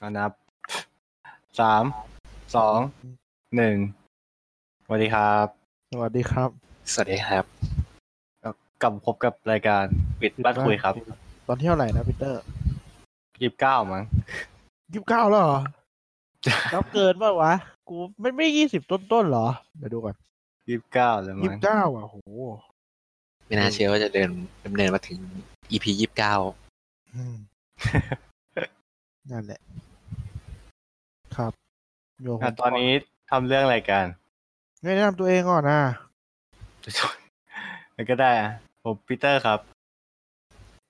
เอานับสามสองหนึ่งสวัสดีครับ สวัสดีครับ สวัสดีครับกลับมาพบกับรายการปิดบ้านคุยครับ ตอนที่เท่าไหร่นะพีเตอร์ยี่สิบเก้ามั้งยี่สิบเก้าแล้วเหรอแล้วเกินป่าวะ กูไม่ไม่ยี่สิบต้นๆเหรอเดี๋ยวดูก่อนยี่สิบเก้าแล้วยี่มั้สิงบเก้าอะโหไม่น่าเชื่อว่าจะเดินดำเนินมาถึง EP ยี่สิบเก้าอืมนั่นแหละ ครับโยอะตอนนี้ทำเรื่องอะไรกันไม่แนะนำตัวเองก่อนนะแล้วก็ได้อะผมปีเตอร์ครับ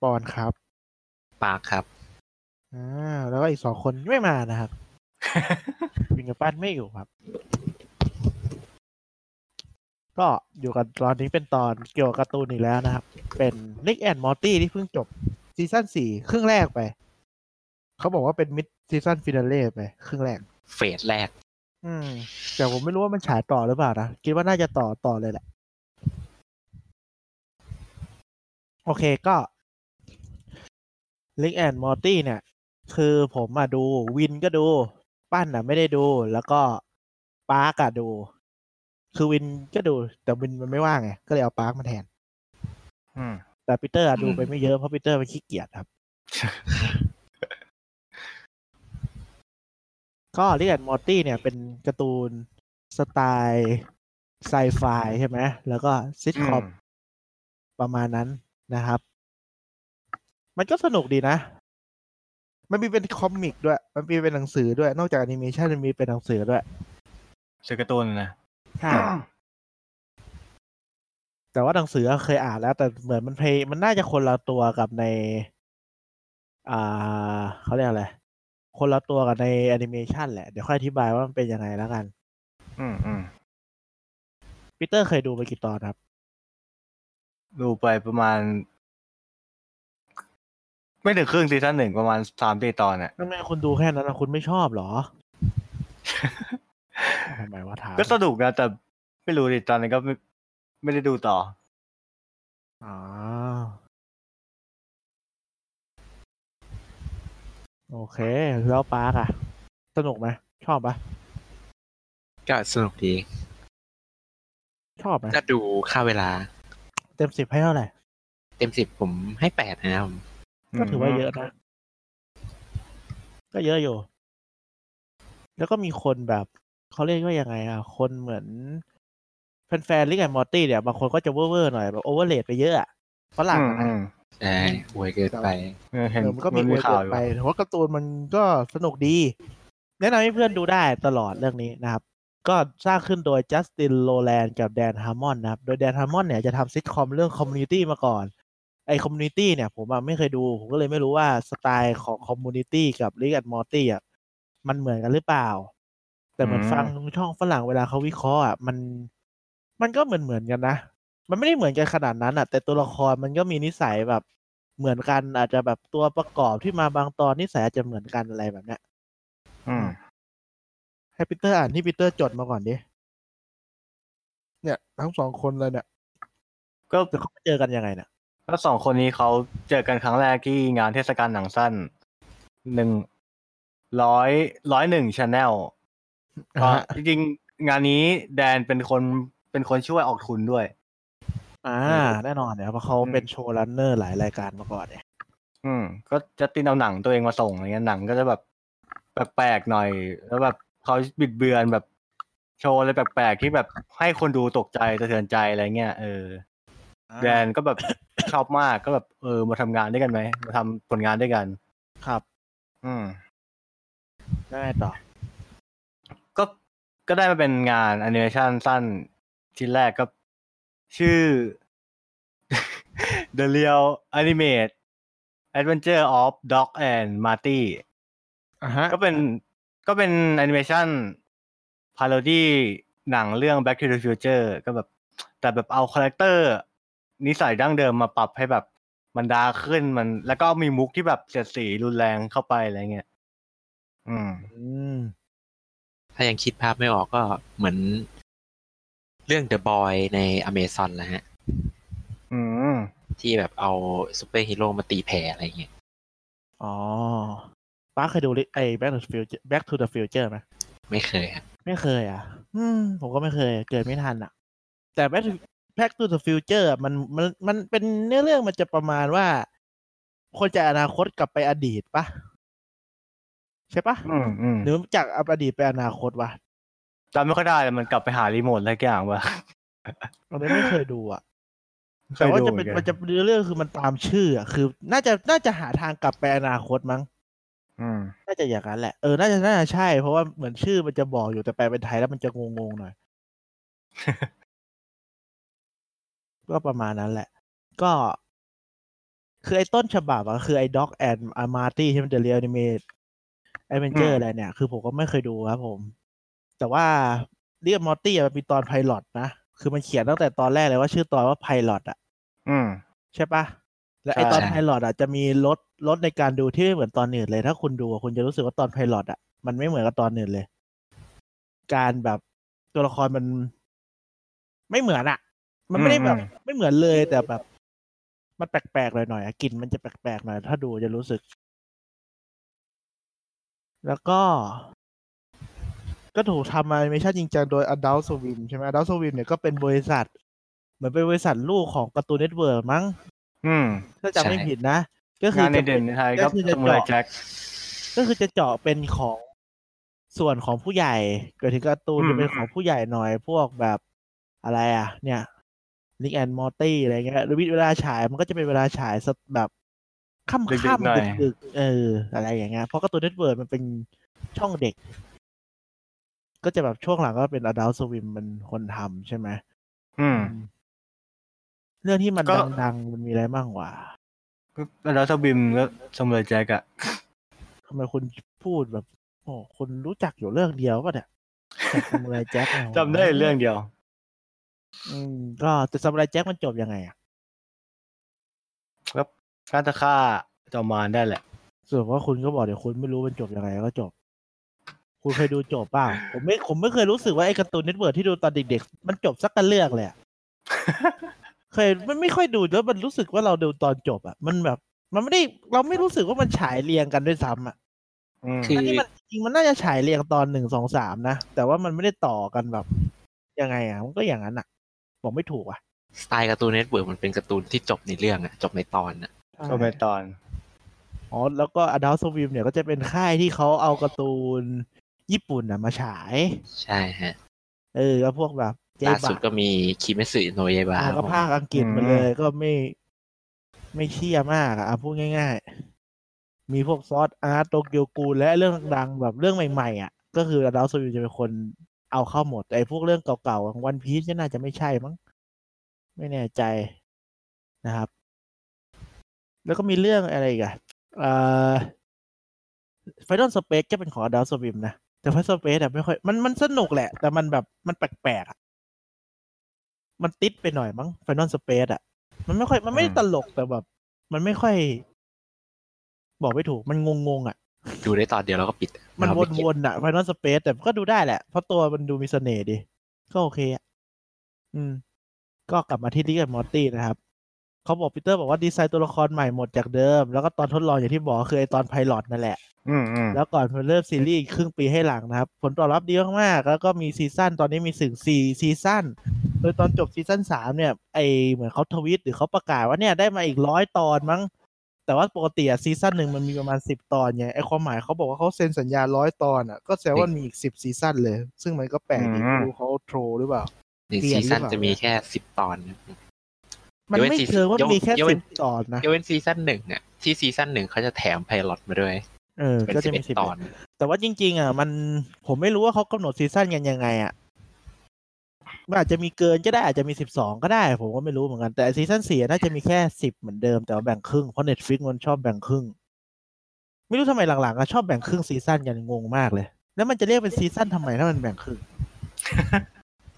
ปอนครับปากครับอ่าแล้วก็อีกสองคนไม่มานะครับวิงกับปั้นไม่อยู่ครับ ก็อยู่กันตอนนี้เป็นตอนเกี่ยวกับการ์ตูนอีกแล้วนะครับ เป็น Rick and Morty ที่เพิ่งจบ season สี่ครึ่งแรกไป เขาบอกว่าเป็น mid season finale ไปครึ่งแรก เฟสแรก อืม แต่ผมไม่รู้ว่ามันฉายต่อหรือเปล่านะ คิดว่าน่าจะต่อต่อเลยแหละ โอเคก็ Rick and Morty เนี่ย คือผมมาดูวินก็ดู ปั้นอะไม่ได้ดู แล้วก็ปาร์กอะดู คือวินก็ดู แต่วินมันไม่ว่างไง ก็เลยเอาปาร์กมาแทน อืม แต่ปีเตอร์อะดูอืมไปไม่เยอะเพราะปีเตอร์มันขี้เกียจครับ ก็ Rick and Morty เนี่ยเป็นการ์ตูนสไตล์ไซไฟใช่ไหม แล้วก็ซิทคอมประมาณนั้นนะครับ มันก็สนุกดีนะ มันมีเป็น comic ด้วย มันมีเป็นหนังสือด้วย นอกจากแอนิเมชันมันมีเป็นหนังสือด้วยซื้อการ์ตูนนะใช่แต่ว่าหนังสือเคยอ่านแล้ว แต่เหมือนมัน play มันน่าจะคนละตัวกับใน อ่าเขาเรียกอะไร คนละตัวกับในแอนิเมชันแหละ เดี๋ยวค่อยอธิบายว่ามันเป็นยังไงแล้วกัน อืมอืมปีเตอร์เคยดูไปกี่ตอนครับ ดูไปประมาณ ไม่ถึงครึ่งซีซั่นหนึ่งประมาณสามตีตอนอะทำไมคุณดูแค่นั้นนะคุณไม่ชอบเหรอทำไมว่าถามก็สนุกนะแต่ไม่รู้ดิตอนนั้นก็ไม่ไม่ได้ดูต่ออ๋อ โอเค แล้วปาร์กอะสนุกไหมชอบปะก็สนุกดี ชอบไหมก็ดูฆ่าเวลา เต็มสิบให้เท่าไหร่ เต็มสิบผมให้แปดนะครับผมก็ถือว่าเยอะนะ ก็เยอะอยู่ แล้วก็มีคนแบบเขาเรียกว่ายังไงอะ คนเหมือนแฟนๆ Rick and Morty เนี่ย บางคนก็จะเวอร์ๆหน่อยแบบ overrate ไปเยอะอะฝรั่งอืมอะอืนะม ใช่อวยเกินไปเออเห็นเออมันก็มีมันอมีวยข่าเกิวนอยู่ไปแต่ว่าการ์ตูนมันก็สนุกดี แนะนำให้เพื่อนดูได้ตลอดเรื่องนี้นะครับ ก็สร้างขึ้นโดย Justin Roiland กับ Dan Harmon นะครับ โดย Dan Harmon เนี่ยจะทำซิทคอมเรื่อง Community มาก่อน ไอ Community เนี่ยผมอะไม่เคยดู ผมก็เลยไม่รู้ว่าสไตล์ของ Community กับ Rick and Morty อะมันเหมือนกันหรือเปล่า แต่เหมือนอืมฟังช่องฝรั่งเวลาเขาวิเคราะห์อะมันมันก็เหมือนเหมือนกันนะ มันไม่ได้เหมือนกันขนาดนั้นอะ แต่ตัวละครมันก็มีนิสัยแบบเหมือนกัน อาจจะแบบตัวประกอบที่มาบางตอนนิสัยอาจจะเหมือนกันอะไรแบบเนี้ยอืมให้ปีเตอร์อ่านที่ปีเตอร์จดมาก่อนดิเนี่ย ทั้งสองคนเลยเนี่ย ก็จะเขามาเจอกันยังไงเนี่ยก็สองคนนี้เขาเจอกันครั้งแรกที่งานเทศกาลหนังสั้นหนึ่งร้อยร้อยหนึ่ง Channel อ่าฮะจริงๆงานนี้ Dan เป็นคนเป็นคนช่วยออกทุนด้วย อ่า แน่นอนเนี่ยเพราะเขาเป็น showrunner หลายรายการมาก่อนเนี่ยอืม ก็จะตินเอาหนังตัวเองมาส่งอะไรเงี้ยหนังก็จะแบบแปลกๆหน่อย แล้วแบบเขาบิดเบือนแบบโชว์อะไรแปลกๆที่แบบให้คนดูตกใจสะเทือนใจอะไรเงี้ยเออแดนก็แบบชอบมากก็แบบเออมาทำงานด้วยกันไหมมาทำผลงานด้วยกัน ครับ อืมได้วไงต่อ ก็ก็ได้มาเป็นงานแอนิเมชันสั้นชิ้นแรกก็ ชื่อ The Real Animated Adventures of Doc and Mharti อ่าฮะก็เป็นก็เป็นแอนิเมชัน parody หนังเรื่อง Back to the Future ก็แบบ แต่แบบเอา character นิสัยดั้งเดิมมาปรับให้แบบมัน dark ขึ้นมัน แล้วก็มีมุกที่แบบเสียดสีรุนแรงเข้าไปอะไรเงี้ยอืมอืมถ้ายังคิดภาพไม่ออกก็เหมือน เรื่อง The Boys ในอเมซอนนะฮะอืมที่แบบเอาซูเปอร์ฮีโร่มาตีแผ่อะไรเงี้ย อ๋อปาร์กเคยดูลิไอ้ Back to the Future Back to the Future ไหมไม่เคยฮะไม่เคย อะ อืมผมก็ไม่เคย เกิดไม่ทันอะ แต่ Back to Back to the Future อะมันมันมันเป็นเนื้อเรื่องมันจะประมาณว่า คนจากอนาคตกลับไปอดีตปะใช่ปะอืมอืมหรือจากอดีตไปอนาคตวะ จำไม่ค่อยได้เลยมันกลับไปหารีโมทอะไรสักอย่างวะเราไม่เคยดูอะเคแต่ยว่าดูจะเหเป็มือนนกันมันจะเนื้อเรื่องคือมันตามชื่ออะคือ น่าจะน่าจะหาทางกลับไปอนาคตมั้งอืมน่าจะอย่างนั้นแหละเออน่าจะน่าจะใช่ เพราะว่าเหมือนชื่อมันจะบอกอยู่แต่แปลเป็นไทยแล้วมันจะงงๆหน่อยก็ประมาณนั้นแหละ ก็ คือไอ้ต้นฉบับอะคือไอ้ด็อกแอนด์อามาร์ตี้ที่มันเดลียนิเมตแอดเวนเจออืร์มอะไรเนี่ย คือผมก็ไม่เคยดูครับผม แต่ว่าเรียกมอร์ตี้มันมีตอนไพลอตนะ คือมันเขียนตั้งแต่ตอนแรกเลยว่าชื่อตอนว่าไพลอตอะอืม ใช่ปะและไอใช่ตอนไพลอตอะจะมีลดลดในการดูที่ไม่เหมือนตอนอื่นเลย ถ้าคุณดูอะคุณจะรู้สึกว่าตอนไพลอตอะมันไม่เหมือนกับตอนอื่นเลย การแบบตัวละครมันไม่เหมือนอะ มันไม่ได้แบบ ไม่เหมือนเลยแต่แบบ มันแปลกๆหน่อยๆอะกลิ่นมันจะแปลกๆหน่อยถ้าดูจะรู้สึก แล้วก็ ก็ถูกทำมาแอนิเมชันจริงจังโดย Adult Swim ใช่ไหม Adult Swim เนี่ยก็เป็นบริษัท เหมือนเป็นบริษัทลูกของการ์ตูนเน็ตเวิร์มั้ง อืมถ้าจำไม่ผิดนะ ก็คืงาอนในจะเด่นในไทยก็ก็คือจะสมุไรเจาะแจ็คก็คือจะเจาะเป็นของส่วนของผู้ใหญ่เกิดถึงการ์ตูนอืมจะเป็นของผู้ใหญ่หน่อยพวกแบบอะไรอะ เนี่ยลิกแอนมอร์ตี้อะไรเงี้ยหรือเวลาฉายมันก็จะเป็นเวลาฉายสักแบบค่ำดึกๆค่ำหน่อยดึกๆเอออะไรอย่างเงี้ยเพราะการ์ตูนเน็ตเวิร์มันเป็นช่องเด็ก ก็จะแบบช่วงหลังก็เป็น Adult Swim มันคนทำใช่ไหมอืม เรื่องที่มันก็ ดังๆมันมีอะไรบ้างวะก็แล้วทบิมก็Samurai Jack อะทำไมคุณพูดแบบ โอ้คุณรู้จักอยู่เรื่องเดียวป่ะเนี่ยจาก Samurai Jack เนี่ยจำได้เรื่องเดียว อืม ก็แต่ Samurai Jack มันจบยังไงอะก็การจะฆ่าจอมมารได้แหละส่วนว่าคุณก็บอกเดี๋ยวคุณไม่รู้มันจบยังไงก็จบ คุณเคยดูจบเปล่าผมไม่ผมไม่เคยรู้สึกว่าไอ้ Cartoon Network ที่ดูตอนเด็กๆ มันจบสักกันเรื่องเลยอะเคยมันไม่ค่อยดูแล้วมันรู้สึกว่าเราดูตอนจบอะมันแบบ มันไม่ได้เราไม่รู้สึกว่ามันฉายเรียงกันด้วยซ้ำอะอืมคืออันนี้มันจริงๆมันน่าจะฉายเรียงตอนหนึ่งสองสามนะ แต่ว่ามันไม่ได้ต่อกันแบบ ยังไงอะมันก็อย่างนั้นอะบอกไม่ถูกอะสไตล์ Cartoon Network มันเป็นการ์ตูนที่จบในเรื่องอะจบในตอนอะก็ไปตอนอ๋อแล้วก็ Adult Swim เนี่ยก็จะเป็นค่ายที่เขาเอาการ์ตูน ญี่ปุ่นอะมาฉาย ใช่ฮะ เออก็พวกแบบเจล่าบะสุดก็มีคิเมสึโนเยบะอ่าก็ภาคอังกฤษมาเลยก็ไม่ไม่เชี่ยมากอะอะพูดง่าย ๆ มีพวกซอสอาร์ตโตเกียวกูลและเรื่องดังแบบเรื่องใหม่ๆอะ ก็คือ Adult Swim จะเป็นคนเอาเข้าหมดแต่ไอ้พวกเรื่องเก่าๆวันพีชก็น่าจะไม่ใช่มั้งไม่แน่ใจนะครับ แล้วก็มีเรื่องอะไรอีกอะเอ่อFinal Space ก็เป็นของ Adult Swim นะ แต่ Final Space อะไม่ค่อยมันมันสนุกแหละ แต่มันแบบมันแปลกๆอะมันติดไปหน่อยมั้ง Final Space อะมันไม่ค่อยมันไม่ได้อืมตลกแต่แบบ มันไม่ค่อย บอกไม่ถูกมันงงๆอะดูได้ตอนเดียวแล้วก็ปิด มันเราวไเก็บนๆอะ Final Space แต่ก็ดูได้แหละ เพราะตัวมันดูมีเสน่ห์ดี ก็โอเคอะอืม ก็กลับมาที่ Rick กับ Morty นะครับเขาบอกปีเตอร์บอกว่าดีไซน์ตัวละครใหม่หมดจากเดิม แล้วก็ตอนทดลองอย่างที่บอกก็คือไอตอน pilot นั่นแหละอืมอืม แล้วก่อนเริ่มซีรีส์อีกครึ่งปีให้หลังนะครับ ผลตอบรับดีมากๆแล้วก็มีซีซั่นตอนนี้มีถึงสี่ซีซั่นโดยตอนจบซีซั่นสามเนี่ยไอเหมือนเขาทวิตหรือเขาประกาศว่าเนี่ยได้มาอีกร้อยตอนมั้ง แต่ว่าปกติอะซีซั่นหนึ่งมันมีประมาณสิบตอนไงไอความหมายเขาบอกว่าเขาเซ็นสัญญาร้อยตอนอะก็แสดงว่ามีอีกสิบซีซั่นเลย ซึ่งมันก็แปลกดีไม่รู้เขาโทรหรือเปล่าหนึ่งเปลี่ยนซีซั่นหรือเปล่าจะมีแค่สิบตอนนะมันยกเว้นไม่ซีเชิงว่ายวมีแค่ยกเว้สินบตอนนะยกเว้นซีซั่นหนึ่งอะที่ซีซั่นหนึ่งเขาจะแถม pilot มาด้วย เออเป็นก็สิจะบเอ็มีดสิบตอน แต่ว่าจริง ๆ อะ มันผมไม่รู้ว่าเขากำหนดซีซั่นกันยังไงอะมันอาจจะมีเกินก็ได้อาจจะมีสิบสองก็ได้ ผมก็ไม่รู้เหมือนกันแต่ซีซั่นสี่น่าจะมีแค่สิบเหมือนเดิมแต่ว่าแบ่งครึ่งเพราะ Netflix มันชอบแบ่งครึ่ง ไม่รู้ทำไมหลังๆก็ชอบแบ่งครึ่งซีซั่นกันงงมากเลย แล้วมันจะเรียกเป็นซีซั่นทำไมถ้ามันแบ่งครึ่ง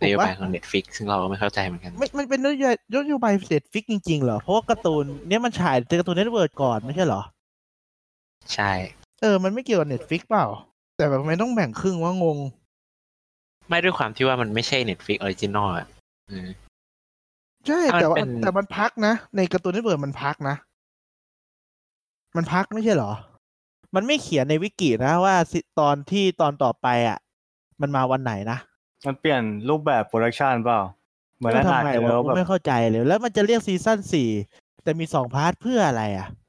ถูกปะนโยบายของ Netflix ซึ่งเราก็ไม่เข้าใจเหมือนกันไม่มันเป็นนโยบายนโยบาย Netflix จริงๆเหรอเพราะว่าการ์ตูนเนี้ยมันฉายใน Cartoon Network ก่อนไม่ใช่เหรอ ใช่ เออ มันไม่เกี่ยวกับ Netflix เปล่า แต่แบบทำไมต้องแบ่งครึ่งวะงง ไม่ด้วยความที่ว่ามันไม่ใช่ Netflix Original อะอืมใช่ถ้ามันแต่ว่าเป็นแต่มันพักนะ ใน Cartoon Network มันพักนะ มันพักไม่ใช่เหรอ มันไม่เขียนในวิกินะว่าซิตอนที่ตอนต่อไปอะ มันมาวันไหนนะ มันเปลี่ยนรูปแบบโปรดักชันเปล่า เหมือนก็อาทำจไมจะวะแล้วกูแบบไม่เข้าใจเลย แล้วมันจะเรียกซีซั่นสี่แต่มีสองพาร์ทเพื่ออะไรอะเห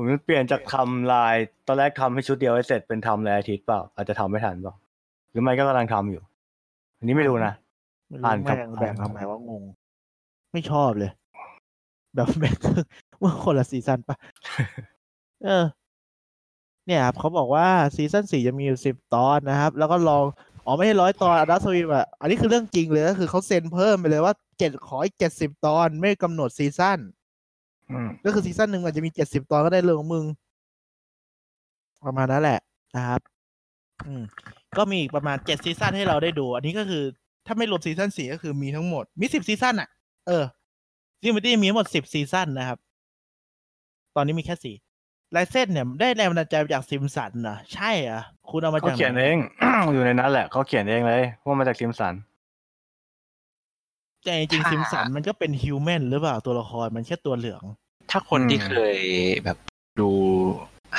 มือนมันเปลี่ยนจากทำลาย ตอนแรกทำให้ชุดเดียวให้เสร็จเป็นทำรายอาทิตย์เปล่า อาจจะทำไม่ทันเปล่า หรือไม่ก็กำลังทำอยู่ อันนี้ไม่รู้นะไม่รู้อ่านครับแม่งแบ่งอ่านทำไมว่างง ไม่ชอบเลย แบบแบ่งว่าคนละซีซั่นปะเออ เนี่ยครับเขาบอกว่าซีซั่นสี่จะมีอยู่สิบตอนนะครับ แล้วก็ลองอ๋อไม่ใช่ร้อยตอน Adult Swim อะอันนี้คือเรื่องจริงเลยก็คือเขาเซ็นเพิ่มไปเลยว่าเจ็ดขออีกเจ็ดสิบตอนไม่กำหนดซีซั่นอืม ก็คือซีซั่นหนึ่งอาจจะมีเจ็ดสิบตอนก็ได้เรื่องของมึง ประมาณนั้นแหละนะครับ อืม ก็มีอีกประมาณเจ็ดซีซั่นให้เราได้ดู อันนี้ก็คือ ถ้าไม่รวมซีซั่นสี่ก็คือมีทั้งหมด มีสิบซีซั่นอะ เออซิมบิตี้มีทั้งหมดสิบซีซั่นนะครับ ตอนนี้มีแค่สี่ลายเส้นเนี่ยได้แรงบันดาลใจมาจากซิมสันเหรอใช่เหรอคุณเอามาเขาจากไหเขียนเอง อยู่ในนั้นแหละ เขาเขียนเองเลยว่ามาจากซิมสันแต่จริงๆซิมสันมันก็เป็นฮิวแมนหรือเปล่าตัวละครมันแค่ตัวเหลือง ถ้าคนอืมที่เคยแบบดู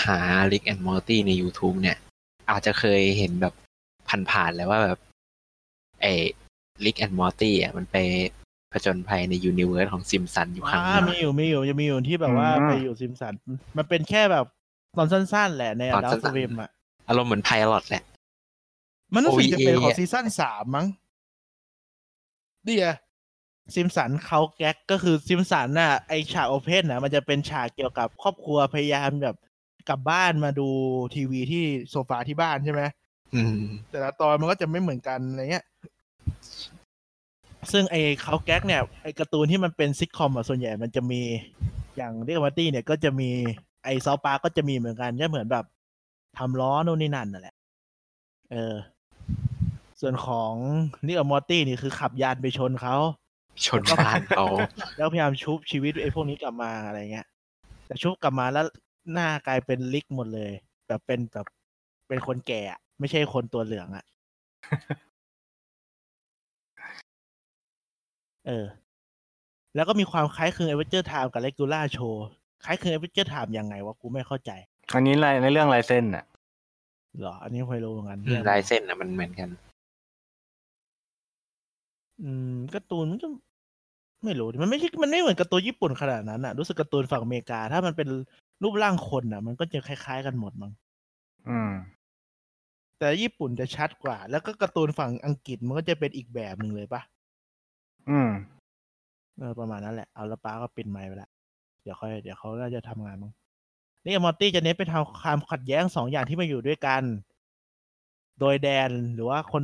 หา Rick and Morty ใน YouTube เนี่ย อาจจะเคยเห็นแบบผ่านๆแล้วว่าแบบไอ้ Rick and Morty อะมันไปผจญภัยในยูนิเวอร์สของซิมสันอยู่ครั้งหอ่านึงมีอยู่มีอยู่จะมีอยู่ที่แบบว่าอืมไปอยู่ซิมสัน มันเป็นแค่แบบตอนสั้น ๆ แหละในตอนดาสั้วนๆสวิมอะอารมณ์เหมือนไพลอตแหละ มันรู้สึกจะเป็น OVA ของซีซั่นสามมั้งเดีย ซิมสันเขาแก๊กก็คือซิมสันน่ะไอฉากโอเพนน่ะมันจะเป็นฉากเกี่ยวกับครอบครัวพยายามแบบกลับบ้านมาดูทีวีที่โซฟาที่บ้านใช่ไหมอืมแต่ละตอนมันก็จะไม่เหมือนกันอะไรเงี้ย ซึ่งไอ้เขาแก๊กเนี่ยไอ้การ์ตูนที่มันเป็นซิทคอมอะส่วนใหญ่มันจะมีอย่างเรียกมาตี้เนี่ยก็จะมีไอ้ซอปาก็จะมีเหมือนกันก็เหมือนแบบทำล้อนู่นนี่นั่นนั่นแหละ เออ ส่วนของนิกกับมอร์ตี้นี่คือขับยานไปชนเขา ชนบ้านเขาแล้วพยายามชุบชีวิตไอ้พวกนี้กลับมาอะไรเงี้ย แต่ชุบกลับมาแล้วหน้ากลายเป็น Rick หมดเลย แบบเป็นแบบเป็นคนแก่อะไม่ใช่คนตัวเหลืองอะเออ แล้วก็มีความคล้ายคลึงเอเวอร์เจอร์ไทม์กับเลกูล่าโชว์คล้ายคลึงเอเวอร์เจอร์ไทม์ยังไงวะกูไม่เข้าใจอันนี้ในในเรื่องลายเส้นน่ะเหรอ อันนี้ไม่รู้เหมือนกันลายเส้นอะมันเหมือนกัน อืมการ์ตูนมันก็ ไม่รู้ดิมันไม่ใช่มันไม่เหมือนการ์ตูนญี่ปุ่นขนาดนั้นอะรู้สึกการ์ตูนฝั่งอเมริกา ถ้ามันเป็นรูปร่างคนอะมันก็จะคล้าย ๆ กันหมดมั้งอืม แต่ญี่ปุ่นจะชัดกว่า แล้วก็การ์ตูนฝั่งอังกฤษมันก็จะเป็นอีกแบบหนึ่งเลยปะอืมเออประมาณนั้นแหละเอาและป้าก็ปิดไมค์ไปละเดี๋ยวค่อยเดี๋ยวเขาน่าจะทำงานมั้งนี่มอร์ตี้จะเน้นไปทำความขัดแย้งสองอย่างที่มาอยู่ด้วยกัน โดยแดนหรือว่าคน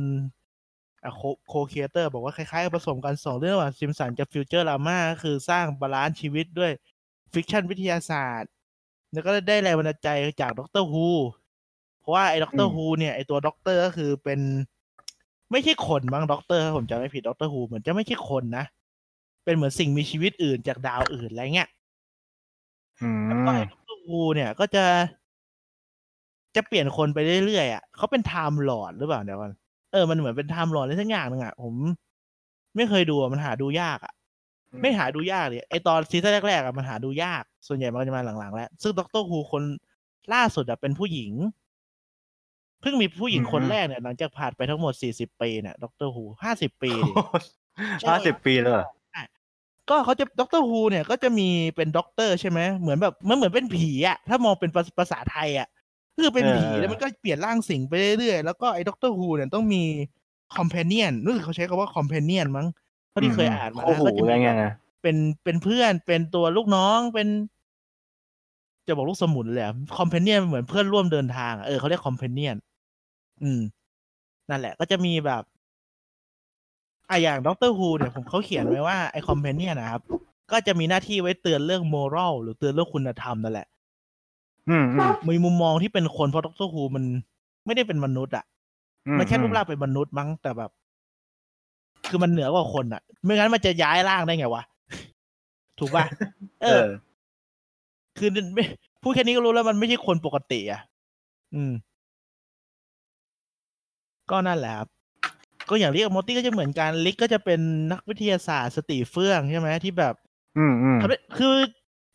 โค co-creator บอกว่าคล้ายๆกับผสมกันสองเรื่องระหว่างซิมสันกับ Futurama ก็คือสร้าง balance ชีวิตด้วย fiction วิทยาศาสตร์ แล้วก็ได้แรงบันดาลใจจาก Doctor Who เพราะว่าไอ้ด็อกเตอร์อืม Who เนี่ยไอ้ตัวด็อกเตอร์ก็คือเป็น ไม่ใช่คนมั้งด็อกเตอร์ถ้าผมจำไม่ผิด Doctor Who เหมือนจะไม่ใช่คนนะ เป็นเหมือนสิ่งมีชีวิตอื่นจากดาวอื่นอะไรเงี้ยอืแล้วก็มไอ้ Doctor Who เนี่ยก็จะ จะเปลี่ยนคนไปเรื่อยๆอะเขาเป็น Time Lord หรือเปล่าเดี๋ยวก่อน เออมันเหมือนเป็น Time Lord อะไรทั้งอย่างหนึ่งอะผม ไม่เคยดูอะมันหาดูยากอะ ไม่หาดูยากเลยไอตอนซีซั่นแรกๆอะมันหาดูยาก ส่วนใหญ่มันก็จะมาหลังๆแล้ว ซึ่ง Doctor Who คนล่าสุดอะเป็นผู้หญิง เพิ่งมีผู้หญิงอืมคนแรกเนี่ยหลังจากผ่านไปทั้งหมดสี่สิบปีเนี่ย Doctor Who ห้าสิบปีดิห้าสิบปีแล้วเหรอก็เขาจะ Doctor Who เนี่ยก็จะมีเป็นด็อกเตอร์ใช่ไหมเหมือนแบบมันเหมือนเป็นผีอะถ้ามองเป็นภาภาษาไทยอะ คือเป็นผีเออแล้วมันก็เปลี่ยนร่างสิ่งไปเรื่อยๆแล้วก็ไอ้ Doctor Who เนี่ยต้องมี companion รู้สึกเขาใช้คำว่า companion มั้งเท่าที่เคยอ่านมาโอ้นะโหก็จะอะไรมีแบบเงี้แบยนะเป็นเป็นเพื่อนเป็นตัวลูกน้องเป็นจะบอกลูกสมุนเลย companion เหมือนเพื่อนร่วมเดินทางอะเออเขาเรียก companion อืม นั่นแหละ ก็จะมีแบบอะอย่าง Doctor Who เนี่ยผมเขาเขียนไว้ว่าไอ companion นะครับ ก็จะมีหน้าที่ไว้เตือนเรื่อง moral หรือเตือนเรื่องคุณธรรมนั่นแหละอื มอืมมีมุมมองที่เป็นคนเพราะ Doctor Who มันไม่ได้เป็นมนุษย์อะอืมันแค่รูปร่างเป็นมนุษย์มั้งแต่แบบ คือมันเหนือกว่าคนอะ ไม่งั้นมันจะย้ายร่างได้ไงวะ ถูกป่ะเอเอออ คือไม่พูดแค่นี้ก็รู้แล้วมันไม่ใช่คนปกติอะ อืม ก็นั่นแหละครับก็อย่าง Rick กับ Morty ก็จะเหมือนกัน Rick ก็จะเป็นนักวิทยาศาสตร์สติเฟื่องใช่ไหมที่แบบ อืมอืมทำให้คือ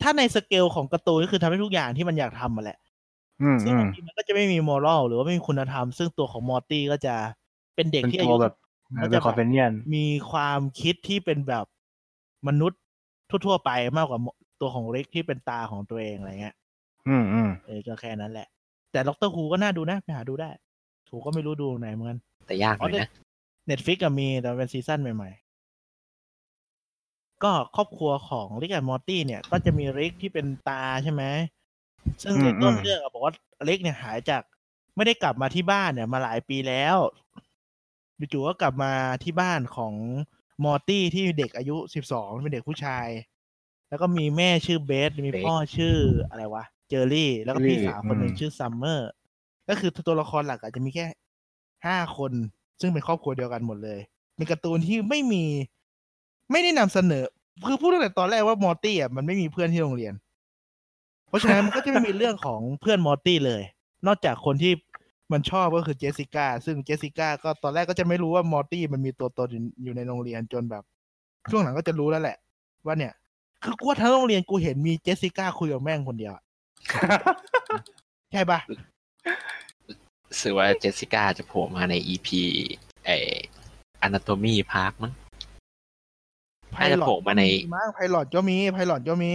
ถ้าในสเกลของการ์ตูนก็คือทำให้ทุกอย่างที่มันอยากทำมาแหละอืมซึ่งอืมบางทีมันก็จะไม่มี moral หรือว่าไม่มีคุณธรรม ซึ่งตัวของ Morty ก็จะเป็นเด็กเป็นที่อายุแบบตัวก็จะเป็น companion มีความคิดที่เป็นแบบมนุษย์ทั่วๆไปมากกว่าตัวของ Rick ที่เป็นตาของตัวเองอะไรเงี้ย อืมอืมเออก็แค่นั้นแหละ แต่ Doctor Who ก็น่าดูนะไปหาดูได้ถูก็ไม่รู้ดูไหนเหมือนกันแต่ยากหน่อยนะ Netflix ก็มีแต่เป็นซีซั่นใหม่ๆ ก็ครอบครัวของ Rick and Morty เนี่ย ก็จะมีริกที่เป็นตาใช่ไหมซึ่งในต้นเรื่องอะบอกว่าริกเนี่ยหายจากไม่ได้กลับมาที่บ้านเนี่ย มาหลายปีแล้วจู่ๆก็กลับมาที่บ้านของมอร์ตี้ที่เด็กอายุสิบสองเป็นเด็กผู้ชาย แล้วก็มีแม่ชื่อเบธมีเบธพ่อชื่ออะไรวะเจอรี่ แล้วก็พี่เจอรี่สาวคนหนึ่งอืมชื่อซัมเมอร์ก็คือตัวละครหลักอาจจะมีแค่ห้าคน ซึ่งเป็นครอบครัวเดียวกันหมดเลยเป็นการ์ตูนที่ไม่มี ไม่ได้นำเสนอ คือพูดตั้งแต่ตอนแรกว่ามอร์ตี้อะมันไม่มีเพื่อนที่โรงเรียน เพราะฉะนั้นมันก็จะไม่มีเรื่องของเพื่อนมอร์ตี้เลย นอกจากคนที่มันชอบก็คือเจสสิก้าซึ่งเจสสิก้าก็ตอนแรกก็จะไม่รู้ว่ามอร์ตี้มันมีตัวตนอยู่ในโรงเรียนจนแบบ ช่วงหลังก็จะรู้แล้วแหละ ว่าเนี่ย คือกูทั้งโรงเรียนกูเห็นมีเจสสิก้าคุยกับแม่งคนเดียวใช่ปะสื่อว่าเจสสิก้าจะโผล่มาในอีพีไอ Anatomy Park มั้ง โผล่มาในมากไพลอตก็มีไพลอตก็มี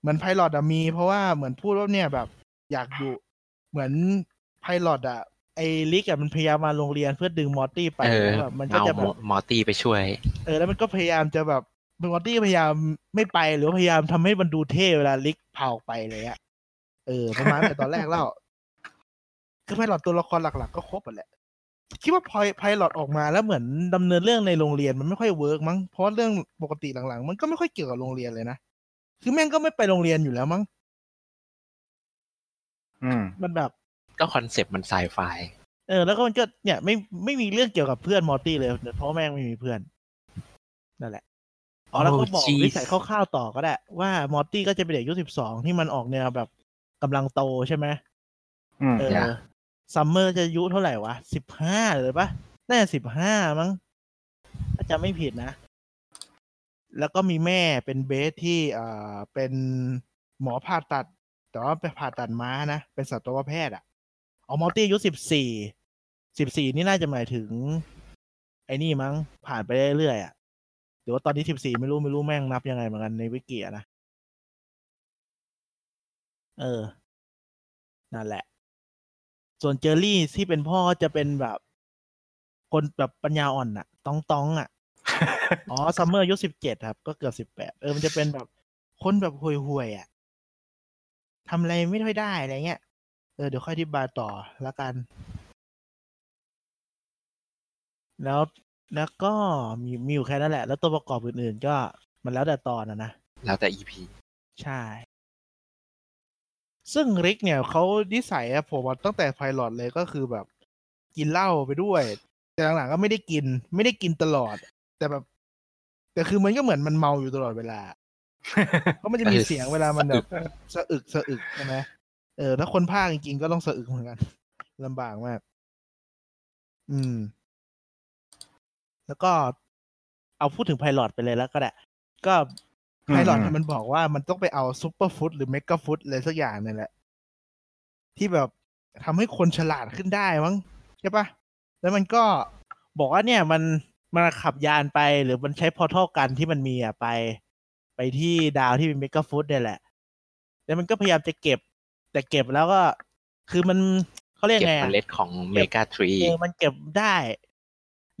เหมือนไพลอตอะมี เพราะว่าเหมือนพูดว่าเนี่ยแบบ อยากอยู่ เหมือนไพลอตอะไอริกอะมันพยายามมาโรงเรียนเพื่อดึงมอร์ตี้ไปเออแล้วแบบมันก็เอาจะแบบมอร์ตี้ไปช่วย เออ แล้วมันก็พยายามจะแบบมอร์ตี้พยายามไม่ไปหรือว่าพยายามทำให้มันดูเท่เวลาริกพาออกไปเลยอะเออประมาณแต่ตอนแรกแล้วคือ pilot ตัวละครหลัก ๆ ก็ครบหมดแหละ คิดว่าพอ pilot ออกมาแล้วเหมือนดำเนินเรื่องในโรงเรียนมันไม่ค่อย work มั้งเพราะเรื่องปกติหลังๆ มันก็ไม่ค่อยเกี่ยวกับโรงเรียนเลยนะคือแม่งก็ไม่ไปโรงเรียนอยู่แล้วมั้งอืมมันแบบก็คอนเซปต์มันไซไฟเออแล้วก็มันก็เนี่ยไม่ไม่มีเรื่องเกี่ยวกับเพื่อนมอร์ตี้เลยเพราะแม่งไม่มีเพื่อนนั่นแหละอ๋อแล้วก็บอกโอ้ jeez นิสัยคร่าวๆต่อก็ได้ ว่ามอร์ตี้ก็จะเป็นเด็กอายุสิบสองที่มันออกแนวแบบกำลังโตใช่ไหมอืมเออย่าอ ซัมเมอร์จะอายุเท่าไหร่วะสิบห้าเลยปะน่าจะสิบห้ามั้งถ้าจำไม่ผิดนะ แล้วก็มีแม่เป็นเบธที่เอ่อเป็นหมอผ่าตัด แต่ว่าไปผ่าตัดม้านะ เป็นสัตวแพทย์อะอ๋อมอลตี้อายุสิบสี่สิบสี่นี่น่าจะหมายถึง ไอ้นี่มั้งผ่านไปเรื่อยๆอะหรือว่าตอนนี้สิบสี่ไม่รู้ไม่รู้แม่งนับยังไงเหมือนกันในวิกิอะนะ เออ นั่นแหละ ส่วนเจอรี่ที่เป็นพ่อจะเป็นแบบ คนแบบปัญญาอ่อนอะต้องต้องๆอะอ๋อซัมเมอร์อายุสิบเจ็ดครับ ก็เกือบสิบแปดเออมันจะเป็นแบบคนแบบห่วยๆอะทำอะไรไม่ค่อยได้อะไรเงี้ยเออเดี๋ยวค่อยอธิบายต่อละกัน แล้วแล้วก็มีมีอยู่แค่นั้นแหละ แล้วตัวประกอบอื่นๆ ก็มันแล้วแต่ตอนนะนะ แล้วแต่อีพีใช่ ซึ่งริกเนี่ยเขานิสัยอะผมว่าตั้งแต่ไพลอตเลยก็คือแบบ กินเหล้าไปด้วย แต่หลังๆก็ไม่ได้กิน ไม่ได้กินตลอด แต่แบบ แต่คือมันก็เหมือนมันเมาอยู่ตลอดเวลาเพราะมันจะมีเสียงเวลามันแบบสะอึกสะอึกใช่ไหมเออถ้าคนพากย์จริงๆก็ต้องสะอึกเหมือนกันลำบากมาก อืม แล้วก็เอาพูดถึง pilot ไปเลยแล้วก็ได้ก็อืม pilot อืมมันบอกว่ามันต้องไปเอา super fruit หรือ mega fruit อะไรสักอย่างนี่แหละ ที่แบบทำให้คนฉลาดขึ้นได้มั้งใช่ปะแล้วมันก็บอกว่าเนี่ยมันมันขับยานไปหรือมันใช้พอร์ทัลกันที่มันมีอะไป ไปที่ดาวที่เป็นเมกะฟุตเนี่ยแหละ แล้วมันก็พยายามจะเก็บ แต่เก็บแล้วก็คือมันเขาเรียกเก็บไงเมอะล็ดของเมกาทรีเออมันเก็บได้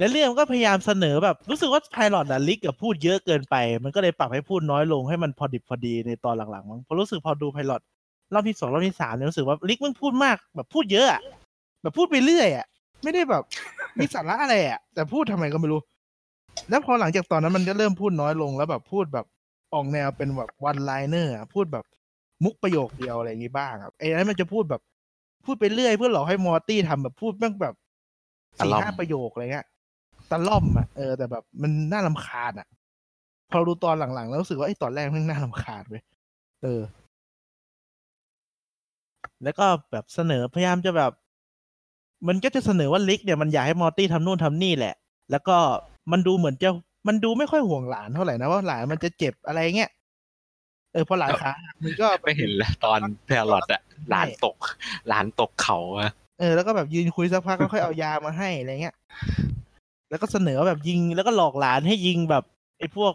แล้วเรื่องมันก็พยายามเสนอแบบรู้สึกว่าไพลอตอะลิกกับพูดเยอะเกินไป มันก็เลยปรับให้พูดน้อยลงให้มันพอดิบพอดีในตอนหลังๆมั้งเพราะรู้สึกพอดูไพลอตรอบที่สองรอบที่สามเนี่ยรู้สึกว่าลิกมันพูดมากแบบพูดเยอะอะแบบพูดไปเรื่อยอะไม่ได้แบบมีสาระอะไรอะแต่พูดทำไมก็ไม่รู้ แล้วพอหลังจากตอนนั้นมันก็เริ่มพูดน้อยลงแล้วแบบพูดแบบออกแนวเป็นแบบวันไลเนอร์พูดแบบมุกประโยคเดียวอะไรอย่างงี้บ้างอะไอ้นั้นมันจะพูดแบบ พูดไปเรื่อยเพื่อหลอกให้มอร์ตี้ทำแบบพูดแม่งแบบสี่ห้าประโยคอะไรเงี้ย ตะล่อมอะเออแต่แบบมันน่าลำคาญอะ พอดูตอนหลังๆ แล้วรู้สึกว่าไอ้ตอนแรกแม่งน่าลำคาญเว้ยเออ แล้วก็แบบเสนอพยายามจะแบบ มันก็จะเสนอว่าลิกเนี่ยมันอยากให้มอร์ตี้ทำนู่นทำนี่แหละ แล้วก็มันดูเหมือนจะมันดูไม่ค่อยห่วงหลานเท่าไหร่นะว่าหลานมันจะเจ็บอะไรเงี้ยเออเพราะหลานขาหักมันก็ไม่เห็นแล้วตอนแพลอตอะหลานตก หลานตกเขาอะเออแล้วก็แบบยืนคุยสักพักแล้วค่อยเอายามาให้อะไรเงี้ย แล้วก็เสนอแบบยิงแล้วก็หลอกหลานให้ยิงแบบไอ้พวก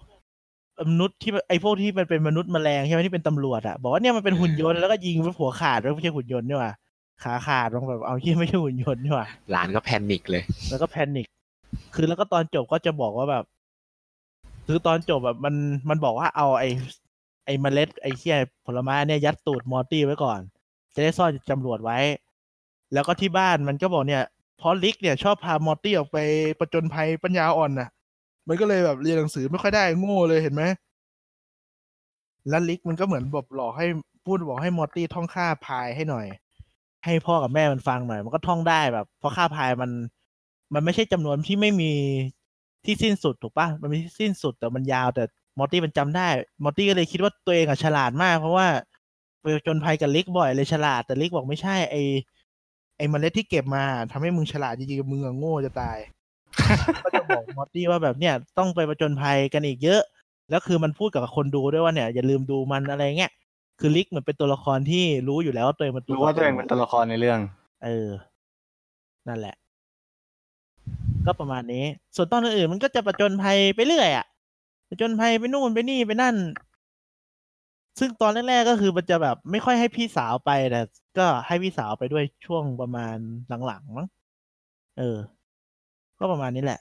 มนุษย์ที่ไอ้พวกที่มันเป็นมนุษย์แมลงใช่ไหมที่เป็นตำรวจอะบอกว่าเนี่ยมันเป็นหุ่นยนต์แล้วก็ยิงไปหัวขาดแล้วไม่ใช่หุ่นยนต์นี่หว่าขาขาดลงแบบเอาที่ไม่ใช่หุ่นยนต์นี่หว่าหลานก็ panic เลย แล้วก็ panic คือแล้วก็ตอนจบก็จะบอกว่าแบบ คือตอนจบแบบมันมันบอกว่าเอาไอ้ไอ้เมล็ดไอ้เชี่ยผลไม้เนี่ยยัดตูดมอร์ตี้ไว้ก่อน จะได้ซ่อนตำรวจไว้ แล้วก็ที่บ้านมันก็บอกเนี่ยเพราะริกเนี่ยชอบพามอร์ตี้ออกไปประจนภัยปัญญาอ่อนน่ะ มันก็เลยแบบเรียนหนังสือไม่ค่อยได้โง่เลยเห็นไหมแล้วริกมันก็เหมือนแบบหลอกให้พูดบอกให้มอร์ตี้ท่องค่าพายให้หน่อย ให้พ่อกับแม่มันฟังหน่อย มันก็ท่องได้แบบเพราะค่าพายมัน มันไม่ใช่จำนวนที่ไม่มีที่สิ้นสุดถูกปะมันมีที่สิ้นสุดแต่มันยาวแต่มอร์ตี้มันจำได้ มอร์ตี้ก็เลยคิดว่าตัวเองอะฉลาดมาก เพราะว่าไปจนภัยกับลิกบ่อยเลยฉลาด แต่ลิกบอกไม่ใช่ไอ ไอเมล็ดที่เก็บมาทำให้มึงฉลาดจริงๆมึงอะโง่จะตาย ก็จะบอกมอร์ตี้ว่าแบบเนี่ยต้องไปประจนภัยกันอีกเยอะ แล้วคือมันพูดกับคนดูด้วยว่าเนี่ยอย่าลืมดูมันอะไรเงี้ยคือลิกเหมือนเป็นตัวละครที่รู้อยู่แล้วว่าตัวเองเป็นตัวรู้ว่าตัวเองเป็นตัวละครในเรื่อง เออ นั่นแหละ ก็ประมาณนี้ ส่วนตอนอื่นๆมันก็จะประจนภัยไปเรื่อยอะประจนภัยไปนู่นไปนี่ไปนั่น ซึ่งตอนแรกๆก็คือมันจะแบบ ไม่ค่อยให้พี่สาวไปแต่ ก็ให้พี่สาวไปด้วยช่วงประมาณหลังๆมั้งเออ ก็ประมาณนี้แหละ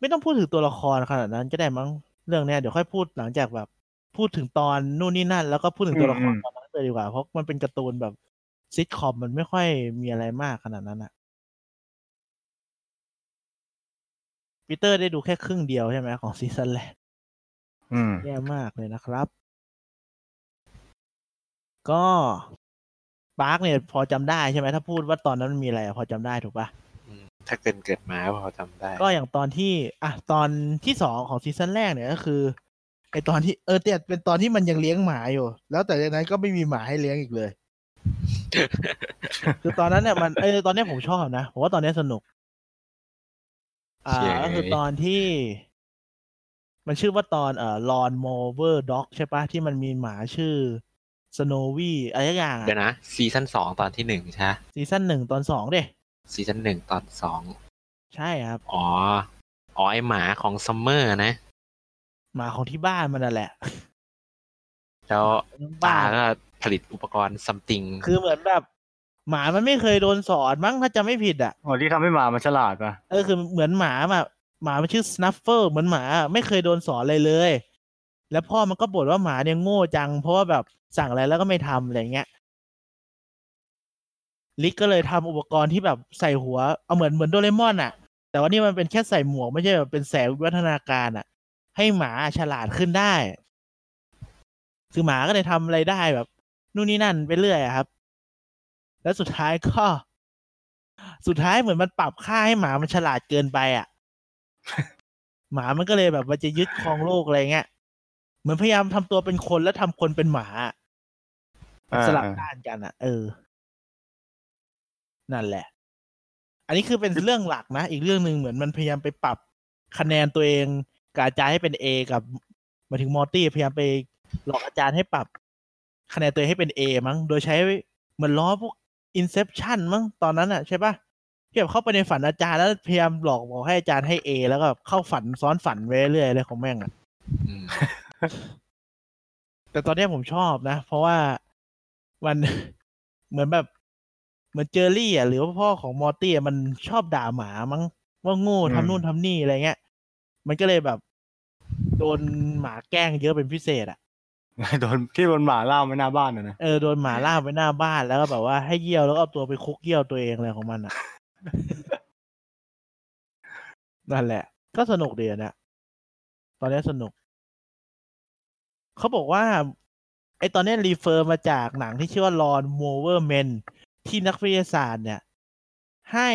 ไม่ต้องพูดถึงตัวละครขนาดนั้นก็ได้มั้งเรื่องเนี้ยเดี๋ยวค่อยพูดหลังจากแบบ พูดถึงตอนนู่นนี่นั่น แล้วก็พูดถึงตัวละครอืมตอนนั้นเลยดีกว่า เพราะมันเป็นการ์ตูนแบบซิทคอมมันไม่ค่อยมีอะไรมากขนาดนั้นอะปีเตอร์ได้ดูแค่ครึ่งเดียวใช่ไหมของซีซั่นแรกอืมแย่มากเลยนะครับ ก็ พาร์ทเนี่ยพอจำได้ใช่ไหมถ้าพูดว่าตอนนั้นมันมีอะไรอะพอจำได้ถูกปะอืมถ้าเกินเกิดมาพอจำได้ ก็อย่างตอนที่อะตอนที่สองของซีซั่นแรกเนี่ยก็คือไอตอนที่เออเนี่ยเป็นตอนที่มันยังเลี้ยงหมาอยู่ แล้วแต่จากนั้นก็ไม่มีหมาให้เลี้ยงอีกเลย คือตอนนั้นเนี่ยมันเออตอนเนี้ยผมชอบนะผมว่าตอนเนี้ยสนุก อ่าเฉยก็คือตอนที่ มันชื่อว่าตอนเอ่อลอนโมเวอร์ด็อกใช่ปะที่มันมีหมาชื่อ สโนวี่อะไรสักอย่างเดี๋ยวอะนะซีซั่นสองตอนที่หนึ่งใช่ไหมซีซั่นหนึ่งตอนสองเด้ซีซั่นหนึ่งตอนสองใช่ครับ อ๋อ อ๋อไอหมาของซัมเมอร์นะ หมาของที่บ้านมันนั่นแหละ แล้วบ้าตานก็ผลิตอุปกรณ์ซัมติง คือเหมือนแบบ หมามันไม่เคยโดนสอนมั้งถ้าจะไม่ผิดอะอ๋อที่ทำให้หมามันฉลาดป่ะเออคือเหมือนหมาแบบหมามันชื่อส n น f เฟอร์เหมือนหมา ไม่เคยโดนสอนอะไรเลย แล้วพ่อมันก็บ่นว่าหมาเนี่ยโง่จัง เพราะว่าแบบสั่งอะไรแล้วก็ไม่ทำอะไรเงี้ยลิกก็เลยทำอุปกรณ์ที่แบบใส่หัวเอาเหมือนเหมือนโดเรมอนอะแต่ว่านี่มันเป็นแค่ใส่หมวกไม่ใช่แบบเป็นแสงวิวัฒนาการอะให้หมาฉลาดขึ้นได้ คือหมาก็เลยทำอะไรได้แบบนู่นนี่นั่นไปเรื่อยอะครับ แล้วสุดท้ายก็ สุดท้ายเหมือนมันปรับค่าให้หมามันฉลาดเกินไปอะหมามันก็เลยแบบมันจะยึดครองโลกอะไรเงี้ย เหมือนพยายามทำตัวเป็นคนแล้วทำคนเป็นหมาอะอ่าสลับด้านกันอะ เออ นั่นแหละ อันนี้คือเป็นเรื่องหลักนะ อีกเรื่องหนึ่งเหมือนมันพยายามไปปรับคะแนนตัวเองกับอาจารย์ให้เป็นเอกับหมายถึงมอร์ตี้พยายามไปหลอกอาจารย์ให้ปรับ คะแนนตัวเองให้เป็นเอมั้ง โดยใช้เหมือนล้อพวก Inception มั้งตอนนั้นอะใช่ปะที่แบบเข้าไปในฝันอาจารย์แล้วพยายามหลอกบอกให้อาจารย์ให้เอแล้วก็แบบเข้าฝันซ้อนฝันไปเรื่อยๆเลยของแม่งอะอืม แต่ตอนเนี้ยผมชอบนะ เพราะว่ามันเหมือนแบบเหมือนเจอรี่อะหรือว่าพ่อของมอร์ตี้อะมันชอบด่าหมามั้งว่าโง่อืมทำนู่นทำนี่อะไรเงี้ย มันก็เลยแบบ โดนหมาแกล้งเยอะเป็นพิเศษอะโดนที่โดนหมาล่ามไว้หน้าบ้านนะนะเออโดนหมาล่ามไปหน้าบ้านแล้วก็แบบว่าให้เยี่ยวแล้วก็เอาตัวไปคุกเยี่ยวตัวเองอะไรของมันอะนั่นแหละ ก็สนุกดีอะเนะตอนนี้สนุก เขาบอกว่า ไอตอนนี้ refer มาจากหนังที่ชื่อว่า Lawnmower Manที่นักวิทยาศาสตร์เนี่ย ให้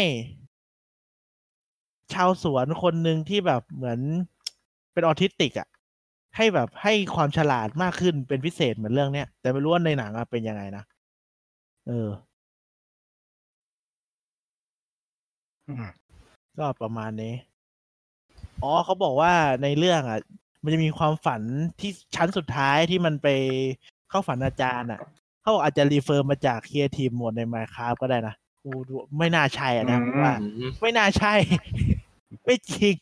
ชาวสวนคนหนึ่งที่แบบเหมือนเป็นออทิสติกอะ่ะ ให้แบบให้ความฉลาดมากขึ้นเป็นพิเศษเหมือนเรื่องเนี้ย แต่ไม่รู้ว่าในหนังอะเป็นยังไงนะ เอออืมก็ประมาณนี้ อ๋อเขาบอกว่าในเรื่องอะ มันจะมีความฝันที่ชั้นสุดท้ายที่มันไปเข้าฝันอาจารย์อะ เขาบอกอาจจะรีเฟอร์มาจากเคียทีมหมดใน Minecraft ก็ได้นะกูดูไม่น่าใช่อะนะผมว่าอืมไม่น่าใช่ ไม่จริง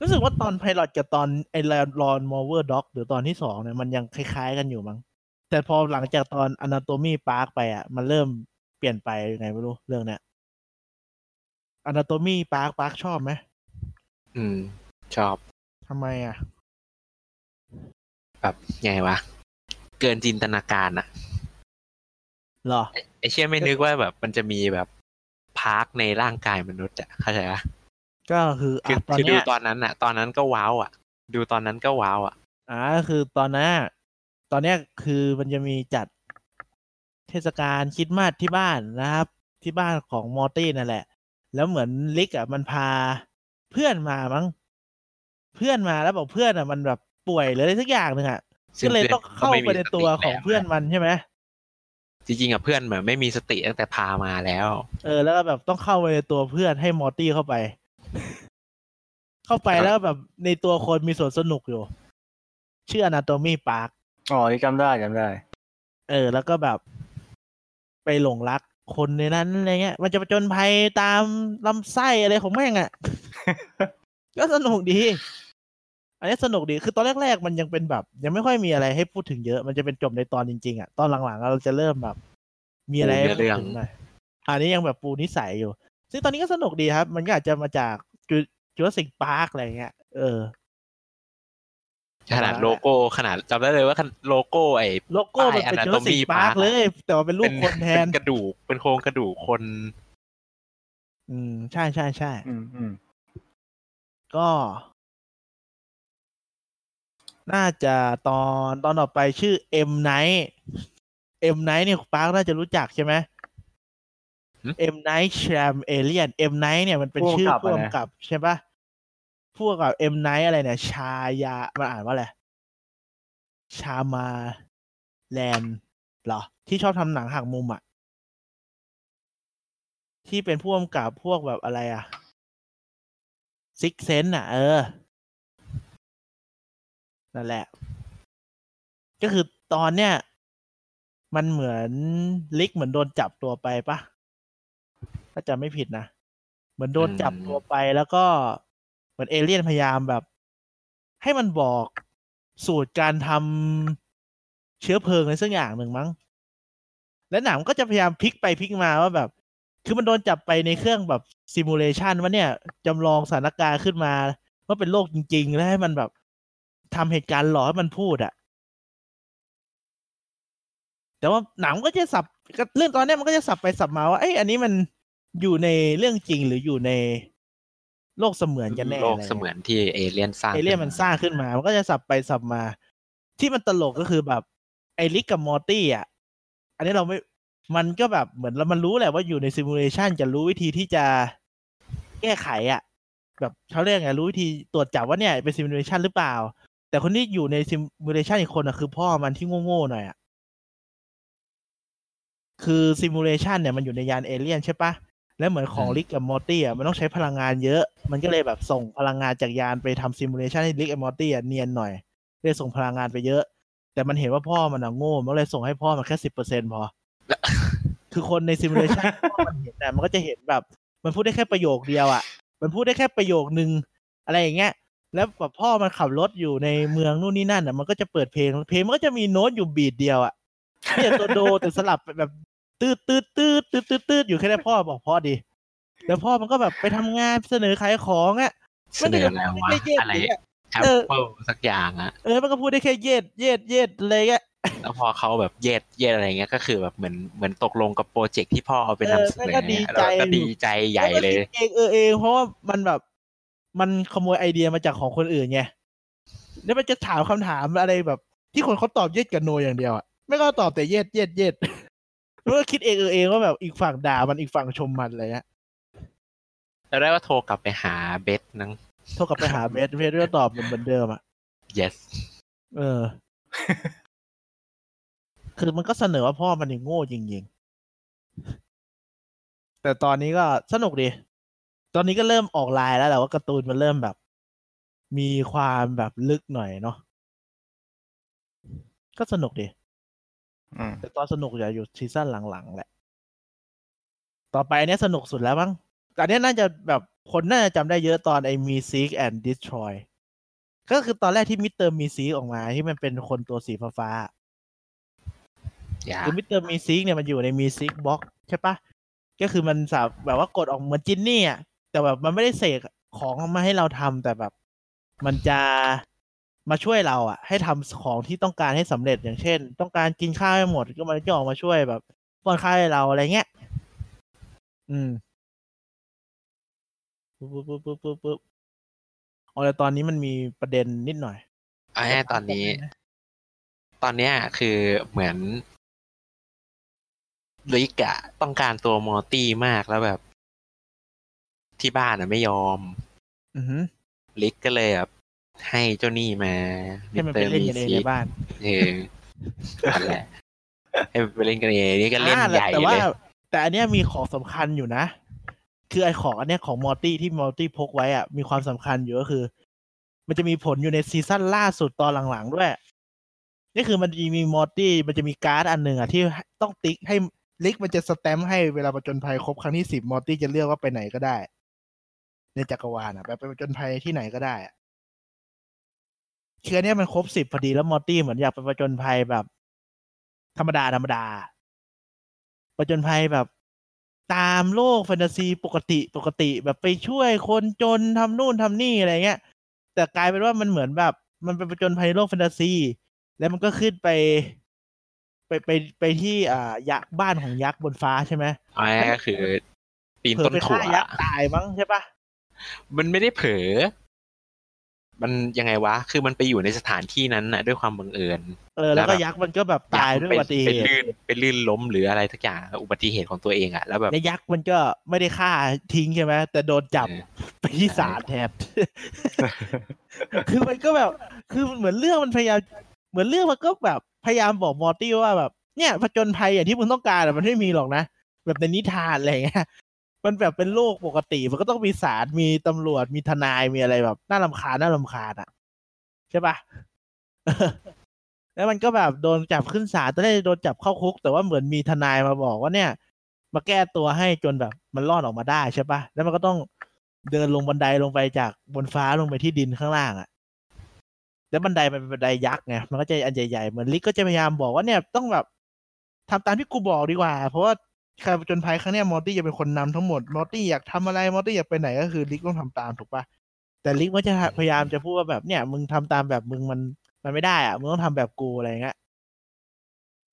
รู้สึกว่าตอนไพลอตกับตอนไอรอนมอเวอร์ด็อกหรือตอนที่สองเนี่ยมันยังคล้ายๆกันอยู่มั้งแต่พอหลังจากตอน Anatomy Park ไปอะ มันเริ่มเปลี่ยนไปยังไงไม่รู้เรื่องเนี้ย Anatomy Park Park ชอบไหมอืม ชอบทำไมอะ แบบไงวะ เกินจินตนาการอะเหรอ ไอเชี่ยไม่นึกว่าแบบมันจะมีแบบพาร์คในร่างกายมนุษย์อะเข้าใจปะก็คือคืออะตอนคือดูเนี้ยตอนนั้นอะตอนนั้นก็ว้าวอะดูตอนนั้นก็ว้าวอะอ่าก็คือตอนนั้นอะตอนเนี้ยคือมันจะมีจัดเทศกาลคริดมาสที่บ้านนะครับ ที่บ้านของมอร์ตี้นั่นแหละ แล้วเหมือนลิกอะมันพาเพื่อนมามั้ง เพื่อนมาแล้วบอกเพื่อนอะมันแบบป่วยหรืออะไรสักอย่างหนึ่งอะซึ่ก็เลยพื่ต้องเข้าม่ไปมีในสตัวของแล้วเพื่อนมันใช่ไหมจริงๆอะเพื่อนเหมือนไม่มีสติตั้งแต่พามาแล้ว เออ แล้วก็แบบต้องเข้าไปในตัวเพื่อนให้มอร์ตี้เข้าไป เข้าไปแล้วแบบในตัวคนมีส่วนสนุกอยู่ ชื่อ Anatomy Park อ๋อนี่จำได้จำได้ เออ แล้วก็แบบ ไปหลงรักคนในนั้นอะไรเงี้ย มันจะประจนภัยตามลำไส้อะไรของแม่งอะ่ะ ก็สนุกดี อันนี้สนุกดีคือตอนแรกๆ มันยังเป็นแบบ ยังไม่ค่อยมีอะไรให้พูดถึงเยอะ มันจะเป็นจบในตอนจริงๆอะ่ะตอนหลังๆเราจะเริ่มแบบ มีอะไรให้พูดถึงหน่อยอันนี้ยังแบบปูนิสัยอยู่ ซึ่งตอนนี้ก็สนุกดีครับ มันก็อาจจะมาจาก Jurassic Park อะไรเงี้ยเออขนาดโลโก้ขนาดจำได้เลยว่าโลโก้ไอ้โลโก้มันเป็นป้ายจูราสสิก Anatomy พาร์ค Park เลย แต่ว่าเป็นรูปคนแทนเป็นกระดูกเป็นโครงกระดูกคน อืม ใช่ใช่ใช่อืมอืมก็ น่าจะตอนตอนต่อไปชื่อ M Night M Night เนี่ยปาร์คน่าจะรู้จักใช่ไหม M Night Shyam Aliens M Night เนี่ยมันเป็นชื่อผู้กำกับใช่ปะผู้กำกับ M Night อะไรเนี่ย ชายามันอ่านว่าอะไรชามาแลนเหรอ ที่ชอบทำหนังหักมุมอะ ที่เป็นผู้กำกับพวกแบบอะไรอะซิกเซนอะ เออ นั่นแหละ ก็คือตอนเนี้ยมันเหมือนลิกเหมือนโดนจับตัวไปปะถ้าจำไม่ผิดนะเหมือนโดนจับตัวไปแล้วก็เหมือนเอเลี่ยนพยายามแบบ ให้มันบอกสูตรการทำเชื้อเพลิงอะไรสักอย่างหนึ่งมั้ง และหนังก็จะพยายามพลิกไปพลิกมาว่าแบบ คือมันโดนจับไปในเครื่องแบบซิมูเลชันว่าเนี่ยจำลองสถานการณ์ขึ้นมาว่าเป็นโลกจริง ๆ แล้วให้มันแบบ ทำเหตุการณ์หลอกให้มันพูดอะแต่ว่าหนังก็จะสับก็เรื่องตอนเนี้ยมันก็จะสับไปสับมาว่าเอ้ยอันนี้มันอยู่ในเรื่องจริงหรืออยู่ในโลกเสมือนกันแน่โลกอะไรเสงี้ยเหมือนที่เอเลี่ยนสร้างเอเลี่ยนมันสร้างขึ้นมา มันก็จะสับไปสับมา ที่มันตลกก็คือแบบไอริกกับมอร์ตี้อะ อันนี้เราไม่มันก็แบบเหมือนเรามันรู้แหละว่าอยู่ใน simulation จะรู้วิธีที่จะแก้ไขอะ แบบเขาเรียกไงรู้วิธีตรวจจับว่าเนี่ยเป็น simulation หรือเปล่า แต่คนที่อยู่ใน simulation อีกคนอะคือพ่อมันที่โง่ๆหน่อยอะคือ simulation เนี่ยมันอยู่ในยานเอเลี่ยนใช่ปะแล้วเหมือนของริกกับมอร์ตี้อะมันต้องใช้พลังงานเยอะ มันก็เลยแบบส่งพลังงานจากยานไปทำ simulation ให้ริกกับมอร์ตี้อะเนียนหน่อยเลยส่งพลังงานไปเยอะ แต่มันเห็นว่าพ่อมันอะโง่มันก็เลยส่งให้พ่อมันแค่สิบเปอร์เซ็นพอ คือคนใน simulation มันเห็นน่ะมันก็จะเห็นแบบ มันพูดได้แค่ประโยคเดียวอะ มันพูดได้แค่ประโยคนึงอะไรอย่างเงี้ย แล้วแบบพ่อมันขับรถอยู่ในเมืองนู่นนี่นั่นอะมันก็จะเปิดเพลงเพลงมันก็จะมีโน้ตอยู่ beat เดียวอะเนี่ยตัวโดแต่สลับแบบตืดตืดตืดตืดตืดตืดอยู่แค่นั้นพ่อบอกพ่อดีแล้วพ่อมันก็แบบไปทำงานเสนอขายของอะเสนออะไรวะไม่ได้เย็ดอะไรอย่างเงี้ยแอปเออเปิ้ลสักอย่างอะเออมันก็พูดได้แค่เย็ดเย็ดเย็ดอะไรเงี้ยแล้วพอเขาแบบเย็ดเย็ดอะไรเงี้ยก็คือแบบเหมือนเหมือนตกลงกับโปรเจกต์ที่พ่อเอาไปนำเสนอเออแล้วก็ดีเนี่ยใจแล้วก็ดีใจใหญ่เลยมันก็คิดเองเออเองเพราะว่ามันแบบ มันขโมยไอเดียมาจากของคนอื่นไงแล้วมันจะถามคำถามอะไรแบบ ที่คนเขาตอบเย็ดกับโนอย่างเดียวอะไม่ก็ตอบแต่เย็ดเย็ดเย็ดแล้วก็คิดเองเออเองว่าแบบอีกฝั่งด่ามันอีกฝั่งชมมันอะไรเงี้ยแล้วได้ว่าโทรกลับไปหาเบสนังโทรกลับไปหาเบสเบสก็ตอบเหมือนเดิมอะ yes เออ คือมันก็เสนอว่าพ่อมันนี่โง่จริงๆแต่ตอนนี้ก็สนุกดี ตอนนี้ก็เริ่มออกลายแล้วแหละว่าการ์ตูนมันเริ่มแบบ มีความแบบลึกหน่อยเนาะก็สนุกดีอืมแต่ตอนสนุกอย่าอยู่ซีซั่นหลังๆแหละ ต่อไปอันเนี้ยสนุกสุดแล้วมั้งอันเนี้ยน่าจะแบบคนน่าจะจำได้เยอะตอนไอ้ Meeseeks and Destroy ก็คือตอนแรกที่ Mister Meeseeks ออกมาที่มันเป็นคนตัวสีฟ้าๆอย่าคือ Mister Meeseeks เนี่ยมันอยู่ใน Meeseeks Box ใช่ปะก็คือมันสามแบบว่ากดออกเหมือน genie อะ แต่แบบมันไม่ได้เสกของมาให้เราทำแต่แบบ มันจะมาช่วยเราอะให้ทำของที่ต้องการให้สำเร็จอย่างเช่น ต้องการกินข้าวให้หมดก็มันจะออกมาช่วยแบบป้อนข้าวให้เราอะไรเงี้ยอืมปุ๊บปุ๊บปุ๊บปุ๊บปุ๊บปุ๊บเอาแต่ตอนนี้มันมีประเด็นนิดหน่อยอาง่าตอนนี้ ตอนเนี้ยคือเหมือนลิกอะต้องการตัวมอตี้มากแล้วแบบ ที่บ้านอะไม่ยอมอือหือลิกก็เลยแบบให้เจ้าหนี้มาให้มันไปเล่นกันเองในบ้านเออนั่นแหละให้มันไปเล่นกันเองนี่ก็เล่นอ่าใหญ่แต่เลว่ายแต่อันเนี้ยมีของสำคัญอยู่นะ คือไอของอันเนี้ยของมอร์ตี้ที่มอร์ตี้พกไว้อะมีความสำคัญอยู่ก็คือ มันจะมีผลอยู่ในซีซั่นล่าสุดตอนหลังๆด้วย นี่คือมันจะมีมอร์ตี้มันจะมีการ์ดอันหนึ่งอะที่ต้องติ๊กให้ริกมันจะสแตมป์ให้เวลาประจนภัยครบครั้งที่สิบมอร์ตี้จะเลือกว่าไปไหนก็ได้ ในจักรวาลอะไปไปประจนภัยที่ไหนก็ได้อะคืออันเนี้ยมันครบสิบพอดีแล้วมอร์ตี้เหมือนอยากไปประจนภัยแบบ ธรรมดาธรรมดาประจนภัยแบบ ตามโลกแฟนตาซีปกติปกติแบบไปช่วยคนจนทำนู่นทำนี่อะไรเงี้ย แต่กลายเป็นว่ามันเหมือนแบบ มันเป็นประจนภัยโลกแฟนตาซี แล้วมันก็ขึ้นไป ไปไปไปที่อ่ายักษ์บ้านของยักษ์บนฟ้าใช่ไหมเอาง่ายๆก็คือปีนเผลต้อนไปถั่ฆ่าวยักษ์ตายมั้งใช่ปะ มันไม่ได้เผลอมันยังไงวะ คือมันไปอยู่ในสถานที่นั้นน่ะ ด้วยความบังเอิญ เออ แล้วก็แล้วแบบยักษ์มันก็แบบตายด้วยอุบัติเหไปตุลื่นไปลื่นล้มหรืออะไรทักอย่างอุบัติเหตุของตัวเองอะ แล้วแบบแล้วยักษ์มันก็ไม่ได้ฆ่าทิ้งใช่ไหมแต่โดนจับเออไปที่ศาลแทนคือมันก็แบบ คือเหมือนเรื่องมันพยายาม เหมือนเรื่องมันก็แบบพยายามบอกมอร์ตี้ว่าแบบ เนี่ยผจญภัยอย่างที่มึงต้องการอะมันไม่มีหรอกนะ แบบในนิทานอะไรอย่างเงี้ย มันแบบเป็นโลกปกติ มันก็ต้องมีศาลมีตำรวจมีทนายมีอะไรแบบน่ารำคาญน่ารำคาญอะ ใช่ปะแล้วมันก็แบบโดนจับขึ้นศาลตอนแรกโดนจับเข้าคุก แต่ว่าเหมือนมีทนายมาบอกว่าเนี่ย มาแก้ตัวให้จนแบบมันรอดออกมาได้ใช่ปะแล้วมันก็ต้องเดินลงบันไดลงไปจากบนฟ้าลงไปที่ดินข้างล่างอะ่ะ แล้วบันไดมันเป็นบันไดยักษ์ไง มันก็จะอันใหญ่ๆ เหมือนริกก็จะพยายามบอกว่าเนี่ยต้องแบบทำตามที่กูบอกดีกว่า เพราะว่า การผจญภัยครั้งเนี้ยมอร์ตี้จะเป็นคนนำทั้งหมดมอร์ตี้อยากทำอะไรมอร์ตี้อยากไปไหนก็คือริกต้องทำตามถูกปะแต่ลิกก็จะพยายามจะพูดว่าแบบเนี่ย มึงทำตามแบบมึงมันมันไม่ได้อะมึงต้องทำแบบกูอะไรอย่างเงี้ย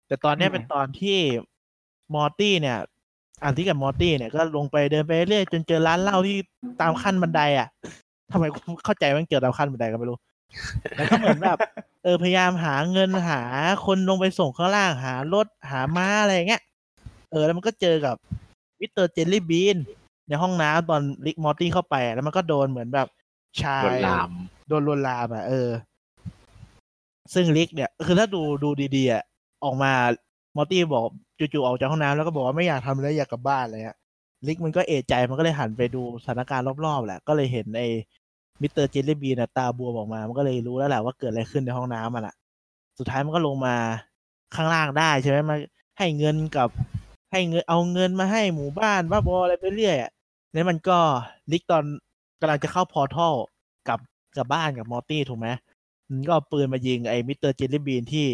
แต่ตอนเนี้ยอืมเป็นตอนที่มอร์ตี้เนี่ยอันที่กับมอร์ตี้เนี่ยก็ลงไปเดินไปเรื่อยจนเจอร้านเหล้าที่ตามขั้นบันไดอะทำไมกูเข้าใจว่ามันเกี่ยวตามขั้นบันไดก็ไม่รู้แล้วก็เหมือนแบบ เออพยายามหาเงินหาคนลงไปส่งข้างล่างหารถหาม้าอะไรอย่างเงี้ย เออ แล้วมันก็เจอกับMister Jellybean ในห้องน้ำตอนริกมอร์ตี้เข้าไปอะแล้วมันก็โดนเหมือนแบบชายลวนลามโดนลวนลามอะเออ ซึ่งริกเนี่ย คือถ้าดูดูดีๆอะออกมามอร์ตี้บอกจู่ๆออกจากห้องน้ำแล้วก็บอกว่าไม่อยากทำแล้วอยากกลับบ้านเลยอะริกมันก็เอะใจมันก็เลยหันไปดูสถานการณ์รอบๆแหละ ก็เลยเห็นไอ้ Mister Jellybean ตาบวมออกมา มันก็เลยรู้แล้วแหละว่าเกิดอะไรขึ้นในห้องน้ำมันอะ สุดท้ายมันก็ลงมาข้างล่างได้ใช่ไหมมาให้เงินกับ ให้เงินเอาเงินมาให้หมู่บ้านบ้าบออะไรไปเรื่อยอะแล้วมันก็ริกตอนกำลังจะเข้า portal กับกับบ้านกับมอร์ตี้ถูกไหมมันก็ปืนมายิงไอ้ Mister Jellybean ที่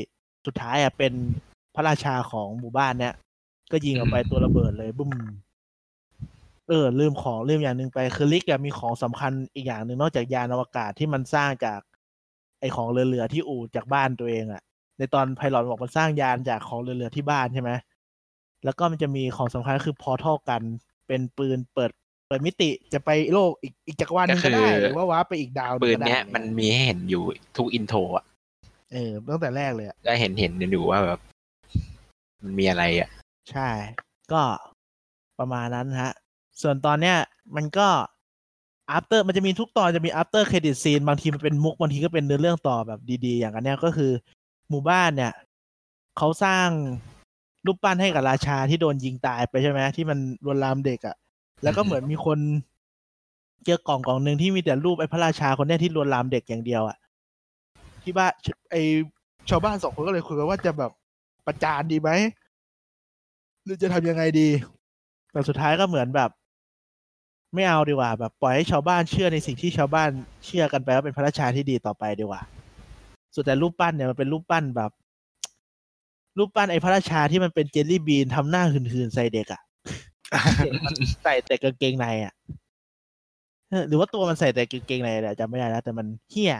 สุดท้ายอะเป็นพระราชาของหมู่บ้านเนี้ยก็ยิงออกไปตัวระเบิดเลยบุ้มเออลืมของลืมอย่างหนึ่งไปคือริกอะมีของสำคัญอีกอย่างหนึ่งนอกจากยานอวกาศที่มันสร้างจาก ไอของเหลือๆที่อยู่จากบ้านตัวเองอะในตอน pilot บอกมันสร้างยานจากของเหลือๆที่บ้านใช่ไหม แล้วก็มันจะมีของสำคัญก็คือ portal gun เป็นปืนเปิดเปิดมิติจะไปโลกอีกอีกจักรวาลหนึ่งก็ได้ก็คือหรือว่า warp ไปอีกดาวหงปืนก็ได้เนี้ยมันมีให้เห็นอยู่ทุก intro อะเออตั้งแต่แรกเลยอะได้เห็นเห็นอยู่ว่าแบบมันมีอะไรอะ ใช่ ก็ประมาณนั้นฮะ ส่วนตอนเนี้ย มันก็ after มันจะมีทุกตอนจะมี after credit scene บางทีมันเป็นมุกบางทีก็เป็นเนื้อเรื่องต่อแบบดีๆ อย่างอันเนี้ยก็คือ หมู่บ้านเนี่ยเขาสร้าง รูปปั้นให้กับราชาที่โดนยิงตายไปใช่ไหมที่มันลวนลามเด็กอะ่ะ แล้วก็เหมือนมีคนเจอกล่องกล่องหนึ่งที่มีแต่รูปไอ้พระราชาคนเนี้ยที่ลวนลามเด็กอย่างเดียวอะที่บ้านไอ้ชาวบ้านสองคนก็เลยคุยกันว่าจะแบบประจานดีไหมหรือจะทำยังไงดี แต่สุดท้ายก็เหมือนแบบ ไม่เอาดีกว่า แบบปล่อยให้ชาวบ้านเชื่อในสิ่งที่ชาวบ้านเชื่อกันไปว่าเป็นพระราชาที่ดีต่อไปดีกว่าสุดแต่รูปปั้นเนี่ยมันเป็นรูปปั้นแบบ รูปปั้นไอ้พระราชาที่มันเป็นเจลลี่บีนทำหน้าหืนๆใส่เด็กอะเด็กมันใส่แต่กางเกงในอะเออหรือว่าตัวมันใส่แต่กางเกงในแหละจำไม่ได้แล้วแต่มันเฮี้ย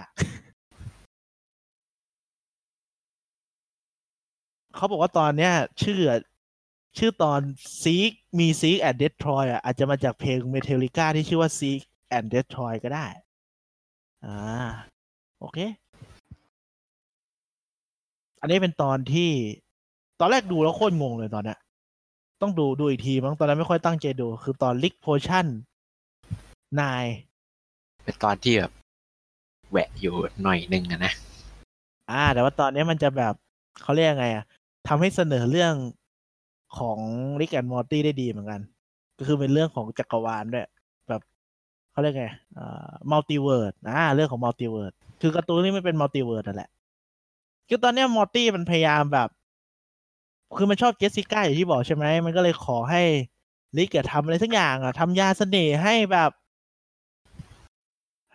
เขาบอกว่าตอนเนี้ย ชื่อชื่อตอน Seek Meeseeks and Destroy อะอาจจะมาจากเพลงเมเทลิก้าที่ชื่อว่า Seek and Destroy ก็ได้ อ่า โอเค อันนี้เป็นตอนที่ ตอนแรกดูแล้วโคตรงงเลยตอนเนี้ยต้องดูดูอีกทีมั้งตอนนั้นไม่ค่อยตั้งใจดู คือตอน Rick Potion Nineเป็นตอนที่แบบแหวะอยู่หน่อยหนึ่งอะนะ อ่า แต่ว่าตอนนี้มันจะแบบเขาเรียกยังไงอะทำให้เสนอเรื่องของ Rick and Morty ได้ดีเหมือนกัน ก็คือเป็นเรื่องของจักรวาลด้วยแบบเขาเรียกไงอ่า multiverse อ่าเรื่องของ multiverse คือการ์ตูนนี่มันเป็น multiverse นั่นแหละคือตอนเนี้ยมอร์ตี้มันพยายามแบบ คือมันชอบเจสสิก้าอย่างที่บอกใช่ไหมมันก็เลยขอให้ริกอะทำอะไรสักอย่างอะทำยาเสน่ห์ให้แบบ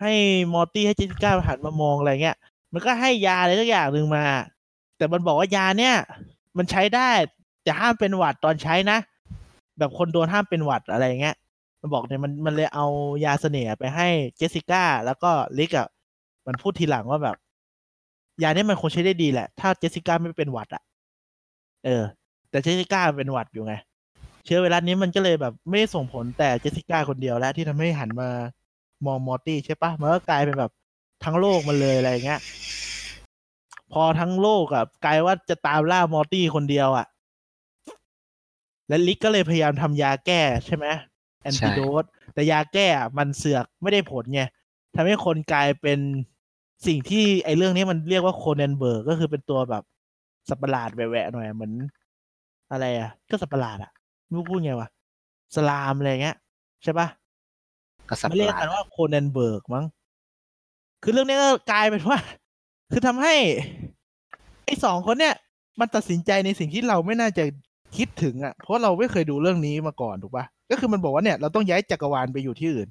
ให้มอร์ตี้ให้เจสสิก้าหันมามองอะไรเงี้ย มันก็ให้ยาอะไรสักอย่างหนึ่งมา แต่มันบอกว่ายาเนี่ย มันใช้ได้แต่ห้ามเป็นหวัดตอนใช้นะ แบบคนโดนห้ามเป็นหวัดอะไรเงี้ยมันบอกเนี่ยมันมันเลยเอายาเสน่ห์ไปให้เจสสิก้าแล้วก็ริกอะมันพูดทีหลังว่าแบบ ยาเนี่ยมันคงใช้ได้ดีแหละ ถ้าเจสสิก้าไม่เป็นหวัดอะ เออ แต่เจสสิก้าเป็นหวัดอยู่ไง เชื้อไวรัสนี้มันก็เลยแบบไม่ส่งผลแต่เจสสิก้าคนเดียวแล้วที่ทำให้หันมามองมอร์ตี้ใช่ปะมันก็กลายเป็นแบบทั้งโลกมันเลยอะไรเงี้ย พอทั้งโลกอะกลายว่าจะตามล่ามอร์ตี้คนเดียวอะและริกก็เลยพยายามทำยาแก้ใช่ไหม antidote แต่ยาแก้มันเสือกไม่ได้ผลไงทำให้คนกลายเป็นสิ่งที่ไอ้เรื่องนี้มันเรียกว่า Cronenberg ก็คือเป็นตัวแบบ สัตว์ประหลาดแหวะๆหน่อยเหมือน อะไรอะก็สัตว์ประหลาดอะไม่รู้พูดไงวะสลามอะไรเงี้ย ใช่ปะก็สัตว์มันปเรียระกหลากัดนว่าโคนันเบิร์กมั้งคือเรื่องนี้ก็กลายเป็นว่า คือทำให้ไอ้สองคนเนี่ยมันตัดสินใจในสิ่งที่เราไม่น่าจะคิดถึงอะ เพราะเราไม่เคยดูเรื่องนี้มาก่อนถูกปะก็คือมันบอกว่าเนี่ยเราต้องย้ายจักรวาลไปอยู่ที่อื่น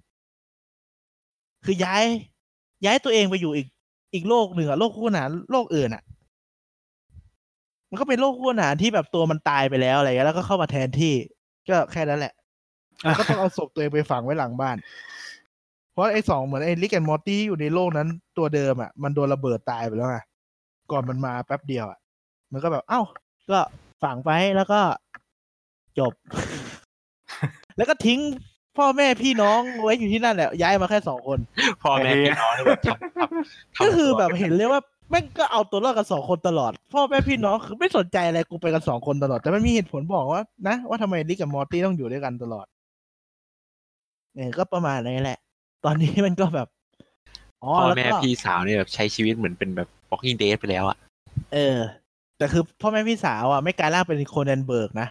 คือย้าย ย้ายตัวเองไปอยู่อีกอีกโลกหนึ่งอะโลกคู่ขนานโลกอื่นอะ มันก็เป็นโลกคู่ขนานที่แบบตัวมันตายไปแล้วอะไรเงี้ยแล้วก็เข้ามาแทนที่ ก็แค่นั้นแหละแล้วก็ต้องเอาศพตัวเองไปฝังไว้หลังบ้าน เพราะไอ้สองเหมือนไอ้ลิกแอนมอร์ตี้ที่อยู่ในโลกนั้นตัวเดิมอะ มันโดนระเบิดตายไปแล้วไงก่อนมันมาแป๊บเดียวอะ มันก็แบบ เอ้า ก็ฝังไปแล้วก็จบ แล้วก็ทิ้งพ่อแม่พี่น้องไว้อยู่ที่นั่นแหละย้ายมาแค่สองคนพ่อแม่พี่น้องนี่แบบทำทำทำก็คือตัวแบบเห็นเลยว่า แม่งก็เอาตัวรอดกันสองคนตลอด พ่อแม่พี่น้องคือไม่สนใจอะไรกูไปกันสองคนตลอด แต่มันมีเหตุผลบอกว่านะ ว่าทำไมลิกกับมอร์ตี้ต้องอยู่ด้วยกันตลอดเนี่ยก็ประมาณนี้แหละ ตอนนี้มันก็แบบอ๋อพ่อแล้วแม่ก็พี่สาวนี่แบบใช้ชีวิตเหมือนเป็นแบบ Walking Dead ไปแล้วอะเออ แต่คือพ่อแม่พี่สาวอะไม่กลายร่างเป็นโคนันเบิร์กนะ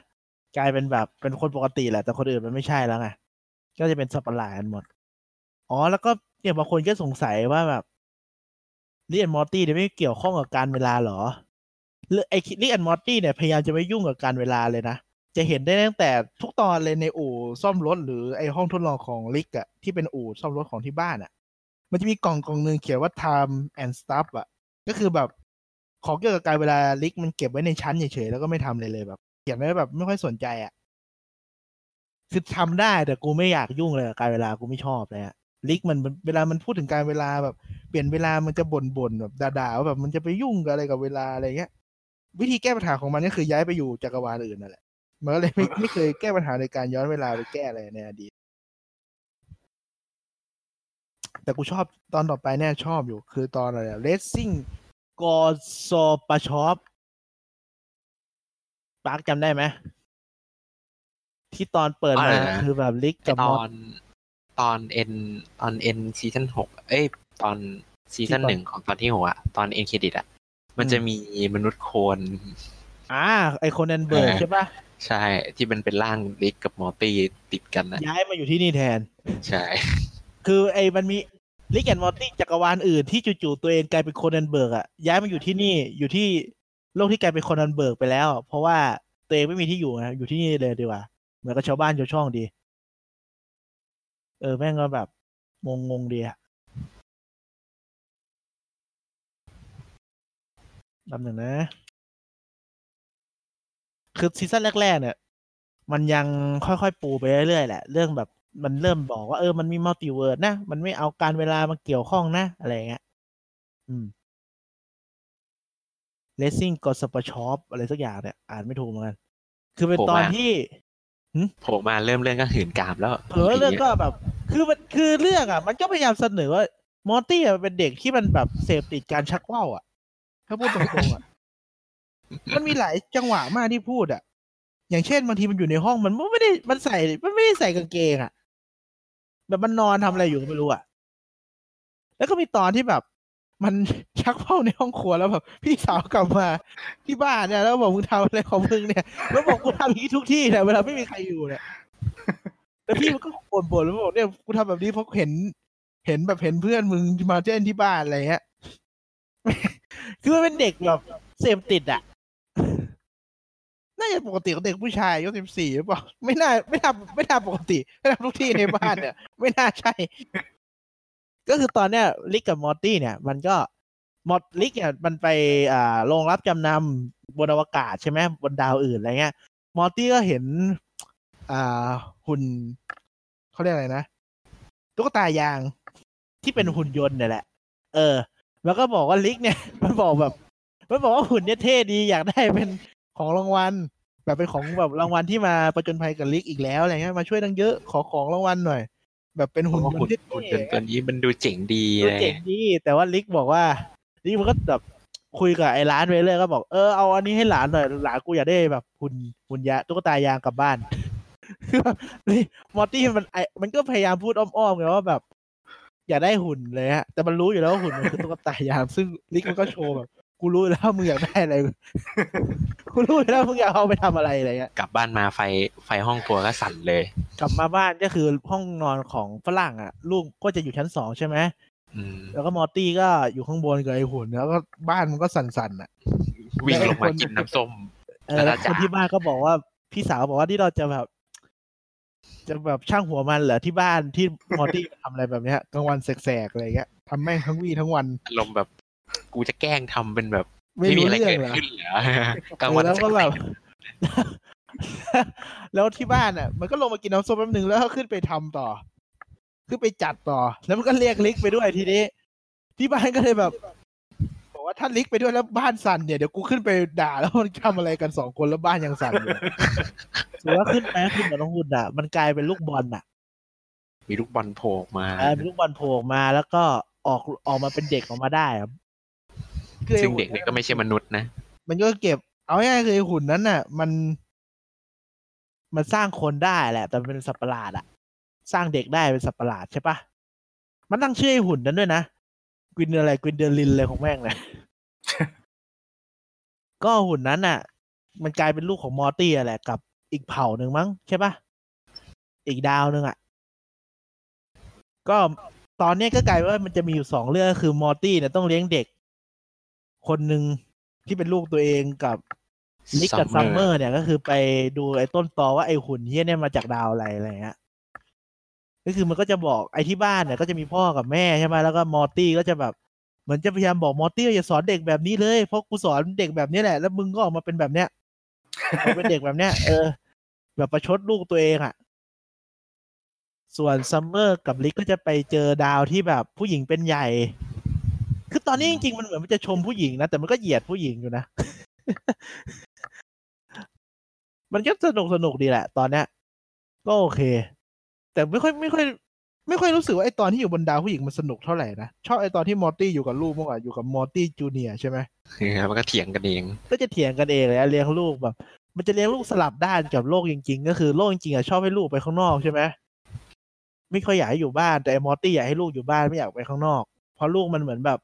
กลายเป็นแบบเป็นคนปกติแหละแต่คนอื่นมันไม่ใช่แล้วไงก็จะเป็นสัตว์ประหลาดกันหมด อ๋อแล้วก็เนี่ยบางคนก็สงสัยว่าแบบ Rick and Morty เนี่ยไม่เกี่ยวข้องกับกาลเวลาเหรอหรือไอ้ Rick and Morty เนี่ยพยายามจะไม่ยุ่งกับกาลเวลาเลยนะ จะเห็นได้ตั้งแต่ทุกตอนเลยในอู่ซ่อมรถหรือไอห้องทดลองของริกอะที่เป็นอู่ซ่อมรถของที่บ้านอะมันจะมีกล่องกล่องหนึ่งเขียนว่า time and stuff อะก็คือแบบของเกี่ยวกับกาลเวลาริกมันเก็บไว้ในชั้นเฉยๆแล้วก็ไม่ทำเลยเลยแบบเขียนไว้แบบไม่ค่อยสนใจอะคือทำได้แต่กูไม่อยากยุ่งเลยกับการเวลากูไม่ชอบเลยอะ ลิกมันเวลามันพูดถึงการเวลาแบบ เปลี่ยนเวลามันจะบ่นบ่นๆแบบด่าๆว่าแบบมันจะไปยุ่งกับอะไรกับเวลาอะไรเงี้ย วิธีแก้ปัญหาของมันก็คือย้ายไปอยู่จักรวาลอื่นนั่นแหละมันก็เลยไม่ไม่เคยแก้ปัญหาในการย้อนเวลาไปแก้อะไรในอดีตแต่กูชอบตอนต่อไปเนี่ยชอบอยู่ คือตอนอะไรเลสซิ่งกอซอปาชอปปาร์คจำได้ไหมที่ตอนเปิดมาคือแบบลิกไอ้กับตมออน ตอนเอ็นตอนเอ็นซีซั่นหกเอ้ยตอนซีซั่นที่ตอนหนึ่งของตอนที่หกอะตอนเอ็นเครดิตอะมันอืมจะมีมนุษย์โคลนอ่าไอโคนันเบิร์กเออใช่ปะใช่ที่มันเป็นร่างลิกกับมอร์ตี้ติดกันนะย้ายมาอยู่ที่นี่แทน ใช่ คือไอ้มันมีลิกแอนมอร์ตี้จักรวาลอื่นที่จู่ๆตัวเองกลายเป็นโคนันเบิร์กอะย้ายมาอยู่ที่นี่อยู่ที่โลกที่กลายเป็น Cronenberg ไปแล้ว เพราะว่าตัวเองไม่มีที่อยู่นะอยู่ที่นี่เลยดีกว่าเหมือนกับชาวบ้านชาวช่องดี เออแม่งก็แบบงงงๆดีอะลำหนึ่งนะ คือซีซั่นแรก ๆ เนี่ย มันยังค่อยๆปูไปเรื่อยๆแหละ เรื่องแบบมันเริ่มบอกว่าเออมันมี multiverse นะ มันไม่เอากาลเวลามาเกี่ยวข้องนะ อะไรอย่างเงี้ย อืมเลสซิ่งกอสปชอปอะไรสักอย่างเนี่ย อ่านไม่ถูกเหมือนกัน คือเป็นตอนที่โผล่มาเริ่มเรื่องก็หืนกามแล้วเผลอเรื่องก็แบบ คือมันคือเรื่องอะ มันก็พยายามเสนอว่ามอร์ตี้อะเป็นเด็กที่มันแบบเสพติดการชักว่าวอะ ถ้าพูดตรงๆอะ มันมีหลายจังหวะมากที่พูดอะ อย่างเช่นบางทีมันอยู่ในห้องมันไม่ได้มันใส่มันไม่ได้ใส่กางเกงอะ แบบมันนอนทำอะไรอยู่ก็ไม่รู้อะ แล้วก็มีตอนที่แบบ มันชักว่าวในห้องครัวแล้วแบบพี่สาวกลับมา ที่บ้านเนี่ยแล้วบอกมึงทำอะไรของมึงเนี่ย แล้วบอกกูทำอย่างนี้ทุกที่เนี่ยเวลาไม่มีใครอยู่เนี่ย แล้วพี่มันก็บ่นๆแล้วบอกเนี่ยกูทำแบบนี้เพราะเห็น เห็นแบบเห็นเพื่อนมึงมาเล่นที่บ้านอะไรเงี้ยคือมันเป็นเด็กแบบเสพติดอะน่าจะปกติของเด็กผู้ชายอายุสิบสี่หรือเปล่าไม่น่าไม่ทำไม่ทำปกติไม่ทำทุกที่ในบ้านเนี่ย ไม่น่าใช่ ก็คือตอนเนี้ยริกกับมอร์ตี้เนี่ย มันก็มอร์ริกเนี่ยมันไปอ่าโรงรับจำนำบนอวกาศใช่ไหมบนดาวอื่นอะไรเงี้ย มอร์ตี้ก็เห็น อ่าหุ่นเขาเรียกอะไรนะตุ๊กตายางที่เป็นหุ่นยนต์เนี่ยแหละ เออ แล้วก็บอกว่าริกเนี่ย มันบอกแบบ มันบอกว่าหุ่นเนี่ยเท่ดีอยากได้เป็นของรางวัลแบบเป็นของแบบรางวัลที่มาประจนภัยกับลิกอีกแล้วอะไรเงี้ยมาช่วยตั้งเยอะขอของรางวัลหน่อย แบบเป็นหุ่นยนต์ที่หุ่นเท่หุ่นยนต์ตัวนี้มันดูเจ๋งดีดูเลยเจ๋งดีแต่ว่าริกบอกว่าริกมันก็แบบคุยกับไอ้ร้านไปเรื่อยก็บอกเออเอาอันนี้ให้หลานหน่อยหลานกูอยากได้แบบหุ่นหุ่นยาตุ๊กตายางกลับบ้าน คือแบบนี่มอร์ตี้มันไอมันก็พยายามพูดอ้อมๆไงว่าแบบ อยากได้หุ่นเลยฮะ แต่มันรู้อยู่แล้วว่าหุ่นมันคือตุ๊กตายางซึ่งลิกมันก็โชว์แบบกูรู้อยู่แล้วมึงอยากได้อะไร กูรู้อยู่แล้วมึงอยากเอาไปทำอะไรอะไรเงี้ย กลับบ้านมาไฟไฟห้องครัวก็สั่นเลย กลับมาบ้านก็คือห้องนอนของฝรั่งอะ ลูกก็จะอยู่ชั้นสองใช่ไหมอืมแล้วก็มอร์ตี้ก็อยู่ข้างบนกับไอ้หุ่นแล้วก็บ้านมันก็สั่นๆอะ วิ่งลงมากินน้ำส้มเออแล้วอาคจารนย์ที่บ้านก็บอกว่าพี่สาวบอกว่าที่เราจะแบบ จะแบบช่างหัวมันเหรอที่บ้านที่มอร์ตี้ทำอะไรแบบเนี้ยกลางวันแสกๆอะไรเงี้ยทำแม่งทั้งวี่ทั้งวันอารมณ์แบบ กูจะแกล้งทำเป็นแบบ ไม่ไม่มีรู้อะไรเรื่อเกิงดเหรอขึ้นเหรอกลางวันแล้วก็แบบแสกแล้วที่บ้านอะ มันก็ลงมากินน้ำส้มแป๊บนึงแล้วก็ขึ้นไปทำต่อ ขึ้นไปจัดต่อ แล้วมันก็เรียกลิกไปด้วยทีนี้ ที่บ้านก็เลยแบบบอก ว่าถ้าลิกไปด้วยแล้วบ้านสั่นเนี่ยเดี๋ยวกูขึ้นไปด่าแล้วมันทำอะไรกันสองคนแล้วบ้านยังสั่นอยู่ถือว่าขึ้นไปขึ้นกับน้องหุ่นอะ มันกลายเป็นลูกบอลอะ มีลูกบอลโผล่ออกมาเออมีลูกบอลโผล่ออกมาแล้วก็ออกออกมาเป็นเด็กออกมาได้ครับซึ่งเด็กนี่ก็ไม่ใช่มนุษย์นะ มันก็เก็บ เอาง่ายๆคือไอ้หุ่นนั้นน่ะ มัน มันสร้างคนได้แหละ แต่มันเป็นสัตว์ประหลาดอะสร้างเด็กได้เป็นสัตว์ประหลาดใช่ปะมันตั้งชื่อไอ้หุ่นนั้นด้วยนะก วินอะไรกวินเดอลินอะไรของแม่งเลยก็หุ่นนั้นน่ะ มันกลายเป็นลูกของมอร์ตี้อะแหละกับอีกเผ่าหนึ่งมั้งใช่ปะอีกดาวหนึ่งอะก็ตอนเนี้ยก็กลายเป็นว่ามันจะมีอยู่สองเรื่องก็คือมอร์ตี้เนี่ยต้องเลี้ยงเด็ก คนหนึ่งที่เป็นลูกตัวเองกับนิกกับซัมเมอ Summer รเนี่ยก็คือไปดูไอ้ต้นตอว่าไอ้หุ่นเหี้ยเนี่ยมาจากดาวอะไรอะไรเงี้ย ก็คือมันก็จะบอกไอ้ที่บ้านเนี่ยก็จะมีพ่อกับแม่ใช่ไหมแล้วก็มอร์ตี้ก็จะแบบเหมือนจะพยายามบอกมอร์ตี้อย่าสอนเด็กแบบนี้เลย เพราะกูสอนเด็กแบบนี้แหละ แล้วมึงก็ออกมาเป็นแบบเนี้ยออกมาเป็นเด็กแบบเนี้ยเออ แบบประชดลูกตัวเองอะ ส่วนซัมเมอร์กับริกก็จะไปเจอดาวที่แบบผู้หญิงเป็นใหญ่ คือตอนนี้จริงๆมันเหมือนมันจะชมผู้หญิงนะ แต่มันก็เหยียดผู้หญิงอยู่นะ มันก็สนุกสนุกดีแหละ ตอนเนี้ยก็โอเค แต่ไม่ค่อยไม่ค่อย ไม่ค่อยรู้สึกว่าไอตอนที่อยู่บนดาวผู้หญิงมันสนุกเท่าไหร่นะ ชอบไอตอนที่มอร์ตี้อยู่กับลูกมากกว่าอยู่กับมอร์ตี้จูเนียร์ใช่ไหมเออมันก็เถียงกันเอง ก็จะเถียงกันเองเลยอะเลี้ยงลูกแบบ มันจะเลี้ยงลูกสลับด้านกับโลกจริง ๆ ก็คือโลกจริงๆอะชอบให้ลูกไปข้างนอกใช่ไหมไม่ค่อยอยากให้อยู่บ้านแต่ไอ้มอร์ตี้อยากให้ลูกอยู่บ้านไม่อยากไปข้างนอก เพราะลูกมันเหมือนแบบ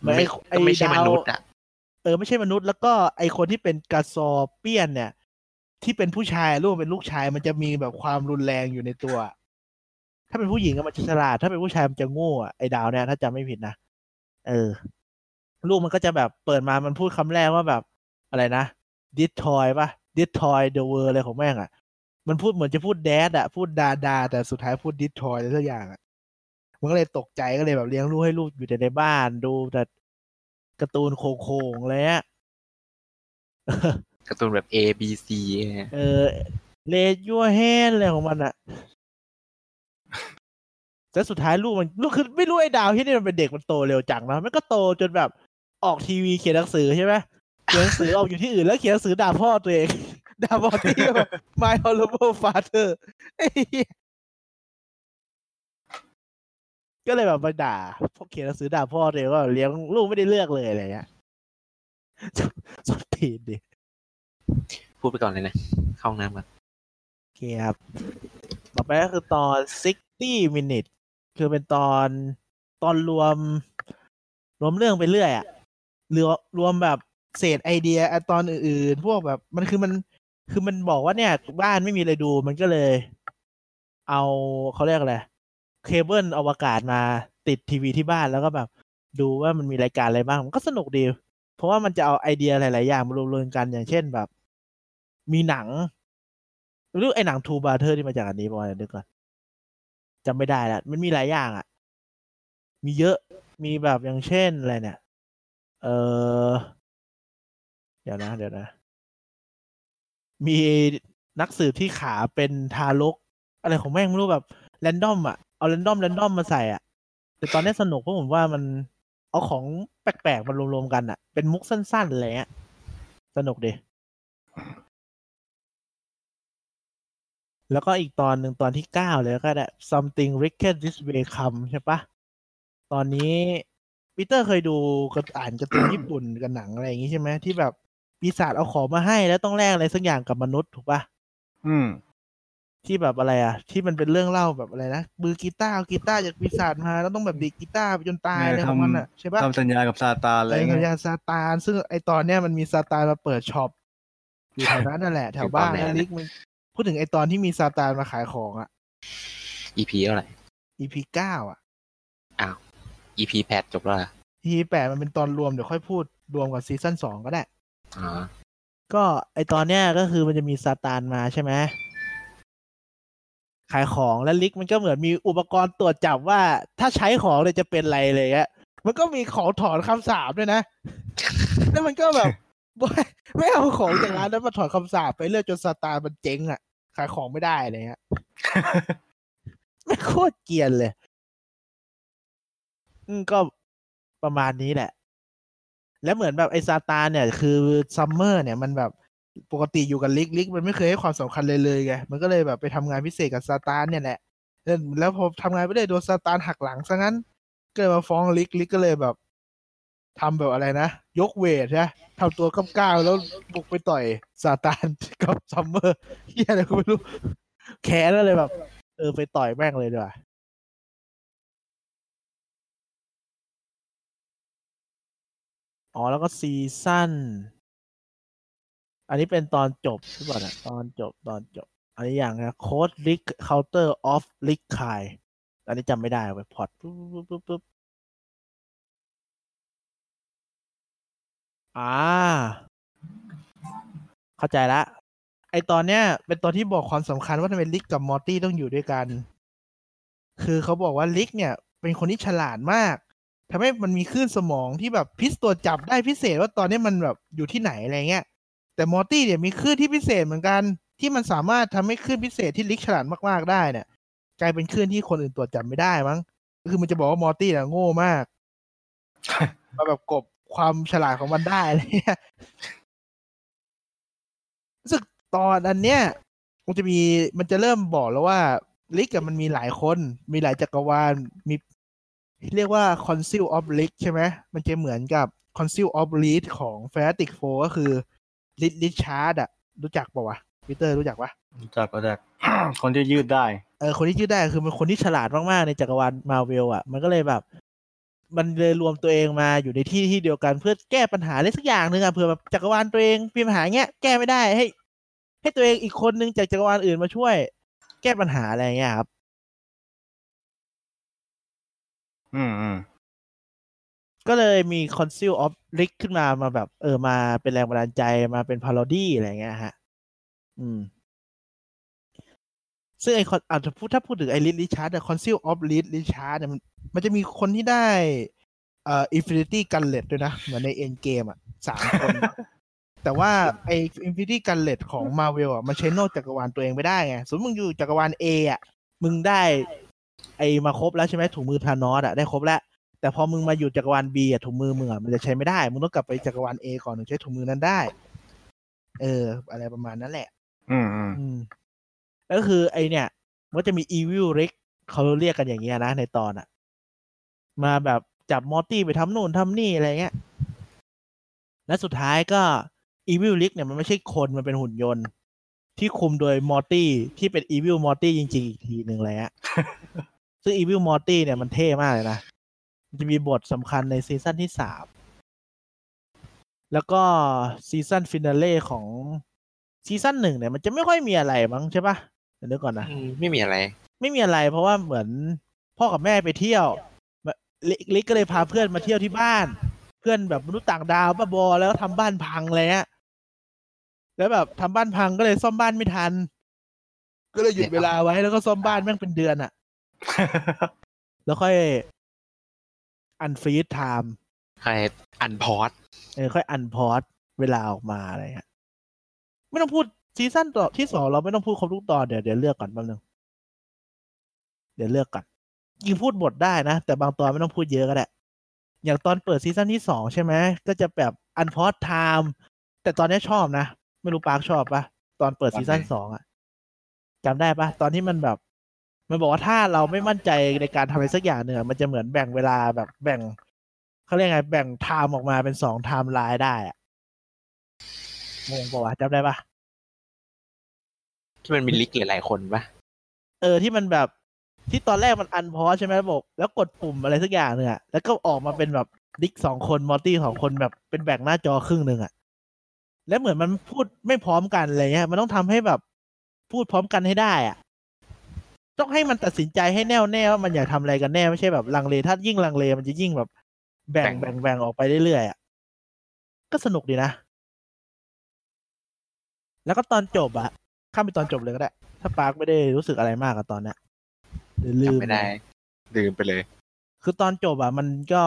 เหมือนไม่ไอ้ก็ไม่ใช่ดามวนุษย์อะเออไม่ใช่มนุษย์แล้วก็ไอคนที่เป็น Gazorpian เนี่ย ที่เป็นผู้ชายลูกเป็นลูกชายมันจะมีแบบความรุนแรงอยู่ในตัว ถ้าเป็นผู้หญิงก็มันจะฉลาด ถ้าเป็นผู้ชายมันจะโง่อะไอ้ดาวเนี่ยถ้าจำไม่ผิดนะเออ ลูกมันก็จะแบบเปิดมามันพูดคำแรกว่าแบบอะไรนะดิทอยปะดิทอยเดอะเวอร์อะไรของแม่งอะมันพูดเหมือนจะพูด dad อะพูด dada แต่สุดท้ายพูดดิทอยอะไรสักอย่างอะมันก็เลยตกใจก็เลยแบบเลี้ยงลูกให้ลูกอยู่แต่ในบ้านดูแต่การ์ตูนโง่ๆอะไรเงี้ย การ์ตูนแบบ A B C เนี่ยเออเลดยัวแฮนอะไรของมันอะแล้วสุดท้ายลูกมันลูกคือไม่รู้ไอ้ดาวที่นี่มันเป็นเด็กมันโตเร็วจังนะมันก็โตจนแบบออกทีวีเขียนหนังสือใช่ไหมเขียนหนังสือออกอยู่ที่อื่นแล้วเขียนหนังสือด่าพ่อตัวเองด่าพ่อที่แบบ My Horrible Father ไอ้เหี้ยก็เลยแบบมาด่าพวกเขียนหนังสือด่าพ่อตัวเองว่าเลี้ยงลูกไม่ได้เลือกเลยอะไรเงี้ยสดตีนดิ พูดไปก่อนเลยนะ เข้าห้องน้ำก่อนโอเคครับ ต่อไปก็คือตอน 60 minute คือเป็นตอนตอนรวม รวมเรื่องไปเรื่อยอะรวมรวมแบบเศษไอเดียตอนอื่นๆ พวกแบบมันคือมันคือมันบอกว่าเนี่ยบ้านไม่มีอะไรดูมันก็เลย เอาเขาเรียกอะไรเคเบิลอวกาศมาติดทีวีที่บ้านแล้วก็แบบ ดูว่ามันมีรายการอะไรบ้าง มันก็สนุกดี เพราะว่ามันจะเอาไอเดียหลาย ๆ อย่างมารวมๆกันอย่างเช่นแบบ มีหนังหรือไอ้หนังทูบาเทอร์ที่มาจากอันนี้บอยนึกก่อนจำไม่ได้ละมันมีหลายอย่างอะ มีเยอะมีแบบอย่างเช่นอะไรเนี่ย เออเดี๋ยวนะ เดี๋ยวนะ มีนักสืบที่ขาเป็นทารก อะไรของแม่งไม่รู้แบบแรนดอมอะ เอาแรนดอมแรนดอมมาใส่อะ แต่ตอนนี้สนุกเพราะผมว่ามันเอาของแปลกๆมารวมๆกันอะ เป็นมุกสั้นๆอะไรเงี้ย สนุกดี แล้วก็อีกตอนหนึ่งตอนที่เก้าเลยก็ได้ something wicked this way come ใช่ปะตอนนี้ปีเตอร์เคยดูกระอ่านการ์ตูนญี่ปุ่นกับหนังอะไรอย่างงี้ใช่ไหมที่แบบปีศาจเอาของมาให้แล้วต้องแลกอะไรสักอย่างกับมนุษย์ถูกปะอืม ที่แบบอะไรอะ ที่มันเป็นเรื่องเล่าแบบอะไรนะมือกีตาร์เอากีตาร์จากปีศาจมาแล้วต้องแบบดีดกีตาร์ไปจนตายเอออะไรของมันอะทำใช่ปะทำสัญญากับซาตานอะไรไอ้เงี้สัญญาซาตานซึ่งไอตอนเนี้ยมันมีซาตานมาเปิดช็อปอยู่แถวนั้นนั่นแหละแถวบ้านแล้ว Rick มัน พูดถึงไอตอนที่มีซาตานมาขายของอะ EP เท่าไหร่ EP เก้าอะ EP แปดจบแล้วเหรอ EP แปดมันเป็นตอนรวมเดี๋ยวค่อยพูดรวมกับซีซั่นสองก็ได้ อ๋อ ก็ไอตอนเนี้ยก็คือมันจะมีซาตานมาใช่ไหมขายของแล้วลิกมันก็เหมือนมีอุปกรณ์ตรวจจับว่าถ้าใช้ของเลยจะเป็นอะไรเลยอะมันก็มีของถอนคำสาปด้วยนะ แล้วมันก็แบบ ไม่ไม่เอาของจากร้านนั้นมาถอนคำสาปไปเรื่อยจนซาตานมันเจ๊งอะขายของไม่ได้อะไรเงี้ยไม่โคตรเกียนเลย อืมก็ประมาณนี้แหละ แล้วเหมือนแบบไอซาตานเนี่ย คือซัมเมอร์เนี่ยมันแบบปกติอยู่กับ Rick Rick มันไม่เคยให้ความสำคัญเลยเลยไงมันก็เลยแบบไปทำงานพิเศษกับซาตานเนี่ยแหละแล้วพอทำงานไปได้โดนซาตานหักหลังซะงั้น ก็เลยมาฟ้อง Rick Rick ก็เลยแบบทำแบบอะไรนะ ยก weight ใช่ไหมทำตัวกล้ามๆแล้วบุกไปต่อยซาตานกับซัมเมอร์เหี้ยอะไรก็ไม่รู้แค้นแล้วเลยแบบ เออไปต่อยแม่งเลยดีกว่าอ๋อ แล้วก็ซีซั่น อันนี้เป็นตอนจบหรือเปล่านะตอนจบตอนจบ อันนี้อย่างนะโค้ดลิกเคาน์เตอร์ออฟลิกคายอันนี้จำไม่ได้ไปพอร์ตปุ๊บปุ๊บปุ๊บปุ๊บ อ่า เข้าใจละ ไอตอนเนี้ย เป็นตอนที่บอกความสำคัญว่าทำไม Rick กับมอร์ตี้ต้องอยู่ด้วยกัน คือเขาบอกว่า Rick เนี่ย เป็นคนที่ฉลาดมากทำให้มันมีคลื่นสมองที่แบบพิเศษตรวจจับได้พิเศษว่าตอนนี้มันแบบอยู่ที่ไหนอะไรเงี้ย แต่มอร์ตี้เนี่ยมีคลื่นที่พิเศษเหมือนกัน ที่มันสามารถทำให้คลื่นพิเศษที่ Rick ฉลาดมากๆได้เนี่ย กลายเป็นคลื่นที่คนอื่นตรวจจับไม่ได้มั้งก็คือมันจะบอกว่ามอร์ตี้เนี่ยโง่มาก มาแบบกลบ ความฉลาดของมันได้อะไรเงี้ยรู้สึกตอนอันเนี้ยมันจะมีมันจะเริ่มบอกแล้วว่า Rick กับมันมีหลายคน มีหลายจักรวาลมีเรียกว่า Council of League ใช่ไหมมันจะเหมือนกับ Council of Reed ของ Fantastic Four ก็คือ Reed Richards อะรู้จักปะวะพีเตอร์รู้จักปะรู้จักก็จากคนที่ยืดได้ เออคนที่ยืดได้คือมันคนที่ฉลาดมาก ๆ ในจักรวาลมาเวลอะมันก็เลยแบบ มันเลยรวมตัวเองมาอยู่ในที่ที่เดียวกันเพื่อแก้ปัญหาอะไรสักอย่างหนึ่งอะเผื่อแบบจักรวาลตัวเองมีปัญหาเงี้ยแก้ไม่ได้ให้ ให้ตัวเองอีกคนนึงจากจักรวาลอื่นมาช่วย แก้ปัญหาอะไรเงี้ยครับ อืมอืมก็เลยมี Council of Rick ขึ้นมามาแบบ เออมาเป็นแรงบันดาลใจมาเป็นพา r o ดี้อะไรเงี้ยฮะ อืม ซึ่งไอ Council อาจจะพูดถ้าพูดถึงไอ Reed Richards อะ Council of Rick ลิชาร์ดเนี่ยมันมันจะมีคนที่ได้เอ่อ Infinity Gauntlet ด้วยนะ เหมือนใน End Game อะสามคน แต่ว่าไอ Infinity Gauntlet ของ Marvel อะมันใช้นอกจักรวาลตัวเองไม่ได้ไง สมมติมึงอยู่จักรวาล A อะมึงได้ ไอมาครบแล้วใช่ไหมถุงมือธานอสอะได้ครบแล้ว แต่พอมึงมาอยู่จักรวาล B อะถุงมือมึงอะมันจะใช้ไม่ได้ มึงต้องกลับไปจักรวาล A ก่อนถึงใช้ถุงมือนั้นได้ เออ อะไรประมาณนั้นแหละ อืมอืมอืมแล้ว ก็คือไอเนี่ย มันจะมี Evil Rick เขาเรียกกันอย่างเงี้ยนะ ในตอนอะมาแบบจับมอร์ตี้ไปทำนู่นทำนี่อะไรเงี้ย และสุดท้ายก็ Evil Rick เนี่ยมันไม่ใช่คนมันเป็นหุ่นยนต์ ที่คุมโดยมอร์ตี้ที่เป็น Evil Morty จริง ๆ อีกทีหนึ่งเลยฮะซึ่ง Evil มอร์ตี้เนี่ยมันเท่มากเลยนะมันจะมีบทสำคัญในซีซั่นที่สามแล้วก็ซีซั่น finale ของซีซั่นหนึ่งเนี่ยมันจะไม่ค่อยมีอะไรมั้งใช่ปะ เดี๋ยวนึกก่อนนะอืมไม่มีอะไร ไม่มีอะไร เพราะว่าเหมือนพ่อกับแม่ไปเที่ยวแบบ Rick Rick ก็เลยพาเพื่อนมาเที่ยวที่บ้าน เพื่อนแบบมนุษย์ต่างดาวบ้าบอแล้วก็ทำบ้านพังเลยฮะแล้วแบบทำบ้านพังก็เลยซ่อมบ้านไม่ทัน ก็เลยหยุดเวลาไว้แล้วก็ซ่อมบ้านแม่งเป็นเดือนอะแล้วค่อยอันฟรีดไทม์ใครอันพอร์ตเออค่อยอันพอดเวลาออกมาอะไรเงี้ยไม่ต้องพูด ซีซั่นต่อที่สองเราไม่ต้องพูดครบทุกตอนเดี๋ยวเดี๋ยวเลือกก่อนแป๊บนึงเดี๋ยวเลือกก่อนยิงพูดบทได้นะ แต่บางตอนไม่ต้องพูดเยอะก็ได้ อย่างตอนเปิดซีซั่นที่สองใช่ไหมก็จะแบบอันพอดไทม์แต่ตอนนี้ชอบนะ ไม่รู้ปาร์คชอบปะตอนเปิดซีซั่นสองอะจำได้ปะตอนที่มันแบบ มันบอกว่าถ้าเราไม่มั่นใจในการทำอะไรสักอย่างหนึ่งอะมันจะเหมือนแบ่งเวลาแบบแบ่งเขาเรียกไงแบ่ง time ออกมาเป็นสองไทม์ไลน์ได้อะงงปะวะจำได้ปะ ที่มันมี Rick หลายๆคนปะเออที่มันแบบที่ตอนแรกมัน unpause ใช่ไหมระบบแล้วกดปุ่มอะไรสักอย่างเนี่ยแล้วก็ออกมาเป็นแบบ Rick สองคนมอร์ตี้สองคนแบบเป็นแบ่งหน้าจอครึ่งหนึ่งอะแล้วเหมือนมันพูดไม่พร้อมกันอะไรเงี้ย มันต้องทำให้แบบพูดพร้อมกันให้ได้อะต้องให้มันตัดสินใจให้แน่วแน่ว่ามันอยากทำอะไรกันแน่ไม่ใช่แบบลังเลถ้ายิ่งลังเลมันจะยิ่งแบบ แบ่งแบ่งแบ่งออกไปเรื่อยๆอะก็สนุกดีนะ แล้วก็ตอนจบอะ ข้ามไปตอนจบเลยก็ได้ ถ้าปาร์คไม่ได้รู้สึกอะไรมากกับตอนเนี้ยหรือลืมจำไม่ได้ลืมไปเลย คือตอนจบอะมันก็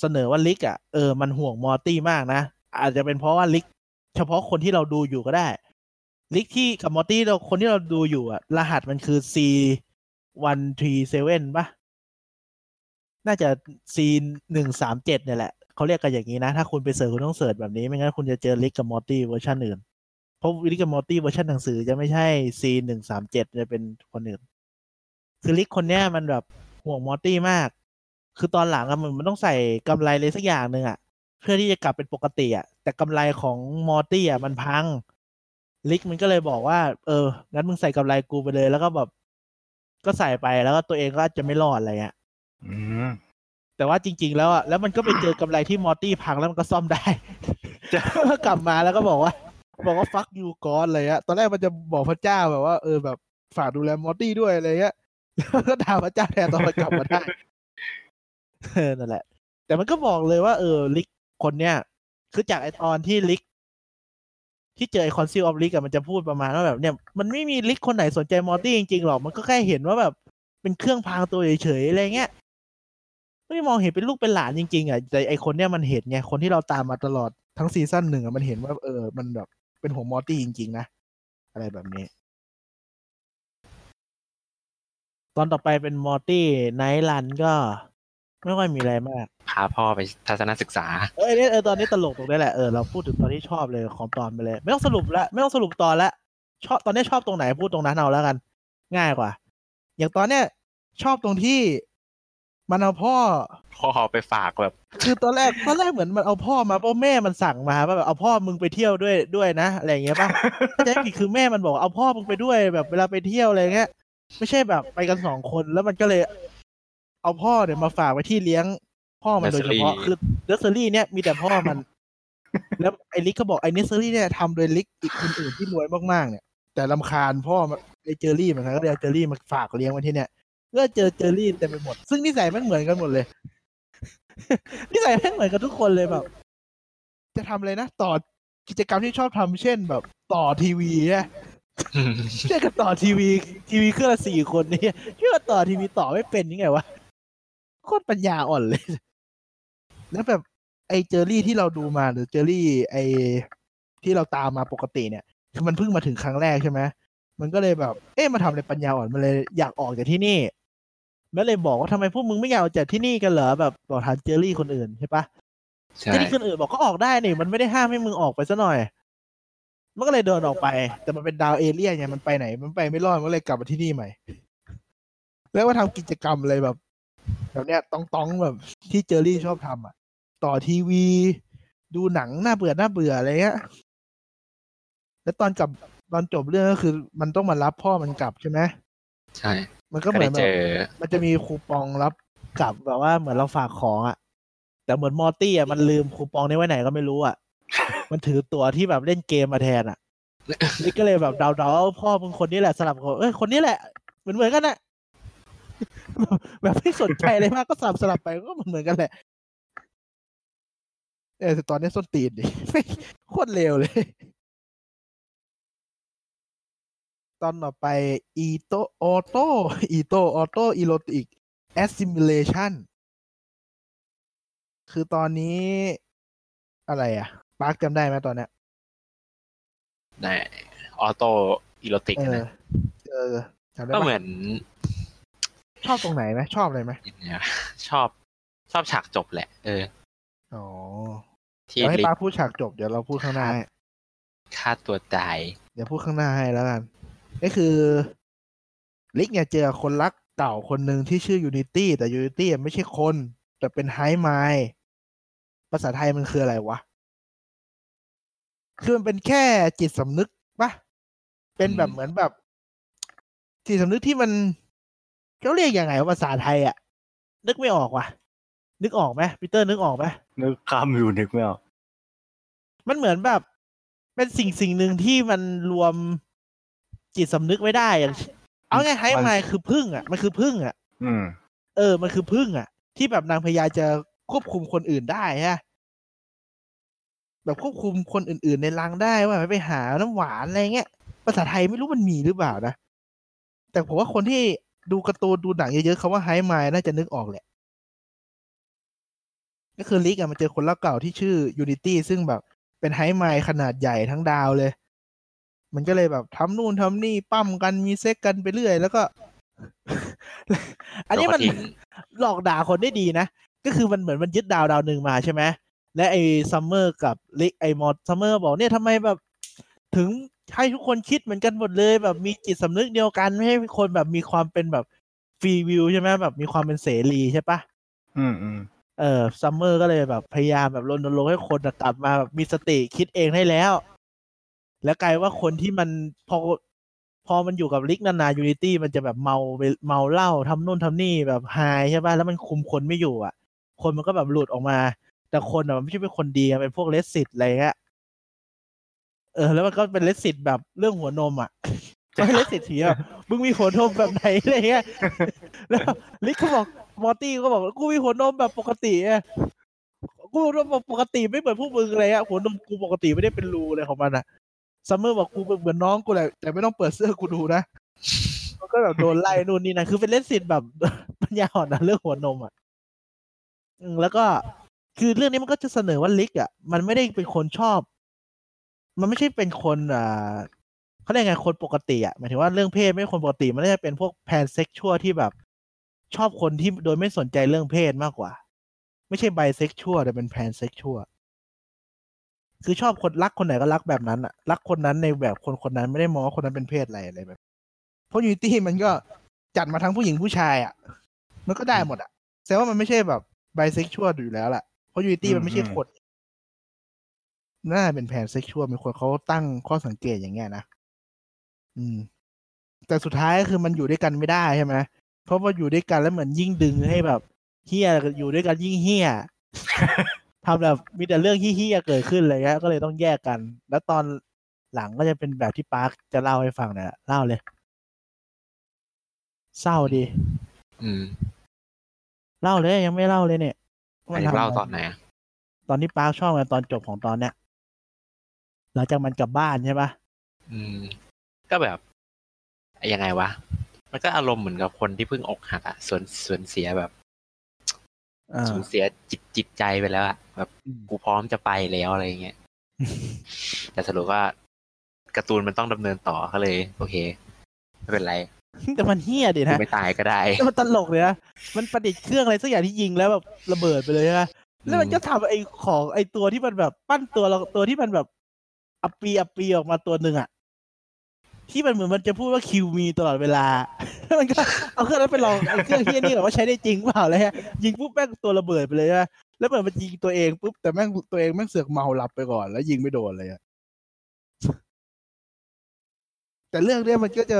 เสนอว่าลิกอะเออมันห่วงมอร์ตี้มากนะ อาจจะเป็นเพราะว่า Rick เฉพาะคนที่เราดูอยู่ก็ได้ Rick ที่กับมอร์ตี้เราคนที่เราดูอยู่อะรหัสมันคือ C one three seven ปะน่าจะ C หนึ่งสามเจ็ดเนี่ยแหละ เขาเรียกกันอย่างนี้นะ ถ้าคุณไปเสิร์ชคุณต้องเสิร์ชแบบนี้ ไม่งั้นคุณจะเจอ Rick กับมอร์ตี้เวอร์ชันอื่น เพราะ Rick กับมอร์ตี้เวอร์ชันหนังสือจะไม่ใช่ C หนึ่งสามเจ็ดจะเป็นคนอื่น คือ Rick คนเนี้ยมันแบบห่วงมอร์ตี้มาก คือตอนหลังอะมันมันต้องใส่กำไรเลยสักอย่างหนึ่งอะเพื่อที่จะกลับเป็นปกติอะแต่กำไรของมอร์ตี้อะมันพัง Rick มันก็เลยบอกว่า เอองั้นมึงใส่กำไรกูไปเลย แล้วก็แบบ ก็ใส่ไปแล้วก็ตัวเองก็จะไม่รอดอะไรเงี้ยแต่ว่าจริง ๆ แล้วอะแล้วมันก็ไปเจอกำไรที่มอร์ตี้พังแล้วมันก็ซ่อมได้ก็กลับมาแล้วก็บอกว่า บอกว่า fuck you God อะไรเงี้ยตอนแรกมันจะบอกพระเจ้าแบบว่าเออแบบฝากดูแลมอร์ตี้ด้วยอะไรเงี้ยแล้วก็ด่าพระเจ้าแทนตอนมันกลับมาได้เออนั่นแหละ แต่มันก็บอกเลยว่า เออ Rick คนเนี้ยคือจากไอตอนที่ Rick ที่เจอไอ Council of Rick อะมันจะพูดประมาณว่าแบบเนี่ยมันไม่มี Rick คนไหนสนใจมอร์ตี้จริงๆหรอกมันก็แค่เห็นว่าแบบเป็นเครื่องพรางตัวเฉยๆอะไรเงี้ยไม่มองเห็นเป็นลูกเป็นหลานจริงๆอะแต่ไอคนเนี้ยมันเห็นไงคนที่เราตามมาตลอดทั้งซีซั่นหนึ่งอะมันเห็นว่า เออ มันแบบ เป็นหัวมอร์ตี้จริง ๆ นะ อะไรแบบนี้ ตอนต่อไปเป็นมอร์ตี้ไนท์รันก็ไม่ค่อยมีอะไรมาก พาพ่อไปทัศนศึกษา เออเนี่ยเออตอนนี้ตลกตรงนี้แหละเออเราพูดถึงตอนที่ชอบเลยของตอนไปเลย ไม่ต้องสรุปละไม่ต้องสรุปตอนละชอบตอนนี้ชอบตรงไหนพูดตรงนั้นเอาแล้วกัน ง่ายกว่า อย่างตอนเนี้ยชอบตรงที่ มันเอาพ่อ พ่อไปฝากแบบ คือตอนแรกตอนแรกเหมือนมันเอาพ่อมาเพราะแม่มันสั่งมาว่าแบบเอาพ่อมึงไปเที่ยวด้วยด้วยนะอะไรอย่างเงี้ยป่ะถ้าจะไม่ผิดคือแม่มันบอกเอาพ่อมึงไปด้วยแบบเวลาไปเที่ยวอะไรเงี้ยไม่ใช่แบบไปกันสองคนแล้วมันก็เลย เอาพ่อเนี่ยมาฝากไว้ที่เลี้ยง พ่อมันโดยเฉพาะ Nursery คือเนสเซอรี่เนี่ยมีแต่พ่อมัน แล้วไอ้ Rick ก็บอกไอ้เนสเซอรี่เนี่ยทำโดย Rick อีกคนอื่นที่รวยมากๆเนี่ยแต่รำคาญพ่อมันไอ้ Jerry เหมือนกันก็เลยเอา Jerry มาฝากเลี้ยงไว้ที่เนี่ย ก็เจอเจอรี่เต็มไปหมด ซึ่งนิสัยแม่งเหมือนกันหมดเลย นิสัยแม่งเหมือนกันทุกคนเลยแบบ จะทำอะไรนะต่อกิจกรรมที่ชอบทำเช่นแบบต่อทีวีเนี่ยเช่นกันต่อทีวี ทีวีเครื่องละสี่คนนี่เชื่อต่อทีวีต่อไม่เป็นยังไงวะโคตรปัญญาอ่อนเลย แล้วแบบไอ้เจอรี่ที่เราดูมาหรือเจอรี่ ไอ้ที่เราตามมาปกติเนี่ยคือมันเพิ่งมาถึงครั้งแรกใช่ไหมมันก็เลยแบบ เอ๊ะมาทำอะไรปัญญาอ่อนมันเลยอยากออกจากที่นี่ มันเลยบอกว่าทำไมพวกมึงไม่อยากออกจากที่นี่กันเหรอแบบบอกทางเจอรี่คนอื่นใช่ปะใช่เจอรี่คนอื่นบอกก็ออกได้นี่มันไม่ได้ห้ามให้มึงออกไปซะหน่อย มันก็เลยเดินออกไป แต่มันเป็นดาวเอเลี่ยนไงมันไปไหน มันไปไม่รอดมันก็เลยกลับมาที่นี่ใหม่ แล้วก็ทำกิจกรรมอะไรแบบแบบเนี้ยต้องต้องๆแบบที่เจอรี่ชอบทำอะ ต่อทีวี ดูหนังน่าเบื่อน่าเบื่ออะไรเงี้ยแล้วตอนกลับตอนจบเรื่องก็คือ มันต้องมารับพ่อมันกลับใช่ไหมใช่ มันก็ก็เหมืได้อนแบเจบอมันจะมีคูปองรับกลับแบบว่าเหมือนเราฝากของอะ แต่เหมือนมอร์ตี้อะมันลืมคูปองนี้ไว้ไหนก็ไม่รู้อะ มันถือตั๋วที่แบบเล่นเกมมาแทนอะ นี่ก็เลยแบบเดาๆว่าพ่อมึงคนนี้แหละสลับกับเอ้ยคนนี้แหละ เหมือนเหมือนกันน่ะ แบบไม่สนใจเลยมากก็สลับสลับไปก็เหมือนเหมือนกันแหละเออแต่ตอนนี้ส้นตีนดิโคตรเร็วเลย ตอนต่อไปอีโตออโตอีโต Auto Erotic Assimilation คือตอนนี้อะไรอะปาร์คจำได้ไหมตอนเนี้ยใน Auto Erotic เออนะเออจำได้ก็ปะเหมือน ชอบตรงไหนไหมชอบอะไรไหมยังไงวะชอบชอบฉากจบแหละ เอออ๋อที่เดี๋ยวให้ลิกปาร์คพูดฉากจบเดี๋ยวเราพูดข้างหน้าให้ฆ่าตัวตาย เดี๋ยวพูดข้างหน้าให้แล้วกัน ก็คือ Rick เนี่ยเจอคนรักเก่าคนหนึ่งที่ชื่อ Unity แต่ Unity ไม่ใช่คน แต่เป็นไฮไมล์ภาษาไทยมันคืออะไรวะ คือมันเป็นแค่จิตสำนึกปะเป็นแบบอืมเหมือนแบบ จิตสำนึกที่มันเขาเรียกยังไงวะภาษาไทยอะนึกไม่ออกว่ะ นึกออกไหมพีเตอร์นึกออกไหมนึกคำอยู่นึกไม่ออก มันเหมือนแบบ เป็นสิ่งสิ่งหนึ่งที่มันรวม จิตสำนึกไว้ได้อย่างเอาไงไฮไมล์คือพึ่งอะมันคือพึ่งอะอืมเออ มันคือพึ่งอะ ที่แบบนางพญาจะควบคุมคนอื่นได้ฮะแบบควบคุมคนอื่น ๆ ในรังได้ว่าไปหาน้ำหวานอะไรเงี้ยภาษาไทยไม่รู้มันมีหรือเปล่านะแต่ผมว่าคนที่ดูการ์ตูนดูหนังเยอะๆคำว่า hive mind น่าจะนึกออกแหละ ก็คือ Rick อะมันเจอคนรักเก่าที่ชื่อ Unity ซึ่งแบบเป็น hive mind ขนาดใหญ่ทั้งดาวเลย มันก็เลยแบบทำนู่นทำนี่ปั้มกันมีเซ็กซ์กันไปเรื่อย แล้วก็ อันนี้มันโยทิ้งหลอกด่าคนได้ดีนะ ก็คือมันเหมือนมันยึดดาวดาวหนึ่งมาใช่ไหมและไอ้Summer กับ Rick ไอ้มอด Summer บอกเนี่ยทำไมแบบ ถึงให้ทุกคนคิดเหมือนกันหมดเลย แบบมีจิตสำนึกเดียวกัน ไม่ให้คนแบบมีความเป็นแบบ free will ใช่ไหมแบบมีความเป็นเสรีใช่ปะอืมอืมเออ Summer ก็เลยแบบพยายามแบบรณรงค์ให้คนอะกลับมาแบบมีสติคิดเองได้แล้ว แล้วกลายว่าคนที่มันพอพอมันอยู่กับ Rick นานๆ Unity มันจะแบบเมาไปเมาเหล้าทำนู่นทำนี่แบบ highใช่ป่ะแล้วมันคุมคนไม่อยู่อะ คนมันก็แบบหลุดออกมา แต่คนอะมันไม่ใช่เป็นคนดีเป็นพวก racist อะไรเงี้ยเออ แล้วมันก็เป็น racist แบบเรื่องหัวนมอะไม่ racist ทีแบบมึงมีหัวนมแบบไหนอะไรเงี้ยแล้ว Rick เขาบอก Morty ก็บอกกูมีหัวนมแบบปกติอะกูหัวนมแบบปกติไม่เหมือนพวกมึงเลยอะหัวนมกูปกติไม่ได้เป็นรูเลยของมันอะ Summer บอกกูเหมือนน้องกูแหละแต่ไม่ต้องเปิดเสื้อกูดูนะมันก็แบบโดนไล่นู่นนี่นะคือเป็น racist แบบปัญญาอ่อนนะเรื่องหัวนมอะแล้วก็คือเรื่องนี้มันก็จะเสนอว่า Rick อะ มันไม่ได้เป็นคนชอบ มันไม่ใช่เป็นคนอ่าเขาเรียกไงคนปกติอะหมายถึงว่าเรื่องเพศไม่คนปกติ มันน่าจะเป็นพวก pansexual ที่แบบ ชอบคนที่โดยไม่สนใจเรื่องเพศมากกว่า ไม่ใช่ไบเซ็กชวลแต่เป็น pansexual คือชอบคนรักคนไหนก็รักแบบนั้นอะรักคนนั้นในแบบคนคนนั้นไม่ได้มองว่าคนนั้นเป็นเพศอะไรอะไรแบบเพราะ Unity มันก็จัดมาทั้งผู้หญิงผู้ชายอะมันก็ได้หมดอะแสดงว่ามันไม่ใช่แบบไบเซ็กชวลอยู่แล้วแหละเพราะ Unity มันไม่ใช่คนน่าเป็น pansexual มีคนเขาตั้งข้อสังเกตอย่างเงี้ยนะอืม แต่สุดท้ายก็คือมันอยู่ด้วยกันไม่ได้ใช่ไหมเพราะว่าอยู่ด้วยกันแล้วเหมือนยิ่งดึงให้แบบเหี้ยอยู่ด้วยกันยิ่งเหี้ย ทำแบบมีแต่เรื่องเหี้ยๆเกิดขึ้นอะไรเงี้ยก็เลยต้องแยกกัน แล้วตอนหลังก็จะเป็นแบบที่ปาร์คจะเล่าให้ฟังเนี่ยเล่าเลย เศร้าดี อืม เล่าเลยยังไม่เล่าเลยเนี่ยหมายถึงเล่าตอนไหนอะตอนที่ปาร์คชอบกันตอนจบของตอนเนี้ยหลังจากมันกลับบ้านใช่ปะอืม ก็แบบยังไงวะ มันก็อารมณ์เหมือนกับคนที่เพิ่งอกหักอะส่วนส่วนเสียแบบอ่า สูญเสียจิตจิตใจไปแล้วอะแบบอืมกูพร้อมจะไปแล้วอะไรเงี้ยแต่สรุปว่าการ์ตูนมันต้องดำเนินต่อก็เลย โอเค ไม่เป็นไร แต่มันเฮี้ยดิกูนะไม่ตายก็ได้แต่มันตลกเลยนะมันประดิษฐ์เครื่องอะไรสักอย่างที่ยิงแล้วแบบระเบิดไปเลยใช่ไหมแล้วมันก็ทำไอ้ของไอ้ตัวที่มันแบบปั้นตัวเราตัวที่มันแบบอัปปีอัปปีออกมาตัวหนึ่งอะ ที่มันเหมือนมันจะพูดว่าคิวมีตลอดเวลาแล้วมันก็เอาเครื่องนั้นไปลองไอ้เครื่องเฮี้ยนี่ก่อนว่าใช้ได้จริงเปล่าเลยฮะยิงปุ๊บแม่งตัวระเบิดไปเลยนะแล้วเหมือนมันยิงตัวเองปุ๊บแต่แม่งตัวเองแม่งเสือกเมาหลับไปก่อน แล้วยิงไม่โดนเลยอะแต่เรื่องเนี้ยมันก็จะ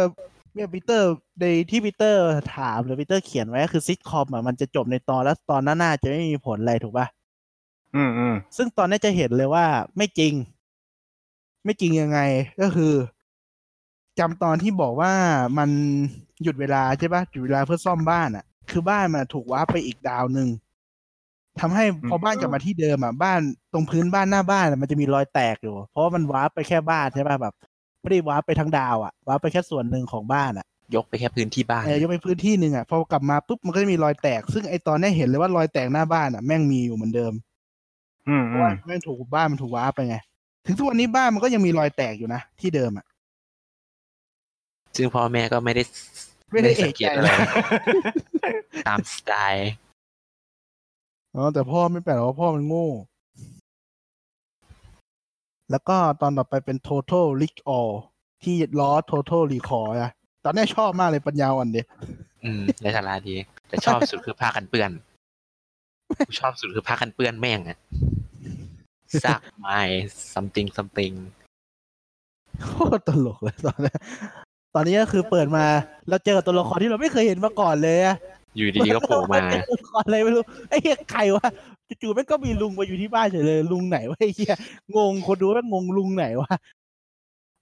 เนี่ยปีเตอร์ในที่ปีเตอร์ถามหรือปีเตอร์เขียนไว้ก็คือซิทคอมอะมันจะจบในตอนแล้วตอนหน้าๆจะไม่มีผลอะไรถูกป่ะอืมอืมซึ่งตอนนี้จะเห็นเลยว่าไม่จริง ไม่จริงยังไงก็คือ จำตอนที่บอกว่ามันหยุดเวลาใช่ปะหยุดเวลาเพื่อซ่อมบ้านอะ คือบ้านมันถูก warp ไปอีกดาวหนึ่งทำให้พอบ้านกลับมาที่เดิมอะบ้านตรงพื้นบ้านหน้าบ้านอะมันจะมีรอยแตกอยู่ เพราะว่ามัน warp ไปแค่บ้านใช่ปะแบบไม่ได้ warp ไปทั้งดาวอะ warp ไปแค่ส่วนหนึ่งของบ้านอะ ยกไปแค่พื้นที่บ้านเออยกไปพื้นที่หนึ่งอะพอกลับมาปุ๊บมันก็จะมีรอยแตก ซึ่งไอ้ตอนนี้เห็นเลยว่ารอยแตกหน้าบ้านอะแม่งมีอยู่เหมือนเดิม อืมเพอืราะว่ามแม่งถูกบ้านมันถูกว้าร์ปไปไง ถึงทุกวันนี้บ้านมันก็ยังมีรอยแตกอยู่นะที่เดิมอะ ซึ่งพ่อแม่ก็ไม่ได้ไม่ได้เอสักงเกใจตอะไรตามสไตล์อ๋อแต่พ่อไม่แปลกหรอกว่าพ่อมันโง่ แล้วก็ตอนต่อไปเป็น total recall ที่ล้อ total recall อะตอนนี้ชอบมากเลยปัญญาอ่อนเดียอืมในสาระดี แต่ชอบสุดคือผ้ากันเปื้อนกูชอบสุดคือผ้ากันเปื้อนแม่งอะซักไม้ something something โคตรตลกเลยตอนนี้ ตอนนี้ก็คือเปิดมาเราเจอกับตัวละครที่เราไม่เคยเห็นมาก่อนเลยอะอยู่ดีๆก็โผล่มาตัวละครอะไรไม่รู้ไอ้เหี้ยใครวะจู่ๆแม่งก็มีลุงมาอยู่ที่บ้านเฉยเลยลุงไหนวะไอ้เหี้ยงงคนดูแม่งงงลุงไหนวะ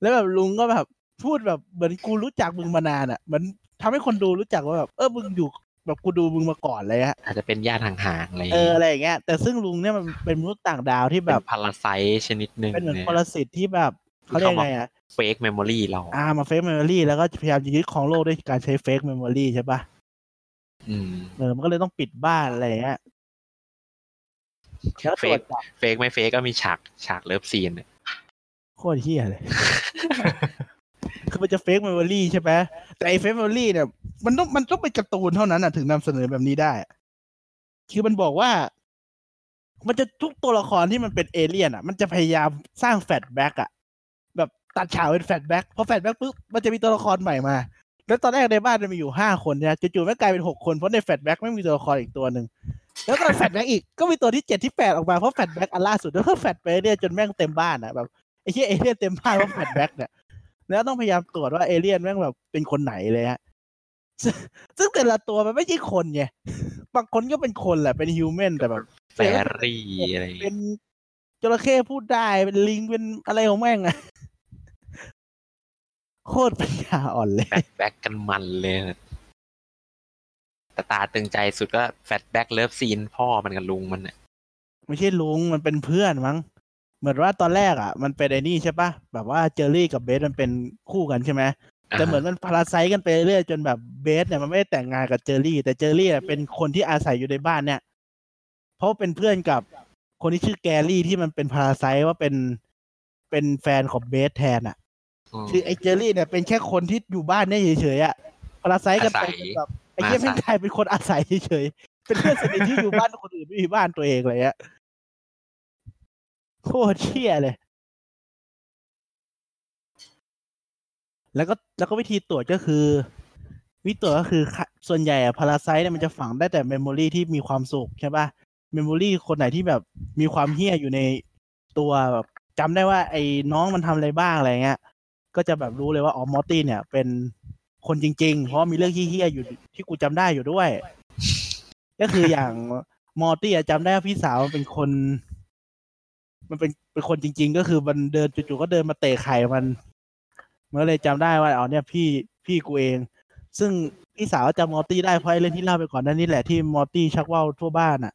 แล้วแบบลุงก็แบบพูดแบบเหมือนกูรู้จักมึงมานานอะเหมือนทำให้คนดูรู้จักว่าแบบเออมึงอยู่แบบกูดูมึงมาก่อนเลยฮะอาจจะเป็นญาติห่างๆอะไรอย่างเออเงี้ยอะไรอย่างเงี้ยแต่ซึ่งลุงเนี่ยมันเป็นมนุษย์ต่างดาวที่แบแบบบ parasite ชนิดหนึ่งเป็นเหมือนเนี่ยปรสิตที่แบบ เขาเรียกไงอะ fake memory เรา อ่ามา fake memory แล้วก็พยายามจะยึดครองโลกด้วยการใช้ fake memory ใช่ปะอืมเออมันก็เลยต้องปิดบ้านอะไรอย่างเงี้ยแล้วตรวจจับ fake ไม่ fake ก็มีฉากฉาก love scene เนี่ยโคตรเหี้ยเลย คือมันจะ fake memory ใช่ไหมแต่ไอ้ fake memory เนี่ย มันต้องมันต้องเป็นการ์ตูนเท่านั้นอะถึงนำเสนอแบบนี้ได้อะคือมันบอกว่า มันจะทุกตัวละครที่มันเป็นเอเลี่ยนอะ มันจะพยายามสร้าง flashback อะแบบ ตัดฉากเป็น flashback พอ flashback ปุ๊บมันจะมีตัวละครใหม่มา แล้วตอนแรกในบ้านมันมีอยู่ห้าคนเนี่ยจู่ๆแม่งกลายเป็นหกคนเพราะใน flashback มันมีตัวละครอีกตัวหนึ่งแล้วตอน flashback อีกก็มีตัวที่เจ็ดที่แปดออกมาเพราะ flashback อันล่าสุดแล้วก็แฟลชไปเนี่ยจนแม่งเต็มบ้านอะแบบไอ้เหี้ยเอเลี่ยนเต็มบ้านเพราะ flashback เนี่ยแล้วต้องพยายามตรวจว่าเอเลี่ยนแม่งแบบเป็นคนไหนเลยฮะซึ่งซึ่งแต่ละตัวมันไม่ใช่คนไงบางคนก็เป็นคนแหละเป็น human แต่แบบ fai ry อะไรอย่างเป็เงี้ยนจระเข้พูดได้เป็นลิงเป็นอะไรของแม่งอะ โคตรปัญญาอ่อนเลย flashback กันมันเลยแต่ตราตรึงใจสุดก็ flashback love scene พ่อมันกับลุงมันน่ะไม่ใช่ลุงมันเป็นเพื่อนมั้ง เหมือนว่าตอนแรกอะ มันเป็นไอ้นี่ใช่ปะแบบว่าเจอรี่กับเบสมันเป็นคู่กันใช่ไหมแต่เหมือนมัน parasite กันไปเรื่อยจนแบบเบสเนี่ยมันไม่ได้แต่งงานกับเจอรี่ แต่เจอรี่อะเป็นคนที่อาศัยอยู่ในบ้านเนี่ย เพราะเป็นเพื่อนกับคนที่ชื่อแกรี่ที่มันเป็น parasite ว่าเป็นเป็นแฟนของเบสแทนอะม คือไอ้เจอรี่เนี่ยเป็นแค่คนที่อยู่บ้านเนี่ยเฉยๆอะparasite กันไปอาศัยแบบไอ้เหี้ยมาไม่อาศัยกลายเป็นคนอาศัยเฉยๆเป็นเพื่อนสนิทที่อยู่บ้านคนอื่นไม่มีบ้านตัวเองเลยอะโคตรเชี่ยเลย แล้วก็แล้วก็วิธีตรวจก็คือ วิธีตรวจก็คือค่ะส่วนใหญ่อะ parasite เนี่ยมันจะฝังได้แต่ memory ที่มีความสุขใช่ปะ memory คนไหนที่แบบมีความเหี้ยอยู่ในตัวแบบจำได้ว่าไอ้น้องมันทำอะไรบ้างอะไรเงี้ย ก็จะแบบรู้เลยว่าอ๋อมอร์ตี้เนี่ย เป็นคนจริง ๆ เพราะมีเรื่องเหี้ยๆอยู่ที่กูจำได้อยู่ด้วย ก็คืออย่างมอร์ตี้อะจำได้ว่าพี่สาวมันเป็นคน มันเป็นเป็นคนจริง ๆ ก็คือมันเดินจู่ๆก็เดินมาเตะไข่มันมันก็เลยจำได้ว่าอ๋อเนี่ยพี่พี่กูเอง ซึ่งพี่สาวจำมอร์ตี้ได้เพราะไอ้เรื่องที่เล่าไปก่อนนั้นนี่แหละที่มอร์ตี้ชักว่าวทั่วบ้านอะ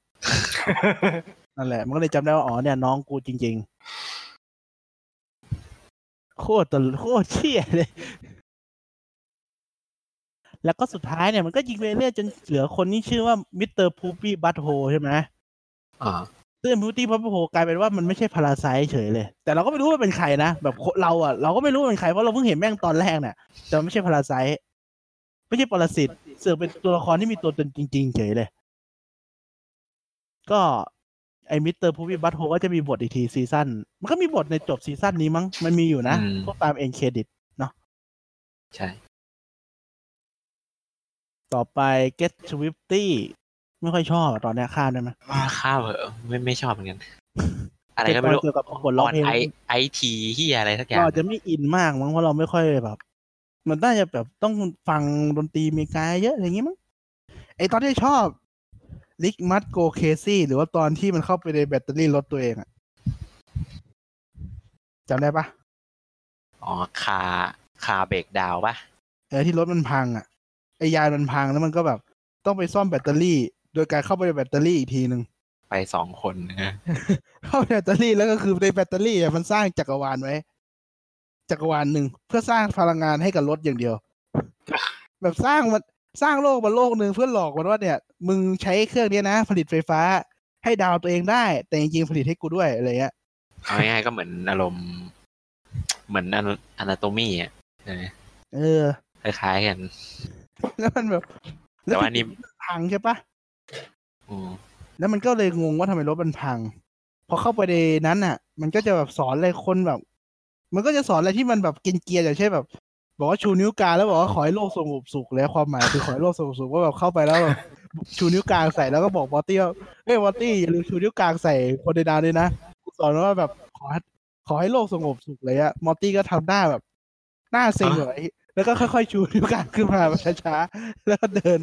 นั่นแหละ มันก็เลยจำได้ว่าอ๋อเนี่ยน้องกูจริง ๆ โคตรตลโคตรเชี่ยเลย แล้วก็สุดท้ายเนี่ยมันก็ยิงไปเรื่อยจนเหลือคนที่ชื่อว่า Mr. Poopybutthole ใช่ไหมอ่าซึ่ง Poopybutthole กลายเป็นว่ามันไม่ใช่ parasite เฉยเลย แต่เราก็ไม่รู้ว่าเป็นใครนะ แบบเราอะ เราก็ไม่รู้ว่าเป็นใคร เพราะเราเพิ่งเห็นแม่งตอนแรกเนี่ยแต่มันไม่ใช่ parasite ไม่ใช่ปรสิตเสือกเป็นตัวละครที่มีตัวตนจริง ๆ เฉยเลย ก็ไอ้ Mr. Poopybutthole ก็จะมีบทอีกทีซีซั่นมันก็มีบทในจบซีซั่นนี้มั้ง มันมีอยู่นะอืมพวกตาม end credit ใช่ ต่อไป Get Schwifty ไม่ค่อยชอบอะตอนเนี้ยข้ามได้ไหมข้ามเหอะไม่ไม่ชอบเหมือนกัน อะไรก็ไม่รู้เกี่ยวกับบทร้องเพลงไอไอทีที่อะไรสักอย่างเราอาจจะไม่อินมากมั้งเพราะเราไม่ค่อยแบบมันน่าจะแบบต้องฟังดนตรีอเมริกาเยอะอย่างงี้มั้งไอ้ตอนที่ชอบ Rick Must Go Crazy หรือว่าตอนที่มันเข้าไปในแบตเตอรี่รถตัวเองอะจำได้ปะอ๋อ car car breakdown ปะเออที่รถมันพังอะไอ้ยานมันพังแล้วมันก็แบบ ต้องไปซ่อมแบตเตอรี่ โดยการเข้าไปในแบตเตอรี่อีกทีหนึ่งไปสองคนนะเข้าไปในแบตเตอรี่แล้วก็คือในแบตเตอรี่อะมันสร้างจักรวาลไว้ จักรวาลหนึ่งเพื่อสร้างพลังงานให้กับรถอย่างเดียว แบบสร้างมัน สร้างโลกมาโลกหนึ่งเพื่อหลอกมันว่าเนี่ย มึงใช้เครื่องเนี้ยนะ ผลิตไฟฟ้าให้ดาวตัวเองได้ แต่จริงๆผลิตให้กูด้วยอะไรเงี้ยเอาง่ายๆก็เหมือนอารมณ์เหมือนอนาโตมีอะใช่ไหมเออคล้ายๆกัน แล้วมันแบบแต่ว่านี่พังใช่ปะอืมแล้วมันก็เลยงงว่าทำไมรถมันพัง พอเข้าไปในนั้นอะ มันก็จะแบบสอนอะไรคนแบบ มันก็จะสอนอะไรที่มันแบบเกรียนๆอย่างเช่นแบบ บอกว่าชูนิ้วกลางแล้วบอกว่าขอให้โลกสงบสุขแล้วความหมายคือขอให้โลกสงบสุขว่าแบบเข้าไปแล้วแบบชูนิ้วกลางใส่แล้วก็บอกมอตตี้ว่าเฮ้ยมอตตี้อย่าลืมชูนิ้วกลางใส่คนในดาวด้วยนะสอนว่าแบบขอให้ขอให้โลกสงบสุขเลยอะมอตตี้ก็ทำหน้าแบบ หน้าเซ็งเลยแล้วก็ค่อยๆชูนิ้วกลางขึ้นมาแบบช้าๆแล้วก็เดิน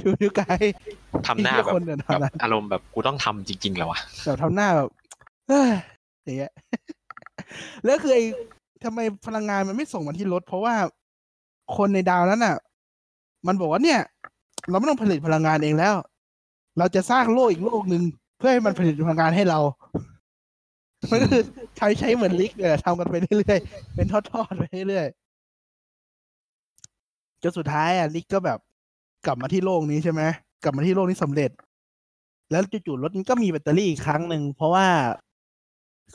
ชูนิ้วกลางให้ทำหน้าให้แบบคนเดินแบบทำนั้นอารมณ์แบบกูต้องทำจริงๆเหรอวะแบบทำหน้าแบบเอ้ยอย่างเงี้ยแล้วคือไอ้ทำไมพลังงานมันไม่ส่งมาที่รถ เพราะว่า คนในดาวนั้นอะ มันบอกว่าเนี่ย เราไม่ต้องผลิตพลังงานเองแล้ว เราจะสร้างโลกอีกโลกหนึ่งเพื่อให้มันผลิตพลังงานให้เรามันก็คือใช้ใช้เหมือนลิกเนี่ยทำกันไปเรื่อยๆเป็นทอดๆไปเรื่อยๆจนสุดท้ายอะลิกก็แบบกลับมาที่โลกนี้ใช่ไหมกลับมาที่โลกนี้สำเร็จ แล้วจู่ๆรถมันก็มีแบตเตอรี่อีกครั้งหนึ่งเพราะว่า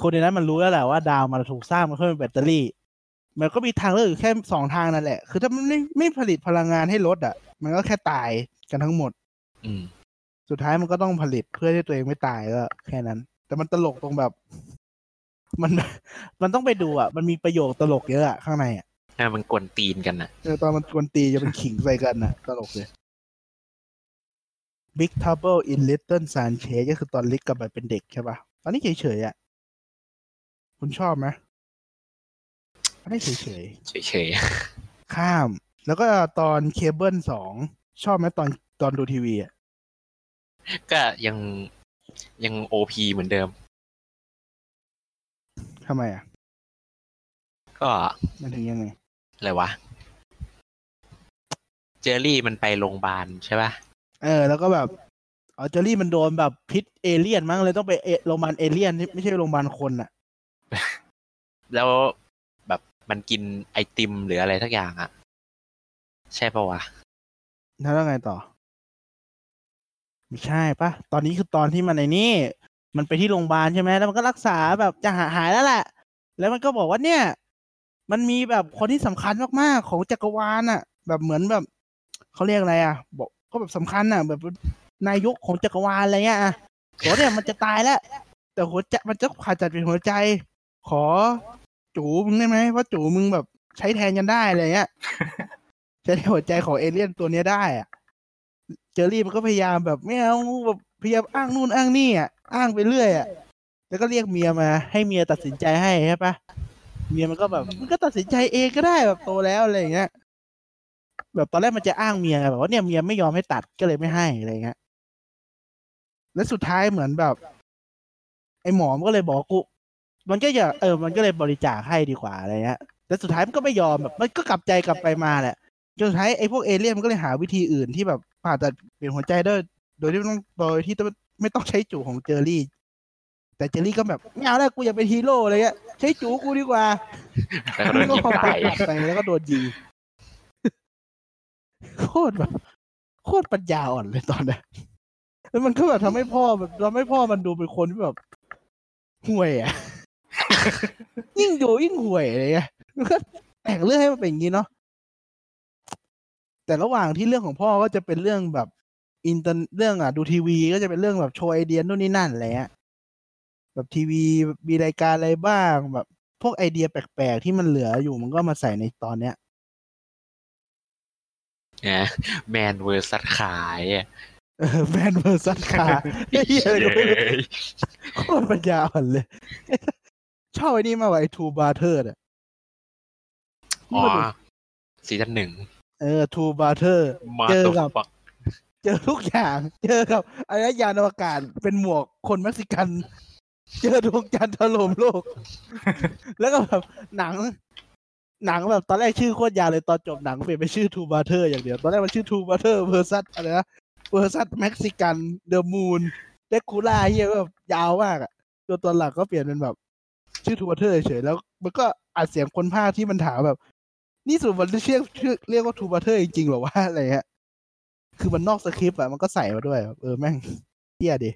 คนในนั้นมันรู้แล้วแหละว่าดาวมันถูกสร้างมาเพื่อเป็นแบตเตอรี่ มันก็มีทางเลือกอยู่แค่สองทางนั่นแหละ คือถ้ามันไม่ไม่ผลิตพลังงานให้รถอะ มันก็แค่ตายกันทั้งหมด อืม สุดท้ายมันก็ต้องผลิตเพื่อให้ตัวเองไม่ตายก็แค่นั้น แต่มันตลกตรงแบบ มันมันต้องไปดูอะ มันมีประโยคตลกเยอะอะข้างในอะให้มันกวนตีนกันอะเออตอนมันกวนตีจะเป็นขิงใส่กันน่ะ ตลกเลย Big Trouble in Little Sanchez ก็คือตอนลิกกลับไปเป็นเด็กใช่ปะตอนนี้เฉยๆอะ คุณชอบไหม อันนี้เฉยเฉยๆข้าม แล้วก็ตอนเคเบิลสองชอบไหมตอนตอนดูทีวีอะๆก็ยังยังโอพีเหมือนเดิมทำไมอะ ก็มันถึงยังไงอะไรวะ เจอรี่มันไปโรงพยาบาลใช่ปะเออ แล้วก็แบบอ๋อเจอรี่มันโดนแบบพิษเอเลี่ยนมั้งเลยต้องไปเอโรงพยาบาลเอเลี่ยนที่ไม่ใช่โรงพยาบาลคนอะ แล้วแบบ มันกินไอติมหรืออะไรทักอย่างอะ ใช่ปะวะแล้วไงต่อ ไม่ใช่ปะตอนนี้คือตอนที่มันในนี่ มันไปที่โรงพยาบาลใช่ไหมแล้วมันก็รักษาแบบจะหาหายแล้วแหละ แล้วมันก็บอกว่าเนี่ย มันมีแบบคนที่สำคัญมากๆของจักรวาลอะ แบบเหมือนแบบเขาเรียกอะไรอะ บอกก็แบบสำคัญอะ แบบนายกของจักรวาลอะไรเงี้ยอะบอกเนี่ยมันจะตายแล้ว แต่หัวใจมันจะผ่าตัดเป็นหัวใจ ขอ จูมึงได้ไหมเพราะจูมึงแบบใช้แทนกันได้อะไรเงี้ยใช้ในหัวใจของเอเลี่ยนตัวเนี้ยได้อะเจอรี่มันก็พยายามแบบไม่เอาแบบพยายามอ้างนู่นอ้างนี่อะอ้างไปเรื่อยอะแล้วก็เรียกเมียมาให้เมียตัดสินใจให้ใช่ปะเมียมันก็แบบมันก็ตัดสินใจเองก็ได้แบบโตแล้วอะไรอย่างเงี้ยแบบตอนแรกมันจะอ้างเมียไงแบบว่าเนี่ยเมียไม่ยอมให้ตัดก็เลยไม่ให้อะไรอย่างเงี้ยแล้วสุดท้ายเหมือนแบบ ไอ้หมอมันก็เลยบอกว่ากู มันก็อย่าเออมันก็เลยบริจาคให้ดีกว่าอะไรเงี้ยแต่สุดท้ายมันก็ไม่ยอมแบบมันก็กลับใจกลับไปมาแหละจนสุดท้ายไอ้พวกเอเลี่ยนมันก็เลยหาวิธีอื่นที่แบบผ่าตัดเปลี่ยนหัวใจด้วยโดยที่ไม่ต้องโดยที่ไม่ต้องใช้จูของเจอรี่ แต่เจอรี่ก็แบบไม่เอาแล้วกูอยากเป็นฮีโร่อะไรเงี้ยใช้จูกูดีกว่าแล้วก็โดนยิงก็ตายไปแล้วก็โดนยิงโคตรแบบโคตรปัญญาอ่อนเลยตอนนั้นแล้วมันก็แบบทำให้พ่อแบบทำให้พ่อมันดูเป็นคนที่แบบห่วยอะ ยิ่งดูยิ่งห่วยอะไรเงี้ยมันก็แต่งเรื่องให้มันเป็นอย่างนี้เนาะแต่ระหว่างที่เรื่องของพ่อก็จะเป็นเรื่องแบบ อินเตอร์เรื่องอะดูทีวี ก็จะเป็นเรื่องแบบโชว์ไอเดียนู่นนี่นั่นอะไรเงี้ยแบบทีวีมีรายการอะไรบ้างแบบ พวกไอเดียแปลกๆที่มันเหลืออยู่มันก็มาใส่ในตอนเนี้ยนะ man versus car อะเออ man versus carเหี้ยอะไรก็ไม่รู้เย้ยโคตรปัญญาอ่อนเลย ชอบไอ้นี่มากกว่าไอ้ Two Brother อะอ๋อซีซั่นหนึ่งเออ Two Brother มาเจอตัวกับฟักเจอทุกอย่าง เจอกับไอ้ยานอวกาศเป็นหมวกคนเม็กซิกัน เจอดวงจันทร์ถล่มโลก แล้วก็แบบหนัง หนังแบบตอนแรกชื่อโคตรยาวเลยตอนจบหนังเปลี่ยนเป็นชื่อ Two Brother อย่างเดียว ตอนแรกมันชื่อ Two Brother versus อะไรนะversus Mexican the moon Dracula เหี้ยแบบยาวมากอะตัวตอนหลักก็เปลี่ยนเป็นแบบ ชื่อ Two Brother เฉยๆแล้วมันก็อัดเสียงคนพากย์ที่มันถามแบบ นี่สุดมันเรียกชื่อเรียกว่า Two Brother จริงๆเหรอวะอะไรเงี้ยคือมันนอกสคริปต์อะมันก็ใส่มาด้วยแบบเออแม่งเหี้ยดิ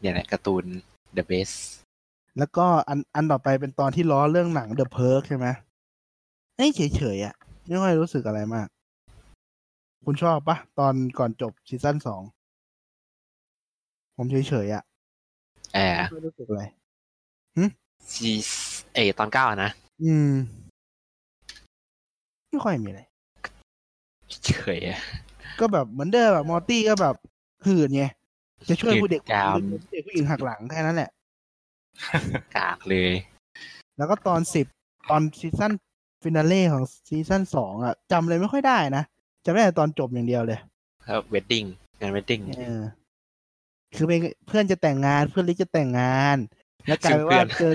เนี่ยแหละการ์ตูน The Best แล้วก็อันอันต่อไปเป็นตอนที่ล้อเรื่องหนัง The Purge ใช่ไหมเอ้ยเฉยๆอะไม่ค่อยรู้สึกอะไรมาก คุณชอบปะตอนก่อนจบซีซั่นสอง ผมเฉยๆอะ แอร์ไม่รู้สึกอะไรซีเอตอนเก้าอะนะ อืม ไม่ค่อยมีอะไรเฉยอะก็แบบเหมือนเดิมแบบมอร์ตี้ก็แบบหื่นไงจะช่วยผู้เด็กหื่นกามเด็กผู้หญิงหักหลังแค่นั้นแหละ กากเลย แล้วก็ตอนสิบตอน season finale ของซีซั่นสองอะจำเลยไม่ค่อยได้นะจำได้แต่ตอนจบอย่างเดียวเลยแล้ว wedding งาน wedding เออ คือเป็นเพื่อนจะแต่งงานเพื่อนริกจะแต่งงาน แล้วกลายเป็นว่าเจอ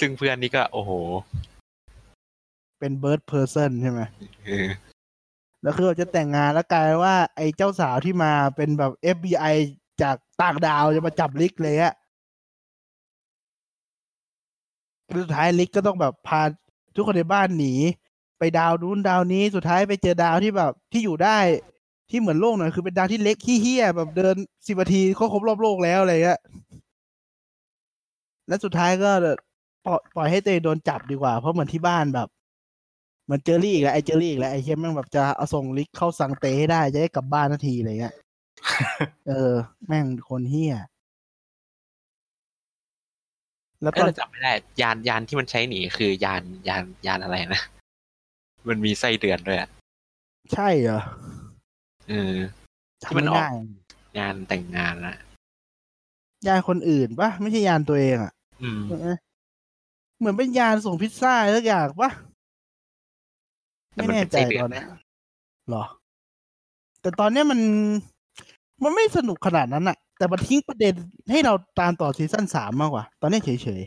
ซึ่งเพื่อนนี่ก็ โอ้โห เป็นเบิร์ดเพอร์ซันใช่ไหมเออแล้วคือจะแต่งงานแล้วกลายเป็นว่า ไอ้เจ้าสาวที่มาเป็นแบบ FBI จากต่างดาวจะมาจับลิกเลยอะสุดท้ายลิกก็ต้องแบบพาทุกคนในบ้านหนี ไปดาวนู้นดาวนี้สุดท้ายไปเจอดาวที่แบบที่อยู่ได้ ที่เหมือนโลกหน่อยคือเป็นดาวที่เล็กขี้เฮี้ยแบบเดินสิบนาทีก็ครบรอบโลกแล้วอะไรเงี้ยและสุดท้ายก็ปล่อยปล่อยให้ตัวเองโดนจับดีกว่า เพราะเหมือนที่บ้านแบบเหมือนเจอรี่อีกแล้วไอ้เจอรี่อีกแล้วไอ้เฮียแม่งแบบจะเอาส่งลิกเข้าสังเตให้ได้จะได้กลับบ้านนาทีอะไรเงี้ยเออ แม่งคนเฮี้ยแล้วเอ้ตยอนเราจำไม่ได้ยานยานที่มันใช้หนีคือยานยานยานอะไรนะ มันมีไส้เดือนด้วยอะใช่เหรอ เออที่จำมันไม่ออกได้งานแต่งงานนะยานคนอื่นปะไม่ใช่ยานตัวเองอะอืมใช่ไหมเหมือนเป็นยานส่งพิซซ่าสักอย่างปะแต่ไม่มันแน่เป็นใจไส้เดือตอนนเนี้ยหรอ แต่ตอนเนี้ยมันมันไม่สนุกขนาดนั้นอะแต่มันทิ้งประเด็นให้เราตามต่อซีซั่นสามมากกว่า ตอนเนี้ยเฉย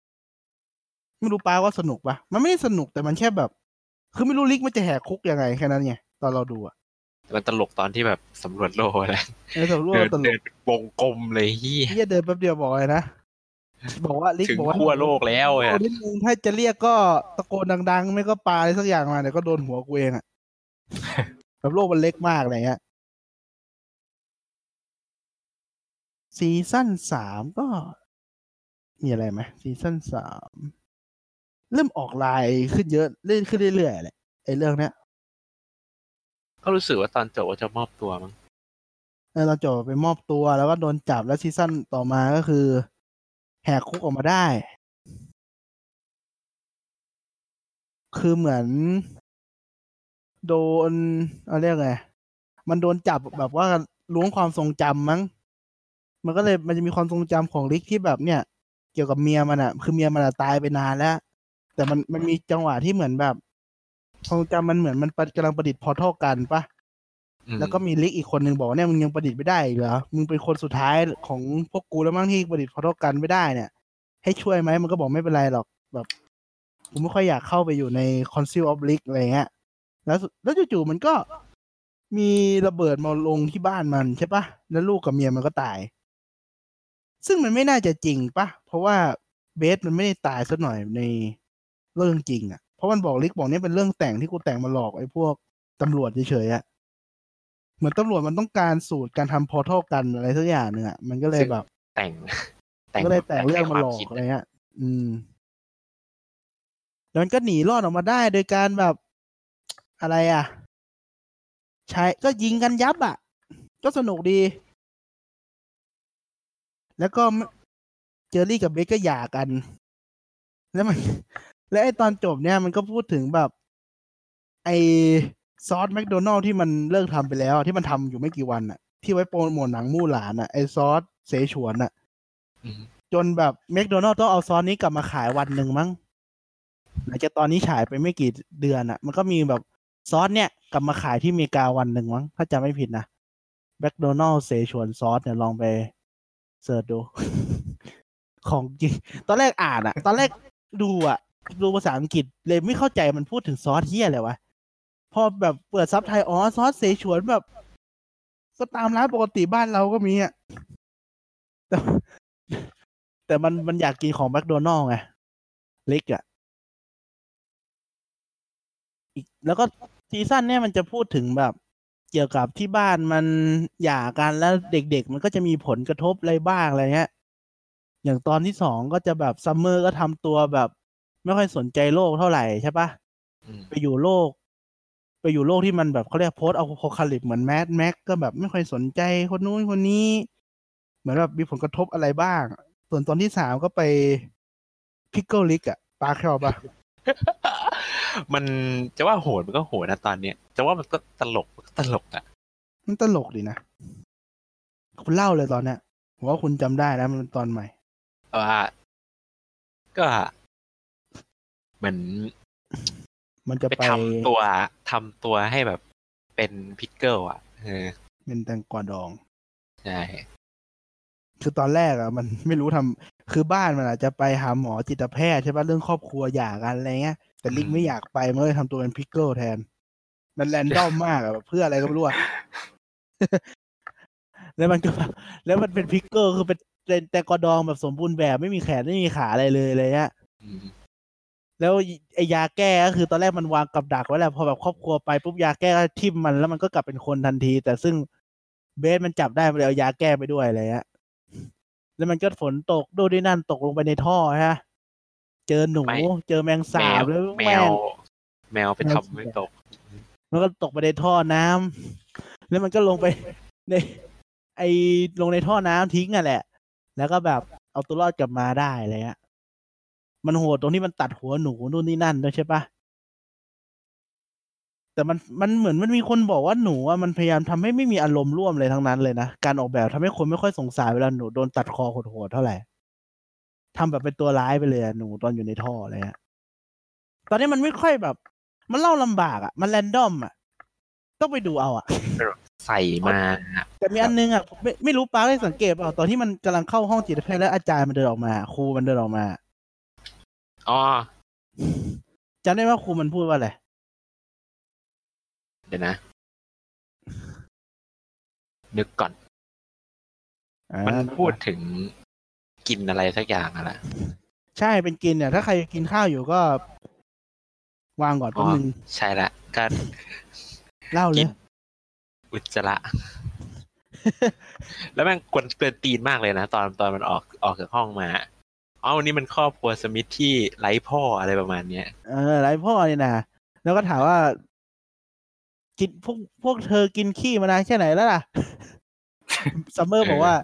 ๆ ไม่รู้ป้าว่าสนุกปะมันไม่ได้สนุกแต่มันแค่แบบ คือไม่รู้ลิกมันจะแหกคุกยังไงแค่นั้นไงตอนเราดูอะ มันตลกตอนที่แบบสำรวจโลกอะไรเออแต่รู้เดิว่านตลเดิกนเป็นวงกลมเลยเฮียเฮียเดินแป๊บเดียวบอกเลยนะบอกว่าลิกถึงบอกว่าขั้วโลกแล้วโอ้อะนิดนึงถ้าจะเรียกก็ตะโกนดังๆ ไม่ก็ปาอะไรสักอย่างมาเดี๋ยวก็โดนหัวกูเองอะแบบโลกมันเล็กมากอะไรเงี้ยซีซั่นสามก็ มีอะไรไหมซีซั่นสามเริ่มออกลายขึ้นเยอะเล่นขึ้นเรื่อยๆแหละไอ้เรื่องเนี้ย ก็รู้สึกว่าตอนจบว่าจะมอบตัวมั้งเออเราจบไปมอบตัวแล้วก็โดนจับแล้วซีซั่นต่อมาก็คือ แหกคุกออกมาได้ คือเหมือน โดนเอาเรียกไงมันโดนจับแบบว่าล้วงความทรงจำมั้ง มันก็เลยมันจะมีความทรงจำของลิกที่แบบเนี่ย เกี่ยวกับเมียมันอะคือเมียมันอะตายไปนานแล้ว แต่มันมันมีจังหวะที่เหมือนแบบ ความทรงจำมันเหมือนมันกำลังประดิษฐ์พอร์ทัลกันปะอืมแล้วก็มีลิกอีกคนหนึ่งบอกว่าเนี่ยมึงยังประดิษฐ์ไม่ได้อีกเหรอ มึงเป็นคนสุดท้ายของพวกกูแล้วมั้งที่ประดิษฐ์พอร์ทัลกันไม่ได้เนี่ย ให้ช่วยไหมมันก็บอกไม่เป็นไรหรอกแบบกูไม่ค่อยอยากเข้าไปอยู่ใน Council of League อะไรเงี้ย แล้วแล้วจู่ๆมันก็มีระเบิดมาลงที่บ้านมันใช่ปะแล้วลูกกับเมียมันก็ตาย ซึ่งมันไม่น่าจะจริงปะเพราะว่าเบสมันไม่ได้ตายสักหน่อยในเรื่องจริงอะ่ะ เพราะมันบอกลิกบอกเนี่ยเป็นเรื่องแต่งที่กูแต่งมาหลอกไอ้พวกตำรวจเฉยๆอะ่ะเหมือนตำรวจมันต้องการสูตรการทำพอร์ทัลกันอะไรสักอย่างหนึ่งอะ่ะมันก็เลยแบบแต่งก็เลยแต่งเรื่องมาหลอกให้ควอะไรเงี้ยอืมแล้วมันก็หนีรอดออกมาได้โดยการแบบอะไรอะ ใช้ก็ยิงกันยับอะ ก็สนุกดี แล้วก็เจอรี่กับเบคก็หย่ากัน แล้วมัน และไอตอนจบเนี่ยมันก็พูดถึงแบบ ไอซอสแมคโดนัลล์ที่มันเลิกทำไปแล้ว ที่มันทำอยู่ไม่กี่วันอะที่ไว้โปรโมทหนังมู่หลานอะไอซอสเสฉวนอะอืมจนแบบแมคโดนัลล์ต้องเอาซอสนี้กลับมาขายวันหนึ่งมั้งหลังจากตอนนี้ฉายไปไม่กี่เดือนอะ่ะมันก็มีแบบซอสเนี่ยกลับมาขายที่อเมริกาวันหนึ่งมั้งถ้าจำไม่ผิดนะแมคโดนัลล์เสฉวนซอสเนี่ยลองไปเสิร์ชดู ของจริง ตอนแรกอ่านอะตอนแรกดูอะ ดูภาษาอังกฤษเลยไม่เข้าใจมันพูดถึงซอสเฮียอะไรวะ พอแบบเปิดซับไทยอ๋อซอสเสฉวนแบบ ก็ตามร้านปกติบ้านเราก็มีอะแต่แต่มันมันอยากกินของแมคโดนัลด์ไงเล็กอะอีกแล้วก็ซีซั่นเนี่ยมันจะพูดถึงแบบ เกี่ยวกับที่บ้านมันหย่ากันแล้วเด็กๆ มันก็จะมีผลกระทบอะไรบ้างอะไรเงี้ยอย่างตอนที่สองก็จะแบบซัมเมอร์ก็ทำตัวแบบ ไม่ค่อยสนใจโลกเท่าไหร่ใช่ปะอืมไปอยู่โลก ไปอยู่โลกที่มันแบบเขาเรียก post-apocalypse เหมือน Mad Max ก็แบบไม่ค่อยสนใจคนนู้นคนนี้ เหมือนแบบมีผลกระทบอะไรบ้าง ส่วนตอนที่สามก็ไป Pickle Rick อะปลาแคลปะมันจะว่าโหดมันก็โหดนะตอนเนี้ยจะว่ามันก็ตลกมันก็ตลกอะมันตลกดีนะคุณเล่าเลยตอนเนี้ยผมว่าคุณจำได้แล้วมันเป็นตอนใหม่ว่าก็ เหมือน มันจะไปไปทำตัวทำตัวให้แบบเป็น pickle อะเออเป็นแตงกวาดองใช่คือตอนแรกอะมันไม่รู้ทำคือบ้านมันอาจจะไปหาหมอจิตแพทย์ใช่ปะเรื่องครอบครัวหย่ากันอะไรเงี้ยแต่ลิกไม่อยากไปมันเลยทำตัวเป็น pickle แทนมันแรนดอมมากอะแบบเพื่ออะไรก็ไม่รู้อะแล้วมันก็แบบแล้วมันเป็นพิกเกิลคือเป็นเป็นแตงกวาดองแบบสมบูรณ์แบบไม่มีแขนไม่มีขาอะไรเลยอะไรเงี้ยอืม แล้วไอยาแก้ก็คือตอนแรกมันวางกับดักไว้แหละพอแบบครอบครัวไปปุ๊บยาแก้ก็ทิ่มมันแล้วมันก็กลับเป็นคนทันที แต่ซึ่งเบสมันจับได้มันเลยเอายาแก้ไปด้วยอะไรเงี้ยแล้วมันก็ฝนตกดูดินั่นตกลงไปในท่อฮะ เจอหนู เจอแมงแมสาบวแล้วแมแม่วงแมวไปแมวทำไม่ตก มันก็ตกไปในท่อน้ำแล้วมันก็ลงไปใน ไอลงในท่อน้ำทิ้งอะแหละ แล้วก็แบบเอาตัวรอดกลับมาได้อะไรเงี้ย มันโหดตรงที่มันตัดหัวหนูนู่นนี่นั่นด้วยใช่ปะแต่มันมันเหมือนมันมีคนบอกว่าหนูอะมันพยายามทำให้ไม่มีอารมณ์ร่วมเลยทั้งนั้นเลยนะการออกแบบทำให้คนไม่ค่อยสงสารเวลาหนูโดนตัดคอโหดๆเท่าไหร่ทำแบบเป็นตัวร้ายไปเลยอะหนูตอนอยู่ในท่ออะไรเงี้ยตอนนี้มันไม่ค่อยแบบ มันเล่าลำบากอะ มันแรนดอมอะ ต้องไปดูเอาอะ ใส่มา แต่มีอันนึงอะไม่ไม่รู้ป้าได้สังเกตเปล่าตอนที่มันกำลังเข้าห้องจิตแพทย์แล้วอาจารย์มันเดินออกมา ครูมันเดินออกมา อ๋อจำได้ว่าครูมันพูดว่าอะไรเดี๋ยวนะ นึกก่อนอ่ามันพูดถึงกินอะไรสักอย่างอะแหละใช่เป็นกินเนี่ย ถ้าใครกินข้าวอยู่ก็ วางก่อนอ๋แป๊อบนึงใช่ละก็เล่าเลกิยนอุจจาระ แล้วแม่งกวนเกินตีนมากเลยนะ ตอนตอนมันออกออกจากห้องมา อ๋อวันนี้มันครอบครัวสมิธที่ไร้พ่ออะไรประมาณเนี้ยเออไรพ่อเนี่ยนะแล้วก็ถามว่า กินพวกพวกเธอกินขี้มานานแค่ไหนแล้วล่ะซัมเมอร์บอกว่า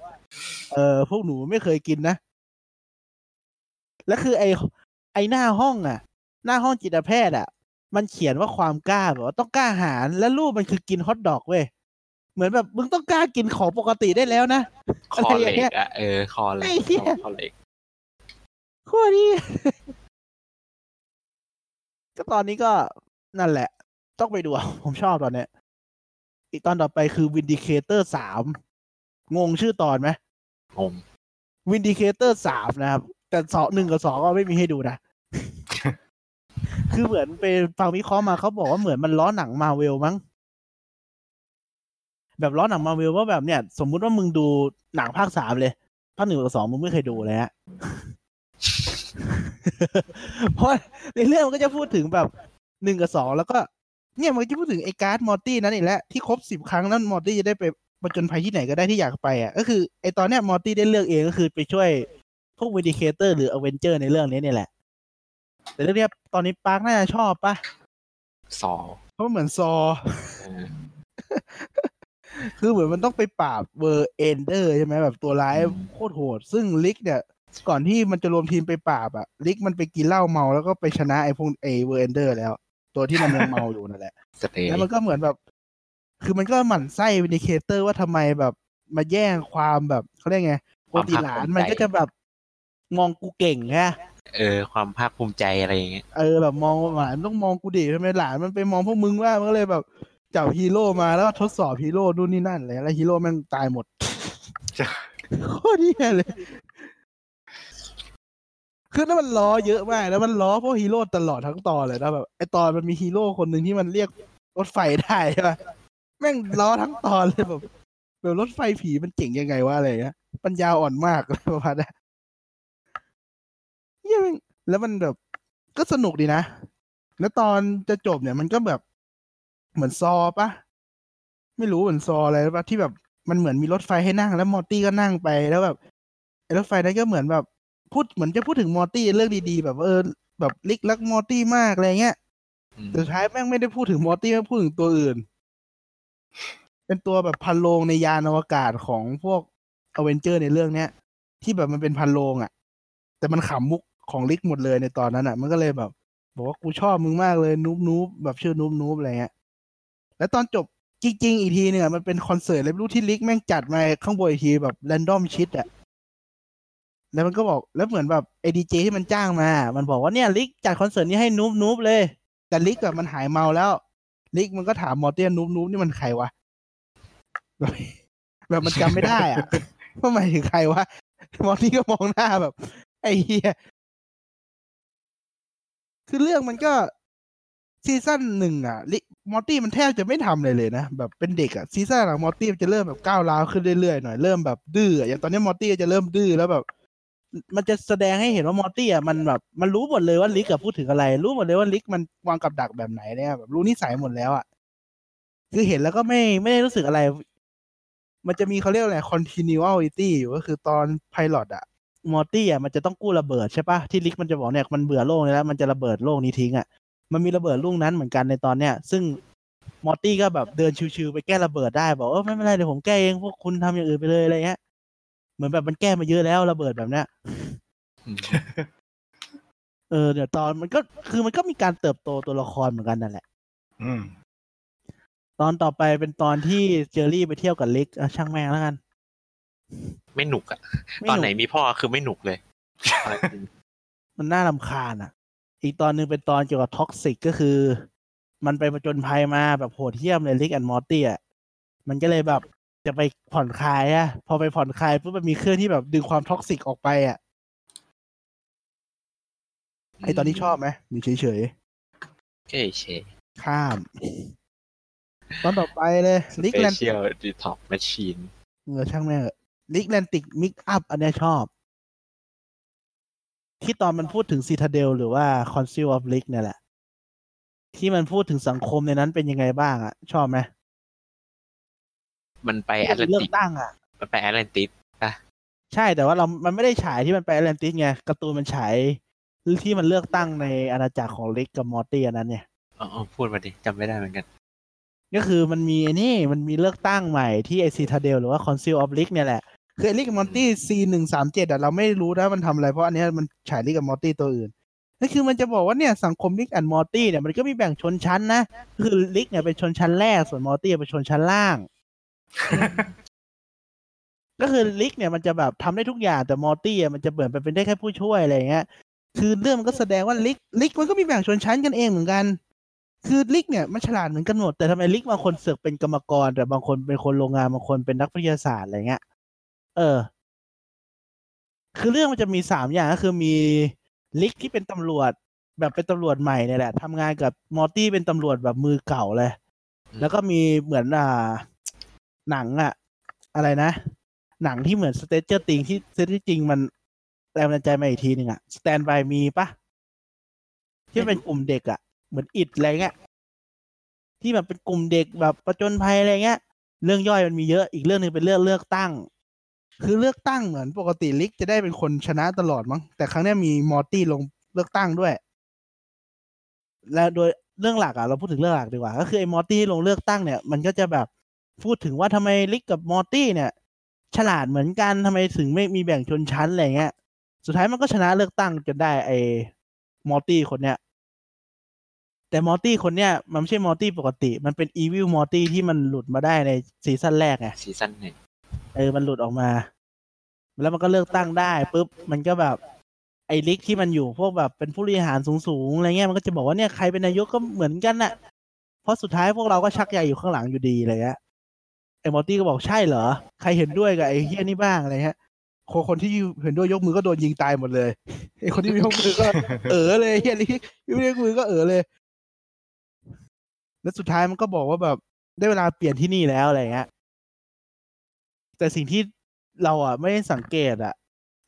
เออพวกหนูไม่เคยกินนะ แล้วคือไอไอหน้าห้องอะ หน้าห้องจิตแพทย์อะ มันเขียนว่าความกล้าแบบว่าต้องกล้าหาญและรูปมันคือกินฮอทดอกเว้ยเหมือนแบบมึงต้องกล้ากินของปกติได้แล้วนะคออะไรอเหล็ย่างเงี้กยอะเออคอเหล็ไอ้กเหี้ยคอเหล็ก โคตรดีก็ตอนนี้ก็นั่นแหละ ต้องไปดูเอาผมชอบตอนเนี้ย อีกตอนต่อไปคือ Vindicator สามงงชื่อตอนไหมงง Vindicator สามนะครับ แต่สองหนึ่งกับสองก็ไม่มีให้ดูนะ คือเหมือนไปฟังวิเคราะห์มาเขาบอกว่าเหมือนมันล้อหนังมาเวลมั้งแบบล้อหนังมาเวลว่าแบบเนี่ย สมมุติว่ามึงดูหนังภาคสามเลย ภาคหนึ่งกับสองมึงไม่เคยดูเลยฮะ เพราะในเรื่องมันก็จะพูดถึงแบบหนึ่งกับสองแล้วก็เนี่ยมันก็จะพูดถึงไอ้การ์ดมอร์ตี้นั้นอีกแล้วที่ครบสิบครั้งนั้นมอร์ตี้จะได้ไปประจนภัยที่ไหนก็ได้ที่อยากไปอะก็คือไอ้ตอนเนี้ยมอร์ตี้ได้เลือกเองก็คือไปช่วยพวก Vindicator หรือ Avenger ในเรื่องนี้เนี่ยแหละ แต่เรื่องเนี้ยตอนนี้ปาร์คน่าจะชอบปะสอเพราะมันเหมือน Saw เออคือเหมือนมันต้องไปปราบ Worldender ใช่ไหมแบบตัวร้ายอืมโคตรโหด ซึ่งลิกเนี่ย ก่อนที่มันจะรวมทีมไปปราบอะลิกมันไปกินเหล้าเมาแล้วก็ไปชนะไอ้พวกไอ้ Worldender แล้ว ตัวที่มันยังเมาอยู่นั่นแหละสเตย์แล้วมันก็เหมือนแบบ คือมันก็หมั่นไส้ Vindicator ว่าทำไมแบบมาแย่งความแบบเขาเรียกไงปกติหลานมันก็จะแบบมองกูเก่งแค่เออ ความภาคภูมิใจอะไรอย่างเงี้ยเออแบบมองหลานต้องมองกูดิทำไมหลานมันไปมองพวกมึงว่ามันก็เลยแบบจับฮีโร่มาแล้วก็ทดสอบฮีโร่นู่นนี่นั่นเลยแล้วฮีโร่แม่งตายหมดโคตรเหี้ยเลย คือนั่นมันล้อเยอะมากแล้วมันล้อพวกฮีโร่ตลอดทั้งตอนเลยนะแบบไอตอนมันมีฮีโร่คนหนึ่งที่มันเรียกรถไฟได้ใช่ะแม่งล้อทั้งตอนเลยแบบแบบรถไฟผีมันเจ๋งยังไงวะอะไรเงี้ยปัญญาอ่อนมากเลยประมาณนั้นเหี้ยแม่งแล้วมันแบบก็สนุกดีนะ แล้วตอนจะจบเนี่ยมันก็แบบเหมือนซอปะไม่รู้เหมือน Saw อะไรปะที่แบบมันเหมือนมีรถไฟให้นั่ง แล้วมอร์ตี้ก็นั่งไปแล้วแบบไอรถไฟนั้นก็เหมือนแบบ พูดเหมือนจะพูดถึงมอร์ตี้เรื่องดีๆ แบบเออแบบลิกรักมอร์ตี้มากอะไรเงี้ยอืมแต่สุดท้ายแม่งไม่ได้พูดถึงมอร์ตี้แม่งพูดถึงตัวอื่น เป็นตัวแบบภารโรงในยานอวกาศของพวก Avenger ในเรื่องเนี้ย ที่แบบมันเป็นภารโรงอะ่ะ แต่มันขำมุกของลิกหมดเลยในตอนนั้นอะ่ะ มันก็เลยแบบ บอกว่ากูชอบมึงมากเลย Noob Noob แบบชื่อ Noob Noob อะไรเงี้ยแล้วตอนจบจริง ๆ อีกทีเนี่ยมันเป็นคอนเสิร์ตเลยไม่รู้ที่ลิกแม่งจัดมาข้างบนอีกทีแบบแรนดอมชิดอะ แล้วมันก็บอกแล้วเหมือนแบบไอดีเจที่มันจ้างมา มันบอกว่าเนี่ยลิกจัดคอนเสิร์ตนี้ให้นูบนูบเลย แต่ลิกอะมันหายเมาแล้ว ลิกมันก็ถามมอเตียนนูบนูบนี่มันใครวะแบบมันจำไม่ได้อะว่าหมายถึงใครวะมอตี้ก็มองหน้าแบบ ไอ้เหียคือเรื่องมันก็ซีซั่นหนึ่งอะมอร์ตี้มันแทบจะไม่ทำเลยเลยนะแบบเป็นเด็กอะซีซั่นหลังมอร์ตี้มันจะเริ่มแบบก้าวร้าวขึ้นเรื่อยๆหน่อยเริ่มแบบดื้ออย่างตอนนี้มอร์ตี้จะเริ่มดื้อแล้วแบบ มันจะแสดงให้เห็นว่ามอร์ตี้อะมันแบบมันรู้หมดเลยว่าลิกอะพูดถึงอะไร รู้หมดเลยว่าลิกมันวางกับดักแบบไหนเนี่ยแบบรู้นิสัยหมดแล้วอะคือเห็นแล้วก็ไม่ไม่ได้รู้สึกอะไร มันจะมีเขาเรียกอะไร continuity อยู่ก็คือตอนไพลอตอะมอร์ตี้อะมันจะต้องกู้ระเบิดใช่ปะที่ลิกมันจะบอกเนี่ยมันเบื่อโลกนี้แล้วมันจะระเบิดโลกนี้ทิ้งอะมันมีระเบิดลูกนั้นเหมือนกันในตอนเนี้ย ซึ่งมอร์ตี้ก็แบบเดินชิวๆไปแก้ระเบิดได้บอกเออไม่เป็นไรเดี๋ยวผมแก้เองพวกคุณทำอย่างอื่นไปเลยอะไรเงี้ย เหมือนแบบมันแก้มาเยอะแล้วระเบิดแบบเนี้ยอืมเออเดี๋ยวตอนมันก็คือมันก็มีการเติบโตตัวละครเหมือนกันนั่นแหละอืมตอนต่อไปเป็นตอนที่เจอรี่ไปเที่ยวกับลิกอะช่างแม่งแล้วกัน ไม่หนุกอะ ไม่ตอนไหนหนุกมีพ่อคือไม่หนุกเลยเอาจริงมันน่ารำคาญอะอีกตอนหนึ่งเป็นตอนเกี่ยวกับ toxic ก็คือ มันไปประจนภัยมาแบบโหดเหี้ยมเลย Rick and Morty อะมันก็เลยแบบ จะไปผ่อนคลายอะพอไปผ่อนคลายปุ๊บมันมีเครื่องที่แบบดึงความ toxic ออกไปอะไอตอนนี้ชอบไหมหรือเฉยเฉยเฉยๆข้าม ตอนต่อไปเลยลิกแลน Special Detox Machine เออช่างแม่งลิกแลนติกมิกอัพอันเนี้ยชอบ ที่ตอนมันพูดถึงซีทาเดลหรือว่า Council of Lick เนี่ยแหละ ที่มันพูดถึงสังคมในนั้นเป็นยังไงบ้างอะชอบไหม มันไปแอตแลนเลือติกกตั้งอะ มันไปแอตแลนติกป่ะใช่แต่ว่าเรา มันไม่ได้ฉายที่มันไปแอตแลนติสไงการ์ตูนมันฉายที่มันเลือกตั้งในอาณาจักรของลิกกับมอร์ตี้อันนั้นเนี่ย อ๋อพูดมาดิจำไม่ได้เหมือนกัน ก็คือมันมีไอ้นี่มันมีเลือกตั้งใหม่ที่ไอ Citadel หรือว่า Council of Ricks เนี่ยแหละ คือลิกกับมอร์ตี้ C หนึ่งสามเจ็ดอะเราไม่รู้นะมันทำอะไร เพราะอันเนี้ยมันฉายลิกกับมอร์ตี้ตัวอื่นนั่นคือมันจะบอกว่าเนี่ยสังคม Rick and Morty เนี่ยมันก็มีแบ่งชนชั้นนะ คือลิกเนี่ยเป็นชนชั้นแรกส่วนมอร์ตี้เป็นชนชั้นล่าง ก็คือลิกเนี่ยมันจะแบบทำได้ทุกอย่างแต่มอร์ตี้อะมันจะเปิดไปเป็นได้แค่ผู้ช่วยอะไรอย่างเงี้ย คือเรื่องมันก็แสดงว่าลิกลิกมันก็มีแบ่งชนชั้นกันเองเหมือนกัน คือลิกเนี่ยมันฉลาดเหมือนกันหมดแต่ทำไมลิกบางคนเสือกเป็นกรรมกร แต่บางคนเป็นคนโรงงานบางคนเป็นนักวิทยาศาสตร์อะไรเงี้ย เออ คือเรื่องมันจะมีสามอย่างก็คือมีลิกที่เป็นตำรวจแบบเป็นตำรวจใหม่เนี่ยแหละทำงานกับมอร์ตี้เป็นตำรวจแบบมือเก่าเลย แล้วก็มีเหมือนอ่า หนังอะอะไรนะ หนังที่เหมือน Stranger Things ที่เซตที่จริงมันแรงบันดาลใจมาอีกทีหนึ่งอะ Stand by Me ปะที่เป็นกลุ่มเด็กอะเหมือนอิดอะไรเงี้ยที่แบบเป็นกลุ่มเด็กแบบประจนภัยอะไรเงี้ย เรื่องย่อยมันมีเยอะอีกเรื่องหนึ่งเป็นเรื่องเลือกตั้ง คือเลือกตั้งเหมือนปกติลิกจะได้เป็นคนชนะตลอดมั้งแต่ครั้งนี้มีมอร์ตี้ลงเลือกตั้งด้วย และโดยเรื่องหลักอะเราพูดถึงเรื่องหลักดีกว่า ก็คือไอ้มอร์ตี้ลงเลือกตั้งเนี่ย มันก็จะแบบ พูดถึงว่าทำไมลิกกับมอร์ตี้เนี่ย ฉลาดเหมือนกันทำไมถึงไม่มีแบ่งชนชั้นอะไรเงี้ย สุดท้ายมันก็ชนะเลือกตั้งจนได้ไอ้มอร์ตี้คนเนี้ย แต่มอร์ตี้คนเนี้ยมันไม่ใช่มอร์ตี้ปกติ มันเป็น evil มอร์ตี้ที่มันหลุดมาได้ในซีซั่นแรกไงซีซั่นหนึ่งเออมันหลุดออกมา แล้วมันก็เลือกตั้งได้ปุ๊บมันก็แบบไอ้ลิกที่มันอยู่พวกแบบเป็นผู้บริหารสูงๆอะไรเงี้ยมันก็จะบอกว่าเนี่ยใครเป็นนายกก็เหมือนกันน่ะ เพราะสุดท้ายพวกเราก็ชักใยอยู่ข้างหลังอยู่ดีอะไรเงี้ย ไอ้มอร์ตี้ก็บอกใช่เหรอ ใครเห็นด้วยกับไอ้เฮียนี่บ้างอะไรเงี้ยคนคนที่เห็นด้วยยกมือก็โดนยิงตายหมดเลยไอ้คนที่ไม่ยกมือก็เออเลยเฮียลิกไม่ยกมือก็เออเลย แล้วสุดท้ายมันก็บอกว่าแบบได้เวลาเปลี่ยนที่นี่แล้วอะไรเงี้ยแต่สิ่งที่เราอะไม่ได้สังเกตอะ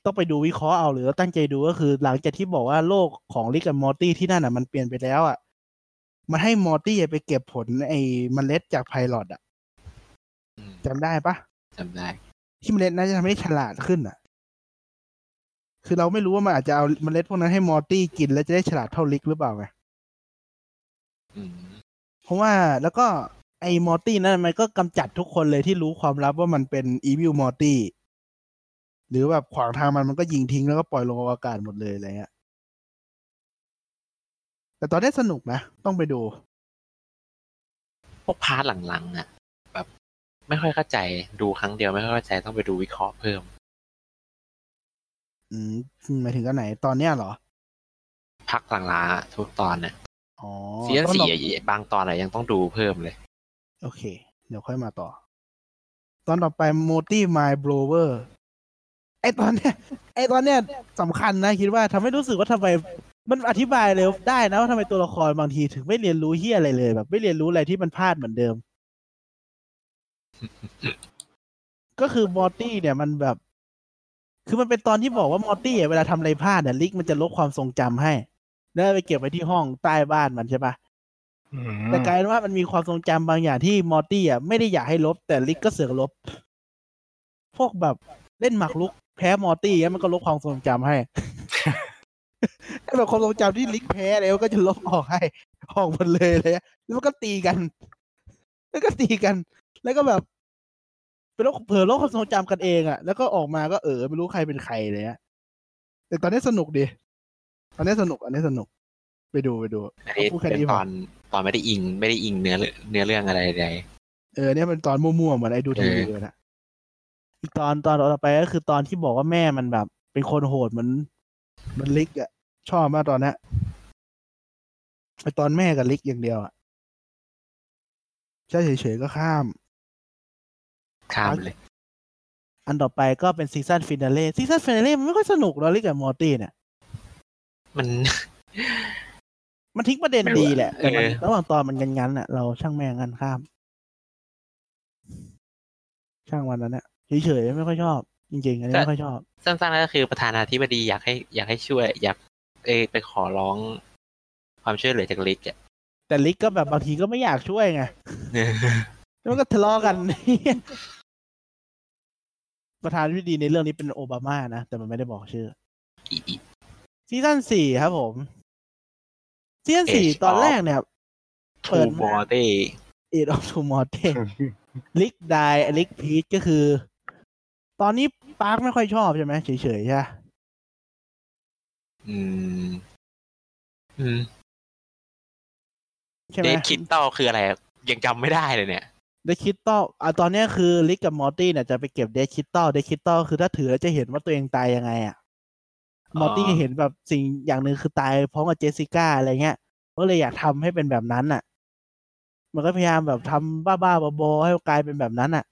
ต้องไปดูวิเคราะห์เอาหรือว่าตั้งใจดูก็คือ หลังจากที่บอกว่าโลกของลิกกับมอร์ตี้ที่นั่นอะมันเปลี่ยนไปแล้วอะ มันให้มอร์ตี้ไปเก็บผลไอ้เมล็ดจาก pilot อะอืม จำได้ปะจำได้ ที่เมล็ดน่าจะทำให้ฉลาดขึ้นอะ คือเราไม่รู้ว่ามันอาจจะเอาเมล็ดพวกนั้นให้มอร์ตี้กินแล้วจะได้ฉลาดเท่าลิกหรือเปล่าไงอืมเพราะว่าแล้วก็ไอ้มอร์ตี้นั่นมันก็กำจัดทุกคนเลยที่รู้ความลับว่ามันเป็น evil มอร์ตี้หรือแบบขวางทางมันมันก็ยิงทิ้งแล้วก็ปล่อยลงอวกาศหมดเลยอะไรเงี้ยแต่ตอนนี้สนุกนะ ต้องไปดู พวก part หลังๆอะแบบ ไม่ค่อยเข้าใจดูครั้งเดียวไม่ค่อยเข้าใจต้องไปดูวิเคราะห์เพิ่ม อืมหมายถึงกันไหนตอนเนี้ยเหรอ พักหลังๆอะทุกตอนเนี่ยอ๋อซีซั่นต้องสี่รออะบางตอนอะยังต้องดูเพิ่มเลย โอเค เดี๋ยวค่อยมาต่อ ตอนต่อไปโมตี้ไมล์บ o เวอร์ไอตอนเนี้ยไอตอนเนี้ยสำคัญนะ คิดว่าทำให้รู้สึกว่าทำไมมันอธิบายเลยได้นะว่าทำไมตัวละครบางทีถึงไม่เรียนรู้เฮียอะไรเลยแบบ ไม่เรียนรู้อะไรที่มันพลาดเหมือนเดิม ก็คือมอร์ตี้เนี่ยมันแบบ คือมันเป็นตอนที่บอกว่ามอร์ตี้อะเวลาทำอะไรพลาดเนี่ยลิกมันจะลบความทรงจำให้ แล้วไปเก็บไว้ที่ห้องใต้บ้านมันใช่ปะอืมแต่กลายเป็นว่ามันมีความทรงจำบางอย่างที่มอร์ตี้อะไม่ได้อยากให้ลบ แต่ลิกก็เสือกลบ พวกแบบเล่นหมากรุกแพ้มอร์ตี้แล้วมันก็ลบความทรงจำให้ไอ้แบบความทรงจำที่ลิกแพ้แล้วก็จะลบออกให้ออกหมดเลยเลยแล้วมันก็ตีกัน แล้วก็ตีกัน แล้วก็แบบเป็นโรคเผลอโรคความทรงจำกันเองอะแล้วก็ออกมาก็เออไม่รู้ใครเป็นใครเลยอะแต่ตอนนี้สนุกดีตอนนี้สนุก อันนี้สนุก ไปดูไปดูอันนี้พูดแค่เป็นนี้พตออนตอนไม่ได้อิงไม่ได้อิงเนื้อเรื่องเนื้อเรื่องอะไรใดเออเนี่ยเป็นตอนมั่วๆเหมือนไอ้ดูทีวีเออเลยนะอีกตอนตอนต่อไปก็คือตอนที่บอกว่าแม่มันแบบ เป็นคนโหดเหมือนเหมันลิกอะชอบมากตอนนั้นไอตอนแม่กับลิกอย่างเดียวอะใช่เฉยๆก็ข้าม ข้ามเลย อันต่อไปก็เป็นซีซั่นฟินาเล่ซีซั่นฟินาเล่มันไม่ค่อยสนุกหรอกลิกกับมอร์ตี้เนี่ย มัน มันทิ้งประเด็นไม่รู้ดีแหละแต่มันเออระหว่างตอนมันงันๆอะเราช่างแม่งงันข้าม ช่างวันนั้นเนี่ยเฉยๆไม่ค่อยชอบจริงๆอันนี้ไม่ค่อยชอบสั้นๆแล้วก็คือประธานาธิบดีอยากให้ อยากให้ช่วย อยาก เอยไปขอร้องความช่วยเหลือจากลิกอะแต่ลิกก็แบบบางทีก็ไม่อยากช่วยไงแล้วมันก็ทะเลาะกัน ประธานาธิบดีในเรื่องนี้เป็นโอบามานะ แต่มันไม่ได้บอกชื่ออีอีซีซั่นสี่ครับผมซีซั่นสี่ Age ตอน of แรกเนี่ยเปิทูดมมาอร์ตี้เอ็ดออฟทูมอร์เทลิกไดลิกพีชก็คือ ตอนนี้ปาร์คไม่ค่อยชอบใช่ไหมเฉยๆใช่ปะอืม อืมใช่ไหเดมทคิดต่อคืออะไรอะยังจำไม่ได้เลยเนี่ย death crystal อะตอนเนี้ยคือลิกกับมอร์ตี้เนี่ยจะไปเก็บ death crystal death crystal คือถ้าถือแล้วจะเห็นว่าตัวเองตายยังไงอะอ๋อมอร์ตี้เห็นแบบสิ่งอย่างหนึ่งคือตายพร้อมกับเจสสิก้าอะไรเงี้ยก็เลยอยากทำให้เป็นแบบนั้นอะ มันก็พยายามแบบทำบ้าๆบอๆให้กลายเป็นแบบนั้นอะ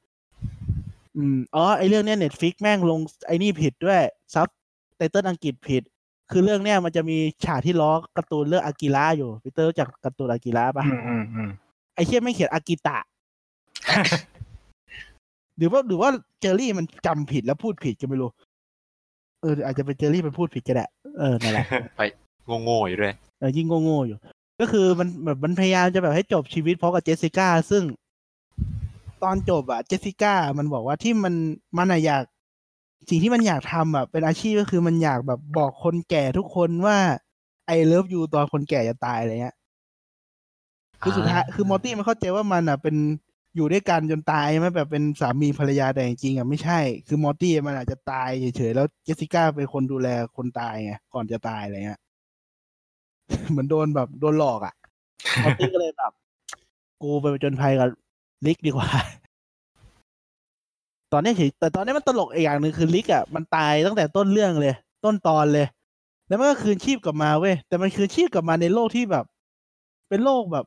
อืมอ๋อไอเรื่องเนี้ย Netflix แม่งลงไอ้นี่ผิดด้วยซับไตเติลอังกฤษผิด คือเรื่องเนี้ยมันจะมีฉากที่ล้อการ์ตูนเรื่องอากิระอยู่พีเตอร์รู้จักการ์ตูนอากิระปะอืมอืมอืมไอเชี่ยไม่เขียนอากิตะ หรือว่าหรือว่าเจอรี่มันจำผิดแล้วพูดผิดก็ไม่รู้ เออ อาจจะเป็นเจอรี่มันพูดผิดก็ได้เออนั่นแหละโง่ๆอยู่ด้วยเออยิ่งโง่ๆอยู่ ก็คือมันแบบมันพยายามจะแบบให้จบชีวิตพร้อมกับเจสสิก้า ซึ่ง ตอนจบอะเจสสิก้า มันบอกว่าที่มันมันอะอยาก สิ่งที่มันอยากทำอะเป็นอาชีพก็คือมันอยากแบบบอกคนแก่ทุกคนว่า I love you ตอนคนแก่จะตายอะไรเงี้ยคือสุดท้ายอ่าคือมอร์ตี้มันเข้าใจว่ามันอะเป็น อยู่ด้วยกันจนตายใช่แบบเป็นสามีภรรยาแต่จริงๆอะไม่ใช่ คือมอร์ตี้มันอาจจะตายเฉยๆแล้วเจสสิก้าเป็นคนดูแลคนตายไงก่อนจะตายอะไรเงี้ยเหมือนโดนแบบโดนหลอกอะมอร์ตี้ก็เลยแบบ กูไปผจญภัยกับลิกดีกว่า ตอนนี้เฉยแต่ตอนนี้มันตลกอีกอย่างหนึ่งคือลิกอะมันตายตั้งแต่ต้นเรื่องเลย ต้นตอนเลย แล้วมันก็คืนชีพกลับมาเว้ยแต่มันคืนชีพกลับมาในโลกที่แบบ เป็นโลกแบบ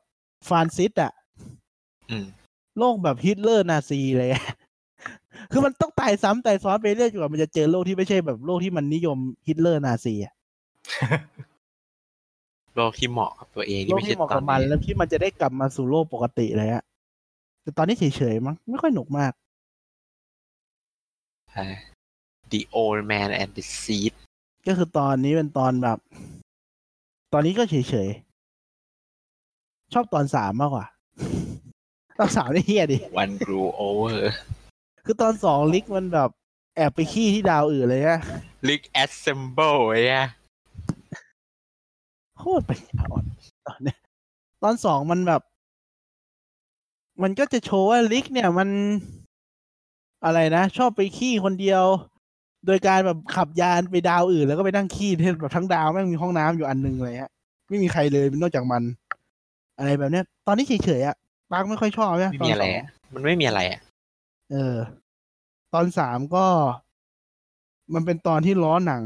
ฟาสซิสต์อะอืม โลกแบบฮิตเลอร์นาซีเลยอะคือมันต้องตายซ้ำตายซ้อนไปเรื่อยจนกว่ามันจะเจอโลกที่ไม่ใช่แบบโลกที่มันนิยมฮิตเลอร์นาซีอะโลกที่เหมาะกับตัวเองโลกไม่ที่ใช่เหมาะตอกับมันนี้แล้วที่มันจะได้กลับมาสู่โลกปกติเลยอะแต่ตอนนี้เฉยๆมั้งไม่ค่อยหนุกมากใช่ The Old Man and the Seed ก็คือตอนนี้เป็นตอนแบบ ตอนนี้ก็เฉยๆ ชอบตอนสามมากกว่า ตอนสามนี่เฮียดิ One Grew Over คือตอนสองลิกมันแบบ แอบไปขี้ที่ดาวอื่นเลยอะ Lick Assemble ไอ้เนี่ยโคตรปัญญาอ่อนตอนเนี้ยตอนสองมันแบบ มันก็จะโชว์ว่าลิกเนี่ยมันอะไรนะ ชอบไปขี้คนเดียว โดยการแบบขับยานไปดาวอื่น แล้วก็ไปนั่งขี้ที่แบบทั้งดาวแม่งมีห้องน้ำอยู่อันหนึงเลยฮะ ไม่มีใครเลยนอกจากมัน อะไรแบบเนี้ย ตอนนี้เฉยๆอะ ปาร์คไม่ค่อยชอบเนี่ยไม่มีอะไรตนสงอะมันไม่มีอะไรอะเออ ตอนสามก็ มันเป็นตอนที่ล้อหนัง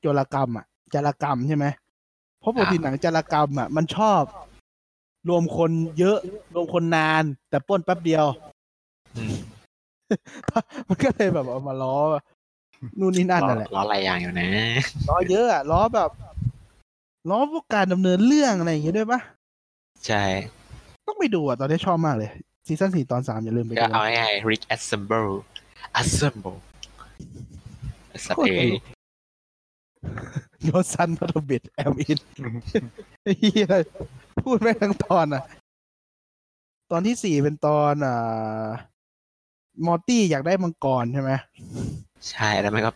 โจรกรรม อะจารกรรมใช่ไหมเพราะปกติอ่าหนังจารกรรมอะ มันชอบ รวมคนเยอะ รวมคนนาน แต่ปล้นแป๊บเดียวอืมมันก็เลยแบบเอามาล้อนู่นนี่นั่นล้อนั่นแหละล้อหลายอย่างอยู่นะล้อเยอะอะล้อแบบ ล้อพวกการดำเนินเรื่องอะไรอย่างเงี้ยด้วยปะใช่ ต้องไปดูอะ ตอนนี้ชอบมากเลยซีซั่นสี่ตอนสามอย่าลืมไปก็ดูเอาง่ายๆ Rick Assemble Assemble สัตว์เอ้ยโยซันพัทบิดแอมอินเฮียพูดไม่ทั้งตอนอะ ตอนที่สี่เป็นตอนอ่ามอร์ตี้อยากได้มังกรใช่ไหมใช่แล้วมันก็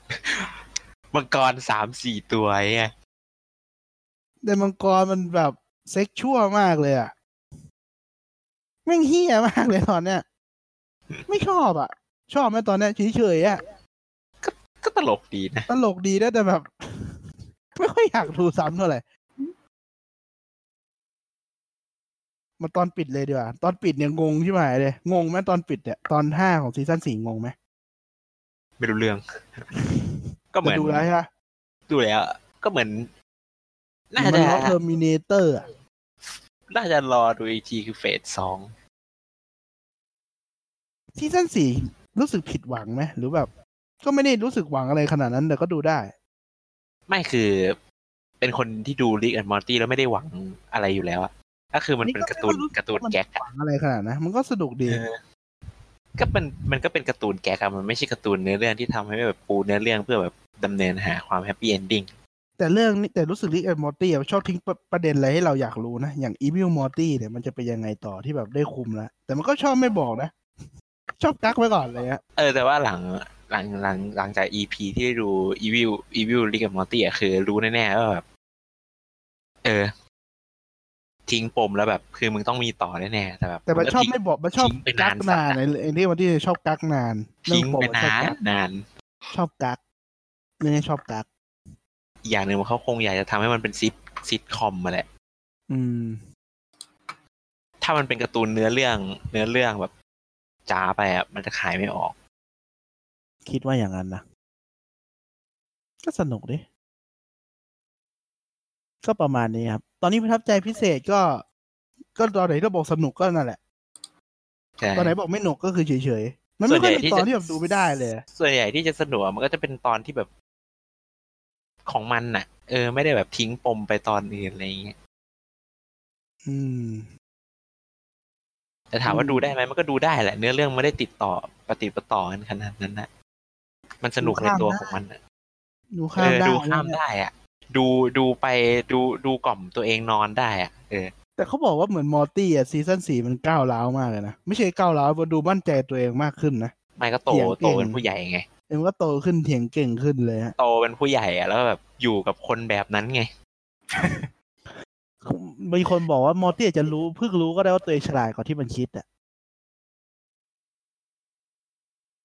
มังกรสามสี่ตัวไอ้เนี่ยแต่มังกรมันแบบเซ็กชั่วมากเลยอะ แม่งเฮี้ยมากเลยตอนเนี้ย ไม่ชอบอะ ชอบไหมตอนเนี้ยเฉยๆอะก็ตลกดีนะ ตลกดีนะแต่แบบ ไม่ค่อยอยากดูซ้ำเท่าไหร่มาตอนปิดเลยดีกว่า ตอนปิดเนี่ยงงใช่ไหมเลย งงไหมตอนปิดเนี่ยตอนห้าของซีซั่นสี่งงไหมไม่รู้เรื่อง ก็เหมือนแต่ดูแล้วใช่ไหมดูแล้ว ก็เหมือน น่ามันจะล้อ Terminator อะ น่าจะรอดูอีกทีคือเฟสสองซีซั่นสี่รู้สึกผิดหวังไหมหรือแบบ ก็ไม่ได้รู้สึกหวังอะไรขนาดนั้นแต่ก็ดูได้ ไม่คือเป็นคนที่ดู Rick and Morty แล้วไม่ได้หวังอะไรอยู่แล้วอะก็คือมันเป็นการ์ตูนการ์ตูนแก๊กหอะวังอะไรขนาดนะมันก็สนุกดีเออก็มันมันก็เป็นการ์ตูนแก๊กอะมันไม่ใช่การ์ตูนเนื้อเรื่องที่ทำให้แบบปูเนื้อเรื่องเพื่อแบบดำเนินหาความ happy ending แต่เรื่องนี้แต่รู้สึก Rick and Morty ชอบทิ้งประประเด็นอะไรให้เราอยากรู้นะ อย่าง Evil Morty เนี่ยมันจะเป็นยังไงต่อที่แบบได้คุมแล้ว แต่มันก็ชอบไม่บอกนะ ชอบกักไว้ก่อนเลยฮะเออแต่ว่าหลังหลังหลังหลังจาก EP ที่ได้ดู Evil Evil Rick and Morty อะคือรู้แน่ๆว่าแบบเออ ทิ้งปมแล้วแบบ คือมึงต้องมีต่อแน่ๆแต่แบบ แต่มันชอบทิ้งไม่บอกมันชอบทิ้งไปกันากนนานไอ้ไอ้ที่มันที่ชอบกักนานเรื่ทิ้งปมไปอะชอบนานกักนาน ชอบกักเรื่องนี้ชอบกัก อีกอย่างหนึ่งมันเขาคงอยากจะทำให้มันเป็นซิทซิทคอมมาแหละ อืม ถ้ามันเป็นการ์ตูนเนื้อเรื่อง เนื้อเรื่องแบบจ้าไปอะมันจะขายไม่ออก คิดว่าอย่างนั้นนะก็สนุกดิก็ประมาณนี้ครับ ตอนนี้ประทับใจพิเศษก็ ก็ตอนไหนเราบอกสนุกก็นั่นแหละใช่ตอนไหนบอกไม่หนุกก็คือเฉยๆ มันไม่ค่อยมีตอนที่แบบดูไม่ได้เลย ส่วนใหญ่ที่จะสนุกอะมันก็จะเป็นตอนที่แบบ ของมันน่ะ เออ ไม่ได้แบบทิ้งปมไปตอนอื่นอะไรอย่างเงี้ยอืมแต่ถามว่าอืมดูได้ไหมมันก็ดูได้แหละ เนื้อเรื่องไม่ได้ติดต่อปฏิดประต่อกันขนาดนั้นนะมันสนุกในตัวของมันน่ะดูเอข้ามอได้ดูข้ามนะได้อะ ดูดูไปดูดูกล่อมตัวเองนอนได้อะ เออ แต่เขาบอกว่าเหมือนมอร์ตี้อะ season สี่มันก้าวร้าวมากเลยนะ ไม่ใช่ก้าวร้าวมันดูมั่นใจตัวเองมากขึ้นนะไม่ก็โตเถียงเก่งโตเป็นผู้ใหญ่ไง เอ็มก็โตขึ้นเถียงเก่งขึ้นเลยฮะโตเป็นผู้ใหญ่อะแล้วแบบอยู่กับคนแบบนั้นไงมีคนบอกว่ามอร์ตี้อาจจะรู้เพิ่งรู้ก็ได้ว่าตัวเองฉลาดกว่าที่มันคิดอะ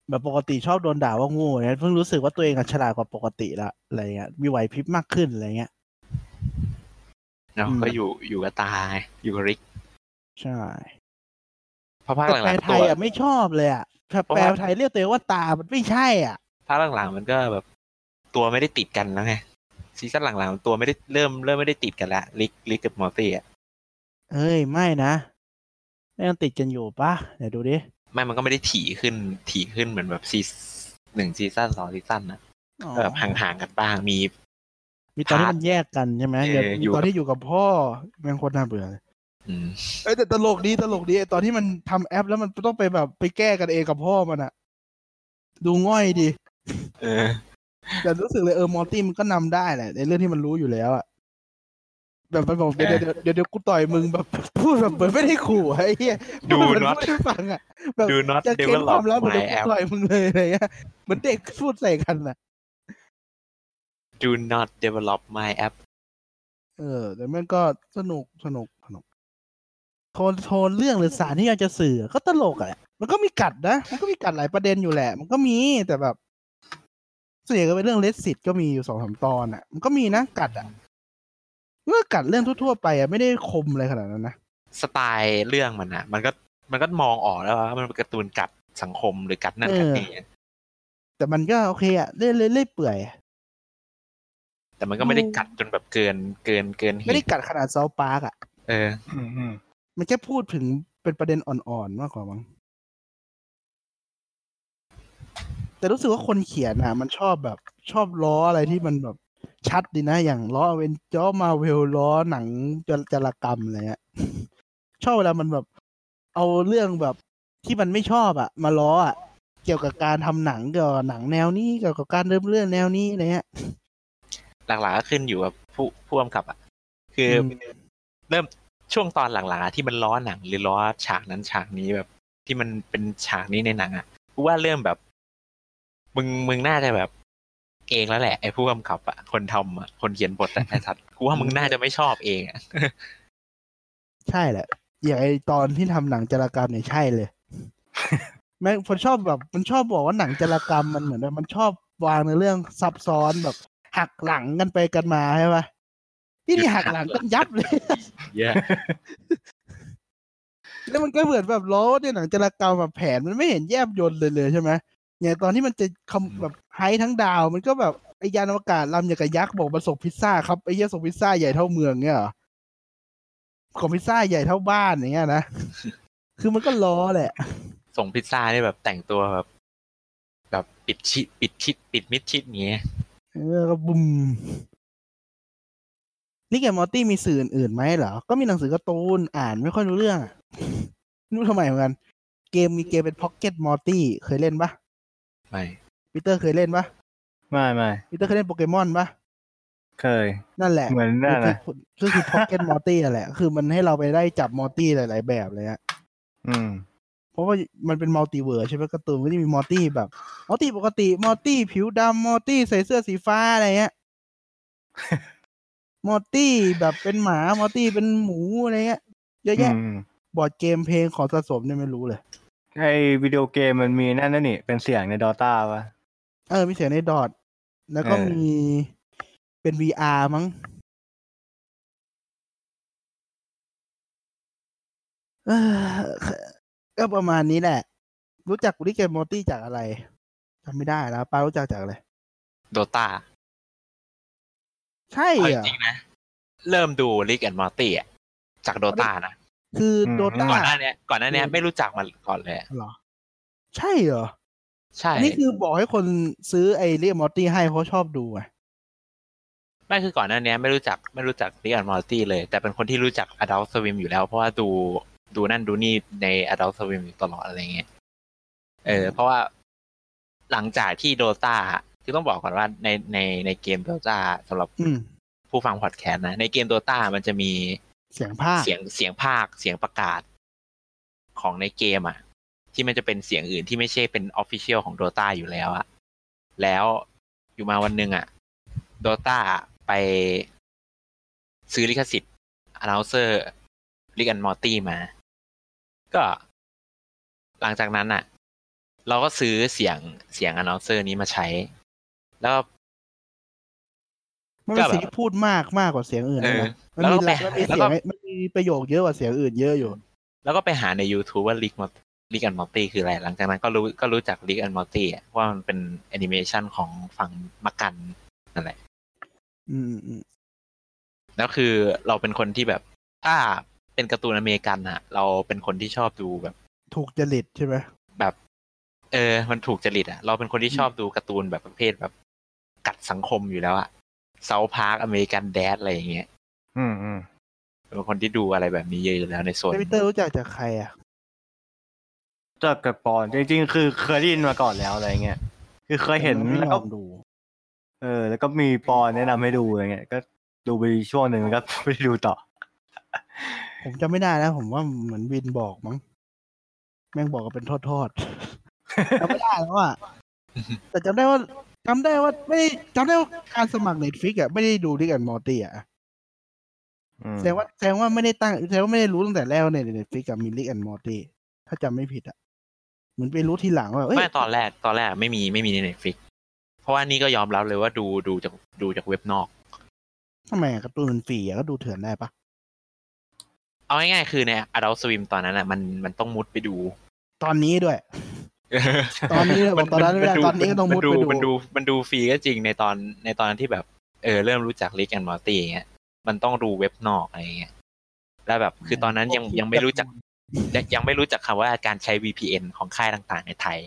แบบปกติชอบโดนด่าว่าโง่เนี่ยเพิ่งรู้สึกว่าตัวเองอะฉลาดกว่าปกติละอะไรเงี้ยมีไหวพริบมากขึ้นอะไรเงี้ยเนาะอืมก็อยู่อยู่กับตาไงอยู่กับริก ใช่เพราะภาคแต่หแปลลังไทๆตัวยอะไม่ชอบเลยอะ ถ้าเพราะแปลว่าไทยเรียกตัวเองว่าตา มันไม่ใช่อะภาคหลังๆมันก็แบบ ตัวไม่ได้ติดกันแล้วไงซีซั่นหลังๆ ตัวไม่ได้เริ่มเริ่มไม่ได้ติดกันละลิกลิกกับมอร์ตี้อะเอ้ยไม่นะยังติดกันอยู่ปะเดี๋ยวดูดิไม่มันก็ไม่ได้ถี่ขึ้นถี่ขึ้นเหมือนแบบซีหนึ่งซีซั่นสองซีซั่นนะอ๋อก็แบบห่างๆกันบ้างมี มีตอนที่ part มันแยกกันใช่ไหมเออเดี๋ยวมีอยู่ตอนที่อยู่กับพ่อแม่งโคตรน่าเบื่อเลยอืม เอ้ยแต่ตลกดีตลกดีไอ้ตอนที่มันทำแอปแล้วมันต้องไปแบบไปแก้กันเองกับพ่อมันอะดูง่อยดีเออ แต่รู้สึกเลยเออมอร์ตี้มันก็นำได้แหละในเรื่องที่มันรู้อยู่แล้วอะแบบมันบอกเดี๋ยวเออเดี๋ยวเดี๋ยวเดี๋ยวกูต่อยมึงแบบพูดแบบเหมือนไม่ได้ขู่ไอ้เหี้ยดูพูเหมือ not ไม่ได้ฟังอะแบบ do not จะเกณฑ์ความ develop ลับเหมือน my เดี๋ยวกู app ต่อยมึงเลยอะไรเงี้ยเหมือนเด็กพูดใส่กันอะ do not develop my app เออแต่มันก็สนุกสนุกสนุก โทนโทนเรื่องหรือสารที่อยากจะสื่อก็ตลกอะแหละมันก็มีกัดนะมันก็มีกัดหลายประเด็นอยู่แหละ มันก็มีแต่แบบส่วนใหญ่ก็เป็นเรื่องเลสซิตก็มีอยู่สองสามตอนอะมันก็มีนะกัดอะเมื่อกัดเรื่องทั่วๆไปอะไม่ได้คมอะไรขนาดนั้นนะสไตล์เรื่องมันอะมันก็มันก็มองออกแล้วว่ามันเป็นการ์ตูนกัดสังคมหรือกัดนั่นกัดนี่อะแต่มันก็โอเคอะเล่นเล่นเล่นเปื่อยแต่มันก็ไม่ได้กัดจนแบบเกินเกินเกินเหไม่ได้ตุกัดขนาดเซาปาร์กอะเอออื มอืมมันแค่พูดถึงเป็นประเด็นอ่อนๆมากกว่ามั้งแต่รู้สึกว่าคนเขียนอะมันชอบแบบชอบล้ออะไรที่มันแบบชัดดีนะ อย่างล้อเวนจอมาเวลล้อหนังจรจรกรรมอะไรเงี้ยชอบเวลามันแบบ เอาเรื่องแบบที่มันไม่ชอบอะมาล้ออะเกี่ยวกับการทำหนังเกี่ยวกับหนังแนวนี้เกี่ยวกับการเริ่มเรื่องแนวนี้อะไรเงี้ยหลักๆก็ขึ้นอยู่กับผู้ผู้กำกับอะ คืออมเริ่ม ช่วงตอนหลังๆอะที่มันล้อหนังหรือล้อฉากนั้นฉากนี้แบบ ที่มันเป็นฉากนี้ในหนังอะกูว่าเริ่มแบบ มึงมึงน่าจะแบบ เองแล้วแหละไอ้ผู้กำกับอะคนทำอะคนเขียนบทอะไอ้สัตว์กูว่ามึงน่าจะไม่ชอบเองอะใช่แหละอย่างไอตอนที่ทำหนังจารกรรมเนี่ยใช่เลยแม่งคนชอบแบบ มันชอบบอกว่าหนังจารกรรมมันเหมือนแบบมันชอบวางในเรื่องซับซ้อนแบบหักหลังกันไปกันมาใช่ปะ ที่นี่หักหลังกันยับเลยเยอะแล้วมันก็เหมือนแบบล้อว่าในหนังจารกรรมแบบแผนมันไม่เห็นแยบยนต์เลยเลยใช่ไหมอย่างตอนที่มันจะคำแบบไฮทั้งดาว มันก็แบบไอยานอวกาศลำอย่างกับยักษ์บอกมาส่งพิซซ่าครับไอ้เหี้ยส่งพิซซ่าใหญ่เท่าเมืองเนี่ยเหรอของพิซซ่าใหญ่เท่าบ้านอย่างเงี้ยนะคือมันก็ล้อแหละ ส่งพิซซ่านี่แบบแต่งตัวแบบแบบปิดชิดปิดชิดปิดมิดชิดอย่างเงี้ยเออก็บุม นี่แกมอร์ตี้มีสื่ออื่นๆไหมเหรอ ก็มีหนังสือการ์ตูนอ่านไม่ค่อยรู้เรื่องอะไม่รู้ทำไมเหมือนกัน เกมมีเกมเป็น Pocket Morty เคยเล่นปะไม่ปีเตอร์เคยเล่นปะไม่ไม่ปีเตอร์เคยเล่นโปเกมอนปะเคย นั่นแหละเหมือนนั่นนะก็คือ Pocket Morty นั่นแหละ คือมันให้เราไปได้จับมอร์ตี้หลาย ๆ แบบเลยฮะอืมเพราะว่ามันเป็น multiverse ใช่ไหมการ์ตูนก็จะมีมอร์ตี้แบบมอร์ตี้ปกติมอร์ตี้ผิวดำมอร์ตี้ใส่เสื้อสีฟ้าอะไรเงี้ย มอร์ตี้แบบเป็นหมามอร์ตี้เป็นหมูอะไรเงี้ยเยอะแยะอืมบอร์ดเกมเพลงของสะสมเนี่ยไม่รู้เลยไอวิดีโอเกมมันมีนั่นนั่นนี่เป็นเสียงในดอต้าปะเออมีเสียงในดอทแล้วก็เออมีเป็น VR มั้งเออก็ประมาณนี้แหละ รู้จักริกเกมมอร์ตี้จากอะไรจำไม่ได้แล้วป้ารู้จักจากอะไร โดตา ใช่เอาจเหรอริงๆนะ เริ่มดูลิกแอนมอร์ตี้อะจากโดตานะ คือโดตาก่อนหน้าเนี้ยก่อนหน้าเนี้ยไม่รู้จักมันก่อนเลยอะเหรอ ใช่เหรอ ใช่อันนี่คือบอกให้คนซื้อไอ้เรียกมอร์ตี้ให้เพราะชอบดูไงไม่คือก่อนหน้านี้ไม่รู้จักไม่รู้จัก Rick and Morty เลย แต่เป็นคนที่รู้จัก Adult Swim อยู่แล้ว เพราะว่าดูดูนั่นดูนี่ใน Adult Swim อยู่ตลอดอะไรเงี้ยเออเพราะว่าหลังจากที่ Dota คือต้องบอกก่อนว่าในในในเกม Dota สำหรับอืมผู้ฟังพอดแคสต์นะ ในเกม Dota มันจะมีเสียงภาคเสียงเสียงภาคเสียงประกาศของในเกมอะ ที่มันจะเป็นเสียงอื่นที่ไม่ใช่เป็นออฟฟิเชียลของ Dota อยู่แล้วอะ แล้วอยู่มาวันหนึ่งอะ Dota ไปซื้อลิขสิทธิ์ announcer Rick and Morty มา ก็หลังจากนั้นอะ เราก็ซื้อเสียงเสียง announcer นี้มาใช้ แล้วก็มันเป็นก็แบบเสียงที่พูดมากมากกว่าเสียงอื่นเอด้วยอนะมันแล้วมีก็ไปมันมีแล้วเสียก็งมันมีประโยคเยอะกว่าเสียงอื่นเยอะอยู่ แล้วก็ไปหาใน YouTube ว่า Rick Mort- Rick and Morty คืออะไร หลังจากนั้นก็รู้ก็รู้จัก Rick and Morty อะว่ามันเป็นแอนิเมชันของฝั่งมักกันนั่นแหละอืมอืมแล้วคือเราเป็นคนที่แบบถ้าเป็นการ์ตูนอเมริกันอะเราเป็นคนที่ชอบดูแบบ ถูกจริตใช่ไหมแบบ เออ มันถูกจริตอะเราเป็นคนที่ชอบดูการ์ตูนแบบประเภทแบบ กัดสังคมอยู่แล้วอะ South Park American Dad อะไรอย่างเงี้ย อืมอืมเป็นคนที่ดูอะไรแบบนี้เยอะอยู่แล้วในโซนเดวิดเตอร์รู้จักจากใครอะจากกับปอนจริงๆ คือเคยได้ยินมาก่อนแล้วอะไรเงี้ยคือเคยเห็นแล้วยก็ไม่ยอมดู เออ แล้วก็มีปอนแนะนำให้ดูอะไรเงี้ยก็ดูไปช่วงหนึ่งแล้วก็ไม่ได้ดูต่อ ผมจำไม่ได้แล้ว ผมว่าเหมือนวินบอกมั้งแม่งบอกกันเป็นทอดๆจำไม่ได้แล้วอะแต่จำได้ว่า จำได้ว่าไม่ได้จำได้ว่าการสมัคร Netflix อะไม่ได้ดูด้วยกันมอร์ตี้อะอืมแสดงว่าแสดงว่าไม่ได้ตั้งแสดงว่าไม่ได้รู้ตั้งแต่แรกว่าใน Netflix กับมีริกแอนด์มอร์ตี้ถ้าจำไม่ผิดอะเหมือนไปรู้ทีหลังว่าเอ้ยไม่ตอนแรกตอนแรกไม่มีไม่มีใน Netflix เพราะว่านี่ก็ยอมรับเลยว่าดูดูจากดูจากเว็บนอกทำไมอะการ์ตูนมันฟรีอะก็ดูเถื่อนได้ปะเอาง่ายๆคือใน Adult Swim ตอนนั้นอะมันมันต้องมุดไปดู ตอนนี้ด้วย ตอนนี้เลยบอกตอนนั้นไม่ได้ตอนนี้ก็ต้องมุดไปดูมันดูมันดูฟรีก็จริงในตอนในตอนที่แบบเออเริ่มรู้จัก Rick and Morty อย่างเงี้ยมันต้องดูเว็บนอกอะไรอย่างเงี้ยแล้วแบบคือตอนนั้นยังยังไม่รู้จัก ยังยังไม่รู้จักคำว่าการใช้ VPN ของค่ายต่างๆ ในไทย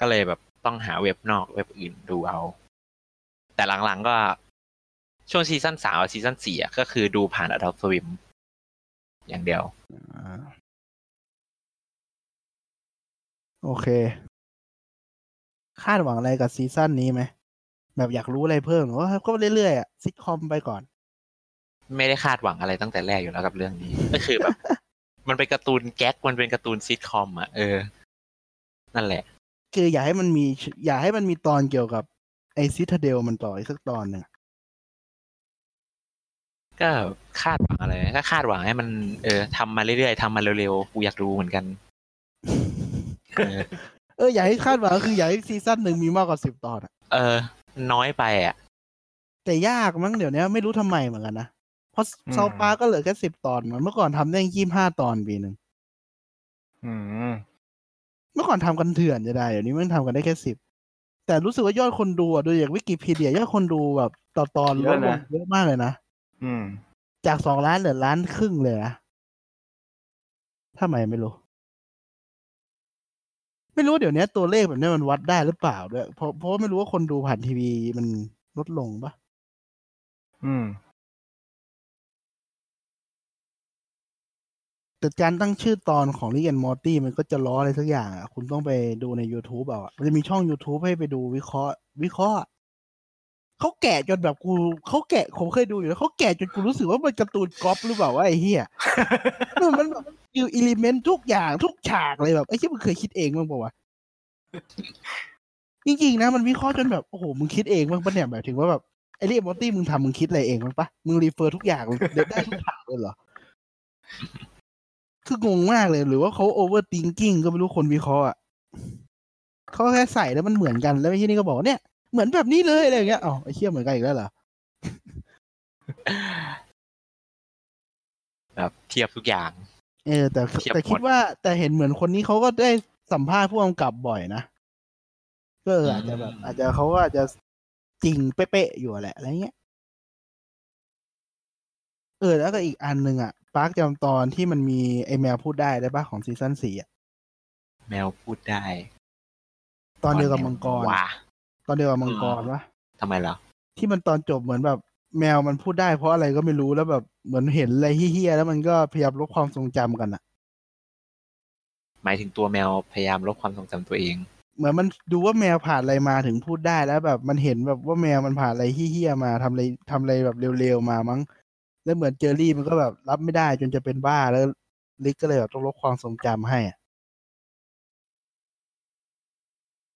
ก็เลยแบบต้องหาเว็บนอกเว็บอื่นดูเอา แต่หลังๆก็ช่วงซีซั่นสามซีซั่นสี่อะก็คือดูผ่าน Adult Swim อย่างเดียว โอเค คาดหวังอะไรกับ season นี้ไหม แบบอยากรู้อะไรเพิ่มหรือว่าก็เรื่อยๆอะซิทคอมไปก่อน ไม่ได้คาดหวังอะไรตั้งแต่แรกอยู่แล้วกับเรื่องนี้ ก็คือแบบ มันเป็นการ์ตูนแก๊กมันเป็นการ์ตูนซิทคอมอะเออ นั่นแหละ คืออยากให้มันมี อยากให้มันมีตอนเกี่ยวกับ ไอซิทาเดลมันต่ออีกสักตอนหนึ่งอะก็คาดหวังอะไรก็คาดหวังให้มันเออทำมาเรื่อยๆทำมาเร็วๆกูอยากดูเหมือนกัน เออเอออยากให้คาดหวังก็คืออยากให้ซีซั่นหนึ่งมีมากกว่าสิบตอนอะเออ น้อยไปอะ แต่ยากมั้งเดี๋ยวนี้ไม่รู้ทำไมเหมือนกันนะ เพราะเซาปาก็เหลือแค่สิบตอนมันเมื่อก่อนทำได้ยี่ห้าตอนปีหนึ่งอืม เมื่อก่อนทำกันเถื่อนจะได้เดี๋ยวนี้มันทำกันได้แค่สิบแต่รู้สึกว่ายอดคนดูอะโดยอย่างวิกิพีเดียยอดคนดูแบบต่อตอนลดลงเยอะมากเลยนะ อืม จากสองล้านเหลือล้านครึ่งเลยนะทำไมไม่รู้ ไม่รู้เดี๋ยวนี้ตัวเลขแบบนี้มันวัดได้หรือเปล่าด้วยเพราะเพราะว่าไม่รู้ว่าคนดูผ่านทีวีมันลดลงปะอืม แต่การตั้งชื่อตอนของ Rick and Morty มันก็จะล้ออะไรสักอย่างอะ คุณต้องไปดูใน YouTube เอาอะมันจะมีช่อง YouTube ให้ไปดูวิเคราะห์ วิเคราะห์ เขาแกะจนแบบกูเขาแกะผมเคยดูอยู่แล้วเขาแกะจนกูรู้สึกว่ามันการ์ตูนก๊อปหรือเปล่าวะไอ้เหี้ยมันแบบอยู่อิเลเมนต์ทุกอย่างทุกฉากเลยแบบไอ้ที่มึงเคยคิดเองบ้างปะวะจริงๆนะมันวิเคราะห์จนแบบโอ้โหมึงคิดเองบ้งปะเนี่ยแบบถึงว่าแบบไอ้เรียมอตี้มึงทำมึงคิดอะไรเองบ้งปะมึงรีเฟอร์ทุกอย่างเด็ได้ทุกฉากเลยเหรอคืองงมากเลยหรือว่าเขาโอเวอร์ i ิงกิ้งก็ไม่รู้คนวิเคราะห์อะเขาแค่ใส่แล้วมันเหมือนกันแล้วไอ้ที่นี่ก็บอกเนี่ย เหมือนแบบนี้เลยอะไรอย่างเงี้ยอ๋อไอ้เชี่ยเหมือนกันอีกแล้วเหรอแบบเทียบทุกอย่าง เออ แต่เทียบแต่คิดหมดว่าแต่เห็นเหมือนคนนี้เขาก็ได้สัมภาษณ์ผู้กำกับบ่อยนะก็เอออาจจะแบบ อาจจะเขาก็อาจจะจริงเป๊ะๆอยู่แหละอะไรเงี้ยเออแล้วก็อีกอันหนึ่งอะปาร์คจำตอนที่มันมีไอแมวพูดได้ได้ปะของซีซั่นสี่อะ แมวพูดได้ ตอนเดียวกับมังกรว้า ตอนเดียวกับมังกรวะทำไมล่ะ ที่มันตอนจบเหมือนแบบ แมวมันพูดได้เพราะอะไรก็ไม่รู้แล้วแบบเหมือนเห็นอะไรเฮี้ยๆแล้วมันก็พยายามลบความทรงจำกันอะหมายถึงตัวแมวพยายามลบความทรงจำตัวเอง เหมือนมันดูว่าแมวผ่านอะไรมาถึงพูดได้แล้วแบบมันเห็นแบบว่าแมวมันผ่านอะไรเฮี้ยๆมาทำอะไรทำอะไรแบบเร็วๆมามั้ง แล้วเหมือนเจอรี่มันก็แบบรับไม่ได้จนจะเป็นบ้าแล้วลิกก็เลยแบบต้องลบความทรงจำให้อะ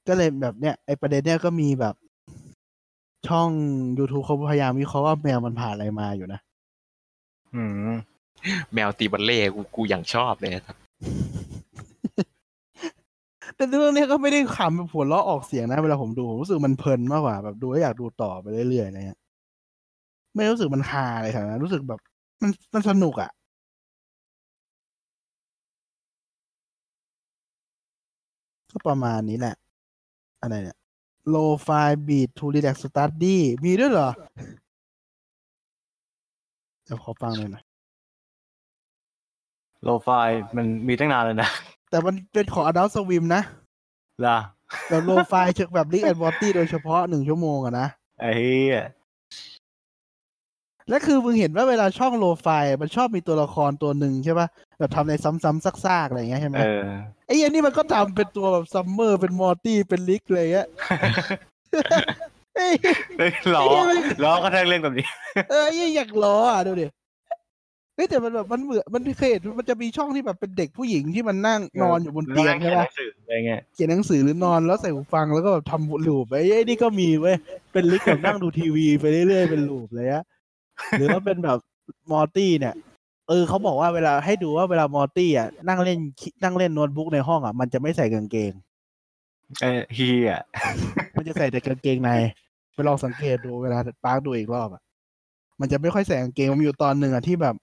ก็เลยแบบเนี้ยไอประเด็นเนี้ยก็มีแบบช่อง YouTube เขาพยายามวิเคราะห์ว่าแมวมันผ่านอะไรมาอยู่นะอืมแมวตีบัลเล่กูกูอย่างชอบเลยครับ แต่เรื่องเนี้ยก็ไม่ได้ขำแบบหัวเราะออกเสียงนะ เวลาผมดูผมรู้สึกมันเพลินมากกว่าแบบดูแล้วอยากดูต่อไปเรื่อยๆอะไรเงี้ยไม่รู้สึกมันฮาอะไรขนาดนั้นรู้สึกแบบ มันมันสนุกอะ่ะก็ประมาณนี้แหละ อะไรเนี่ย low file beat to relax study มีด้วยเหรอ เดี๋ยวขอฟังหน่อยหน่อยโลไฟมันมีตั้งนานแล้วนะ แต่มันเป็นของ Adult Swim นะล่ะแบบ low file เชิงแบบ Rick and Morty โดยเฉพาะหนึ่งชั่วโมงอะนะ ไอ้เหี้ยและคือมึงเห็นว่าเวลาช่องโลไฟมันชอบมีตัวละครตัวหนึ่งใช่ป่ะ แบบทำอะไรซ้ำๆซากๆอะไรอย่างเงี้ยใช่ไหมเออไอ้ยันนี่มันก็ทำเป็นตัวแบบซัมเมอร์เป็นมอร์ตี้เป็นริกเลยอะเอ้ยเฮ้ยล้อไอ้เหี้ยมันล้อก็แทงเล่นแบบนี้ เออไอ้เหี้ยอยากล้ออะดูดิเฮ้ยแต่มันแบบมันเหมือนมันเคยเห็นมันจะมีช่องที่แบบเป็นเด็กผู้หญิงที่มันนั่งนอนอยู่บนเตียงใช่ปะสื่ออะไรเงี้ยเขียนหนังสือหรือนอนแล้วใส่หูฟังแล้วก็แบบทำ loop ไอ้ไอ้นี่ก็มีเว้ยเป็นริกแบบนั่งดูทีวีไปเรื่อยๆเป็น loop เลยอะหรือว่าเป็นแบบมอร์ตี้เนี่ย เออเขาบอกว่าเวลาให้ดูว่าเวลามอร์ตี้อะนั่งเล่นคินั่งเล่นโน้ตบุ๊กในห้องอะมันจะไม่ใส่กางเกง เออเหี้ยมันจะใส่แต่กางเกงในไปลองสังเกตดูเวลากลับดูอีกรอบอะมันจะไม่ค่อยใส่กางเกงมันมีอยู่ตอนหนึ่งอะที่แบบ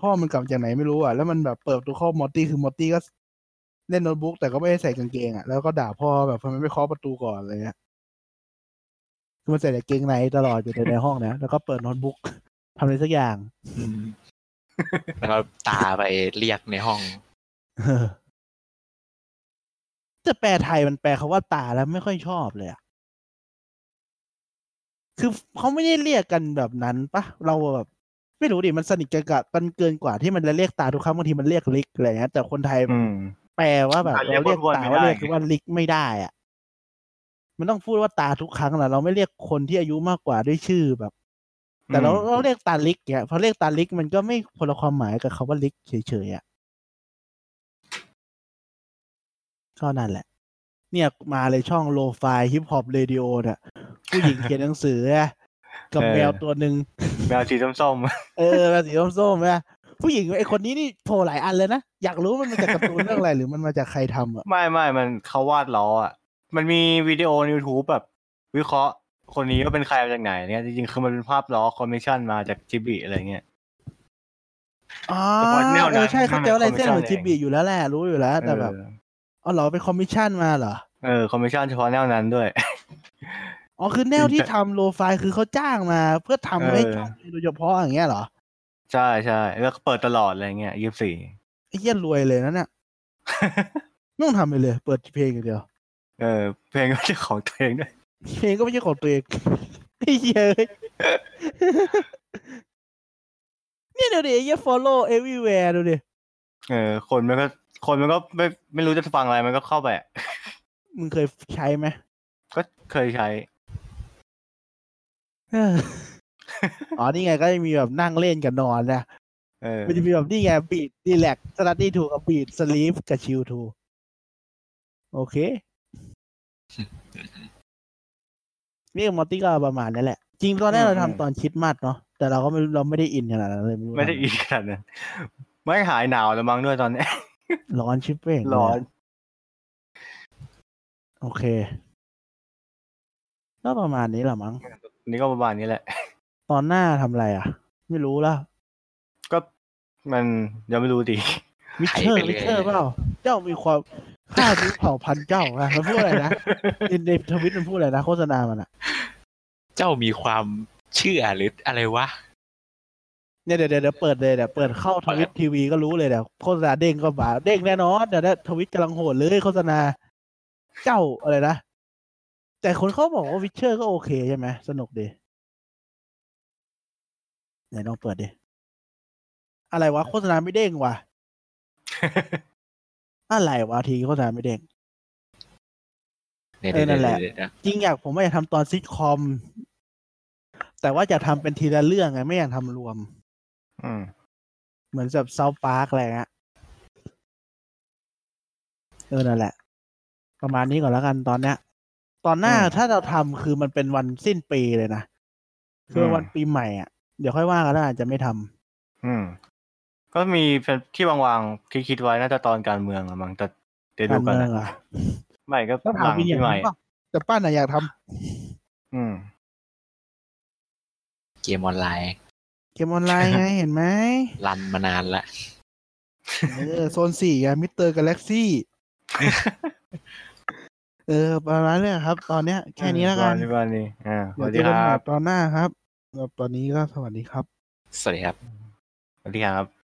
พ่อมันกลับจากไหนไม่รู้อะแล้วมันแบบเปิดประตูเข้ามอร์ตี้คือมอร์ตี้ก็เล่นโน้ตบุ๊กแต่ก็ไม่ได้ใส่กางเกงอะแล้วก็ด่าพ่อแบบทำไมไม่เคาะประตูก่อนอะไรเงี้ยคือมันใส่แต่กางเกงในตลอดอยู่แต่ในห้องนะแล้วก็เปิดโน้ตบุ๊กทำอะไรสักอย่าง แล้วก็ตาไปเรียกในห้องเออแต่แปลไทยมันแปลคาว่าตาแล้วไม่ค่อยชอบเลยอะคือเขาไม่ได้เรียกกันแบบนั้นปะเราแบบไม่รู้ดิมันสนิทกันกับกันเกินกว่าที่มันจะเรียกตาทุกครั้งบางทีมันเรียกลิกอะไรเงี้ยแต่คนไทยอืมแปลว่าแบบมันเรียเรากเรียกวนๆตาไม่ว่าได้เรียกคือว่าลิกไม่ได้อะมันต้องพูดว่าตาทุกครั้งแหละเราไม่เรียกคนที่อายุมากกว่าด้วยชื่อแบบ แต่เราอืมเราเรียกตาริกเนี่ยพอเรียกตาริกมันก็ไม่คนละความหมายกับคำว่าริกเฉยๆอะก็นั่นแหละ เนี่ยมาเลยช่อง lofi hip hop radio เนี่ยผู้หญิงเขียนหนังสืออะกับแมวตัวหนึ่งแมวสีส้มเออแมวสีส้มๆนะผู้หญิงไอคนนี้นี่โผล่หลายอันเลยนะ อยากรู้มันมาจากการ์ตูนเรื่องอะไร หรือมันมาจากใครทำอะๆไม่ไม่มันเขาวาดล้ออะ มันมีวิดีโอใน YouTube แบบ วิเคราะห์ คนนี้ว่าเป็นใครมาจากไหนเนี่ยจริงๆคือมันเป็นภาพล้อคอมมิชชั่นมาจาก Ghibli อะไรเงี้ยอ๋อเฉพาะแนวนั้นเออใช่เข้าใจว่าลายเส้นเหมือนมันเป็นจิบีอยู่แล้วแหละรู้อยู่แล้ว แต่แบบเอออ๋อเหรอเป็นคอมมิชชั่นมาเหรอเออคอมมิชชั่นเฉพาะแนวนั้นด้วยอ๋อคือแนวที่ทำ lofi คือเขาจ้างมา เพื่อทำให้เออช่องโดยเฉพาะอย่างเงี้ยเหรอใช่ใช่แล้วก็เปิดตลอดอะไรเงี้ยยี่สิบสี่ไอ้เหี้ยรวยเลยนะเนี่ยไม่ต้องทำไปเลย เปิดเพลงอย่างเดียว เออ เพลงก็จะของตัวเองด้วย เพลงก็ไม่ใช่ของตัวเองไอ้เหี้ยเอ้ยเนี่ยเดี๋ยวดิไอ้เหี้ย follow everywhere ดูดิเออ คนมันก็คนมันก็ไม่ไม่รู้จะฟังอะไรมันก็เข้าไปอะมึงเคยใช้ไหมก็เคยใช้ เอออ๋อ นี่ไงก็จะมีแบบนั่งเล่นกับนอนนะ เออ มันจะมีแบบนี่ไงบีดดีแลกสตัดดี้ถูกกับบีดสลีฟกับชิลทู โอเค นี่กับมอตตี้ก็ประมาณนั้นแหละ จริงตอนแรกเราทำตอนคริดมัดเนาะแต่เราก็ไม่เราไม่ได้อินขนาดนั้นเลยรู้ไม่ได้อีกขนาดนั้นไม่หายหนาวแล้วมั้งด้วยตอนเนี้ยร้อนชิบเป้งเลยร้อน โอเคก็ประมาณนี้แหละมั้งนี่ก็ประมาณนี้แหละ ตอนหน้าทำอะไรอะ ไม่รู้ละก็มันยังไม่รู้ดีวิเชอร์ไปเรื่วิอยเชอร์เปล่า เจ้ามีความ ข้ามีเผ่าพันธุ์เจ้าอะมันพูดอะไรนะในในทวิตมันพูดอะไรนะโฆษณามันอะเจ้ามีความเชื่อหรืออะไรวะเนี่ยเดี๋ยวเดี๋ยวเดี๋ยวเปิดเลยเดี๋ยวเปิดเข้าทวิตทีวีก็รู้เลยเดี๋ยวโฆษณาเด้งก็มาเด้งแน่นอนเดี๋ยวนะทวิตกำลังโหดเลยโฆษณา เจ้าอะไรนะแต่คนเขาบอกว่า Witcher ก็โอเคใช่ไหมสนุกดีไหนลองเปิดดิอะไรวะโฆษณาไม่เด้งวะ อะไรวะทีโฆษณาไม่เด้งเนี่ยเออนั่นแหละเดี๋ยวเดี๋ยวจริงอยากผมว่าอยากทำตอนซิทคอม แต่ว่าจะทำเป็นทีละเรื่องไงไม่อยากทำรวมอืมเหมือนแบบ South Park อะไรเงี้ยเออนั่นแหละ ประมาณนี้ก่อนแล้วกันตอนเนี้ย ตอนหน้าอืมถ้าเราทำคือมันเป็นวันสิ้นปีเลยนะคือมวันปีใหม่อะ เดี๋ยวค่อยว่ากันแล้วอาจจะไม่ทำอืม ก็มีเป็นที่วางๆคิดคิดๆไว้น่าจะตอนการเมืองอะมั้งแต่เดี๋ยวดูการกันเมืองนะอะไม่ก็ต้องหถามลังวิญญาปีใหม่ณแต่ป้าน่ะอยากทำอืม เกมออนไลน์ เกมออนไลน์ไงเห็นไหมรันมานานละเออโซนสี่ไงมิสเตอร์กาแล็กซี่เออประมาณเนี้ยครับ ตอนเนี้ย แค่นี้แล้วกันประมาณนี้อ่าสเดี๋ยววัสเจดีอคกันใหม่รับตอนหน้าครับแล้วตอนนี้ก็สวัสดีครับ สวัสดีครับ สวัสดีครับ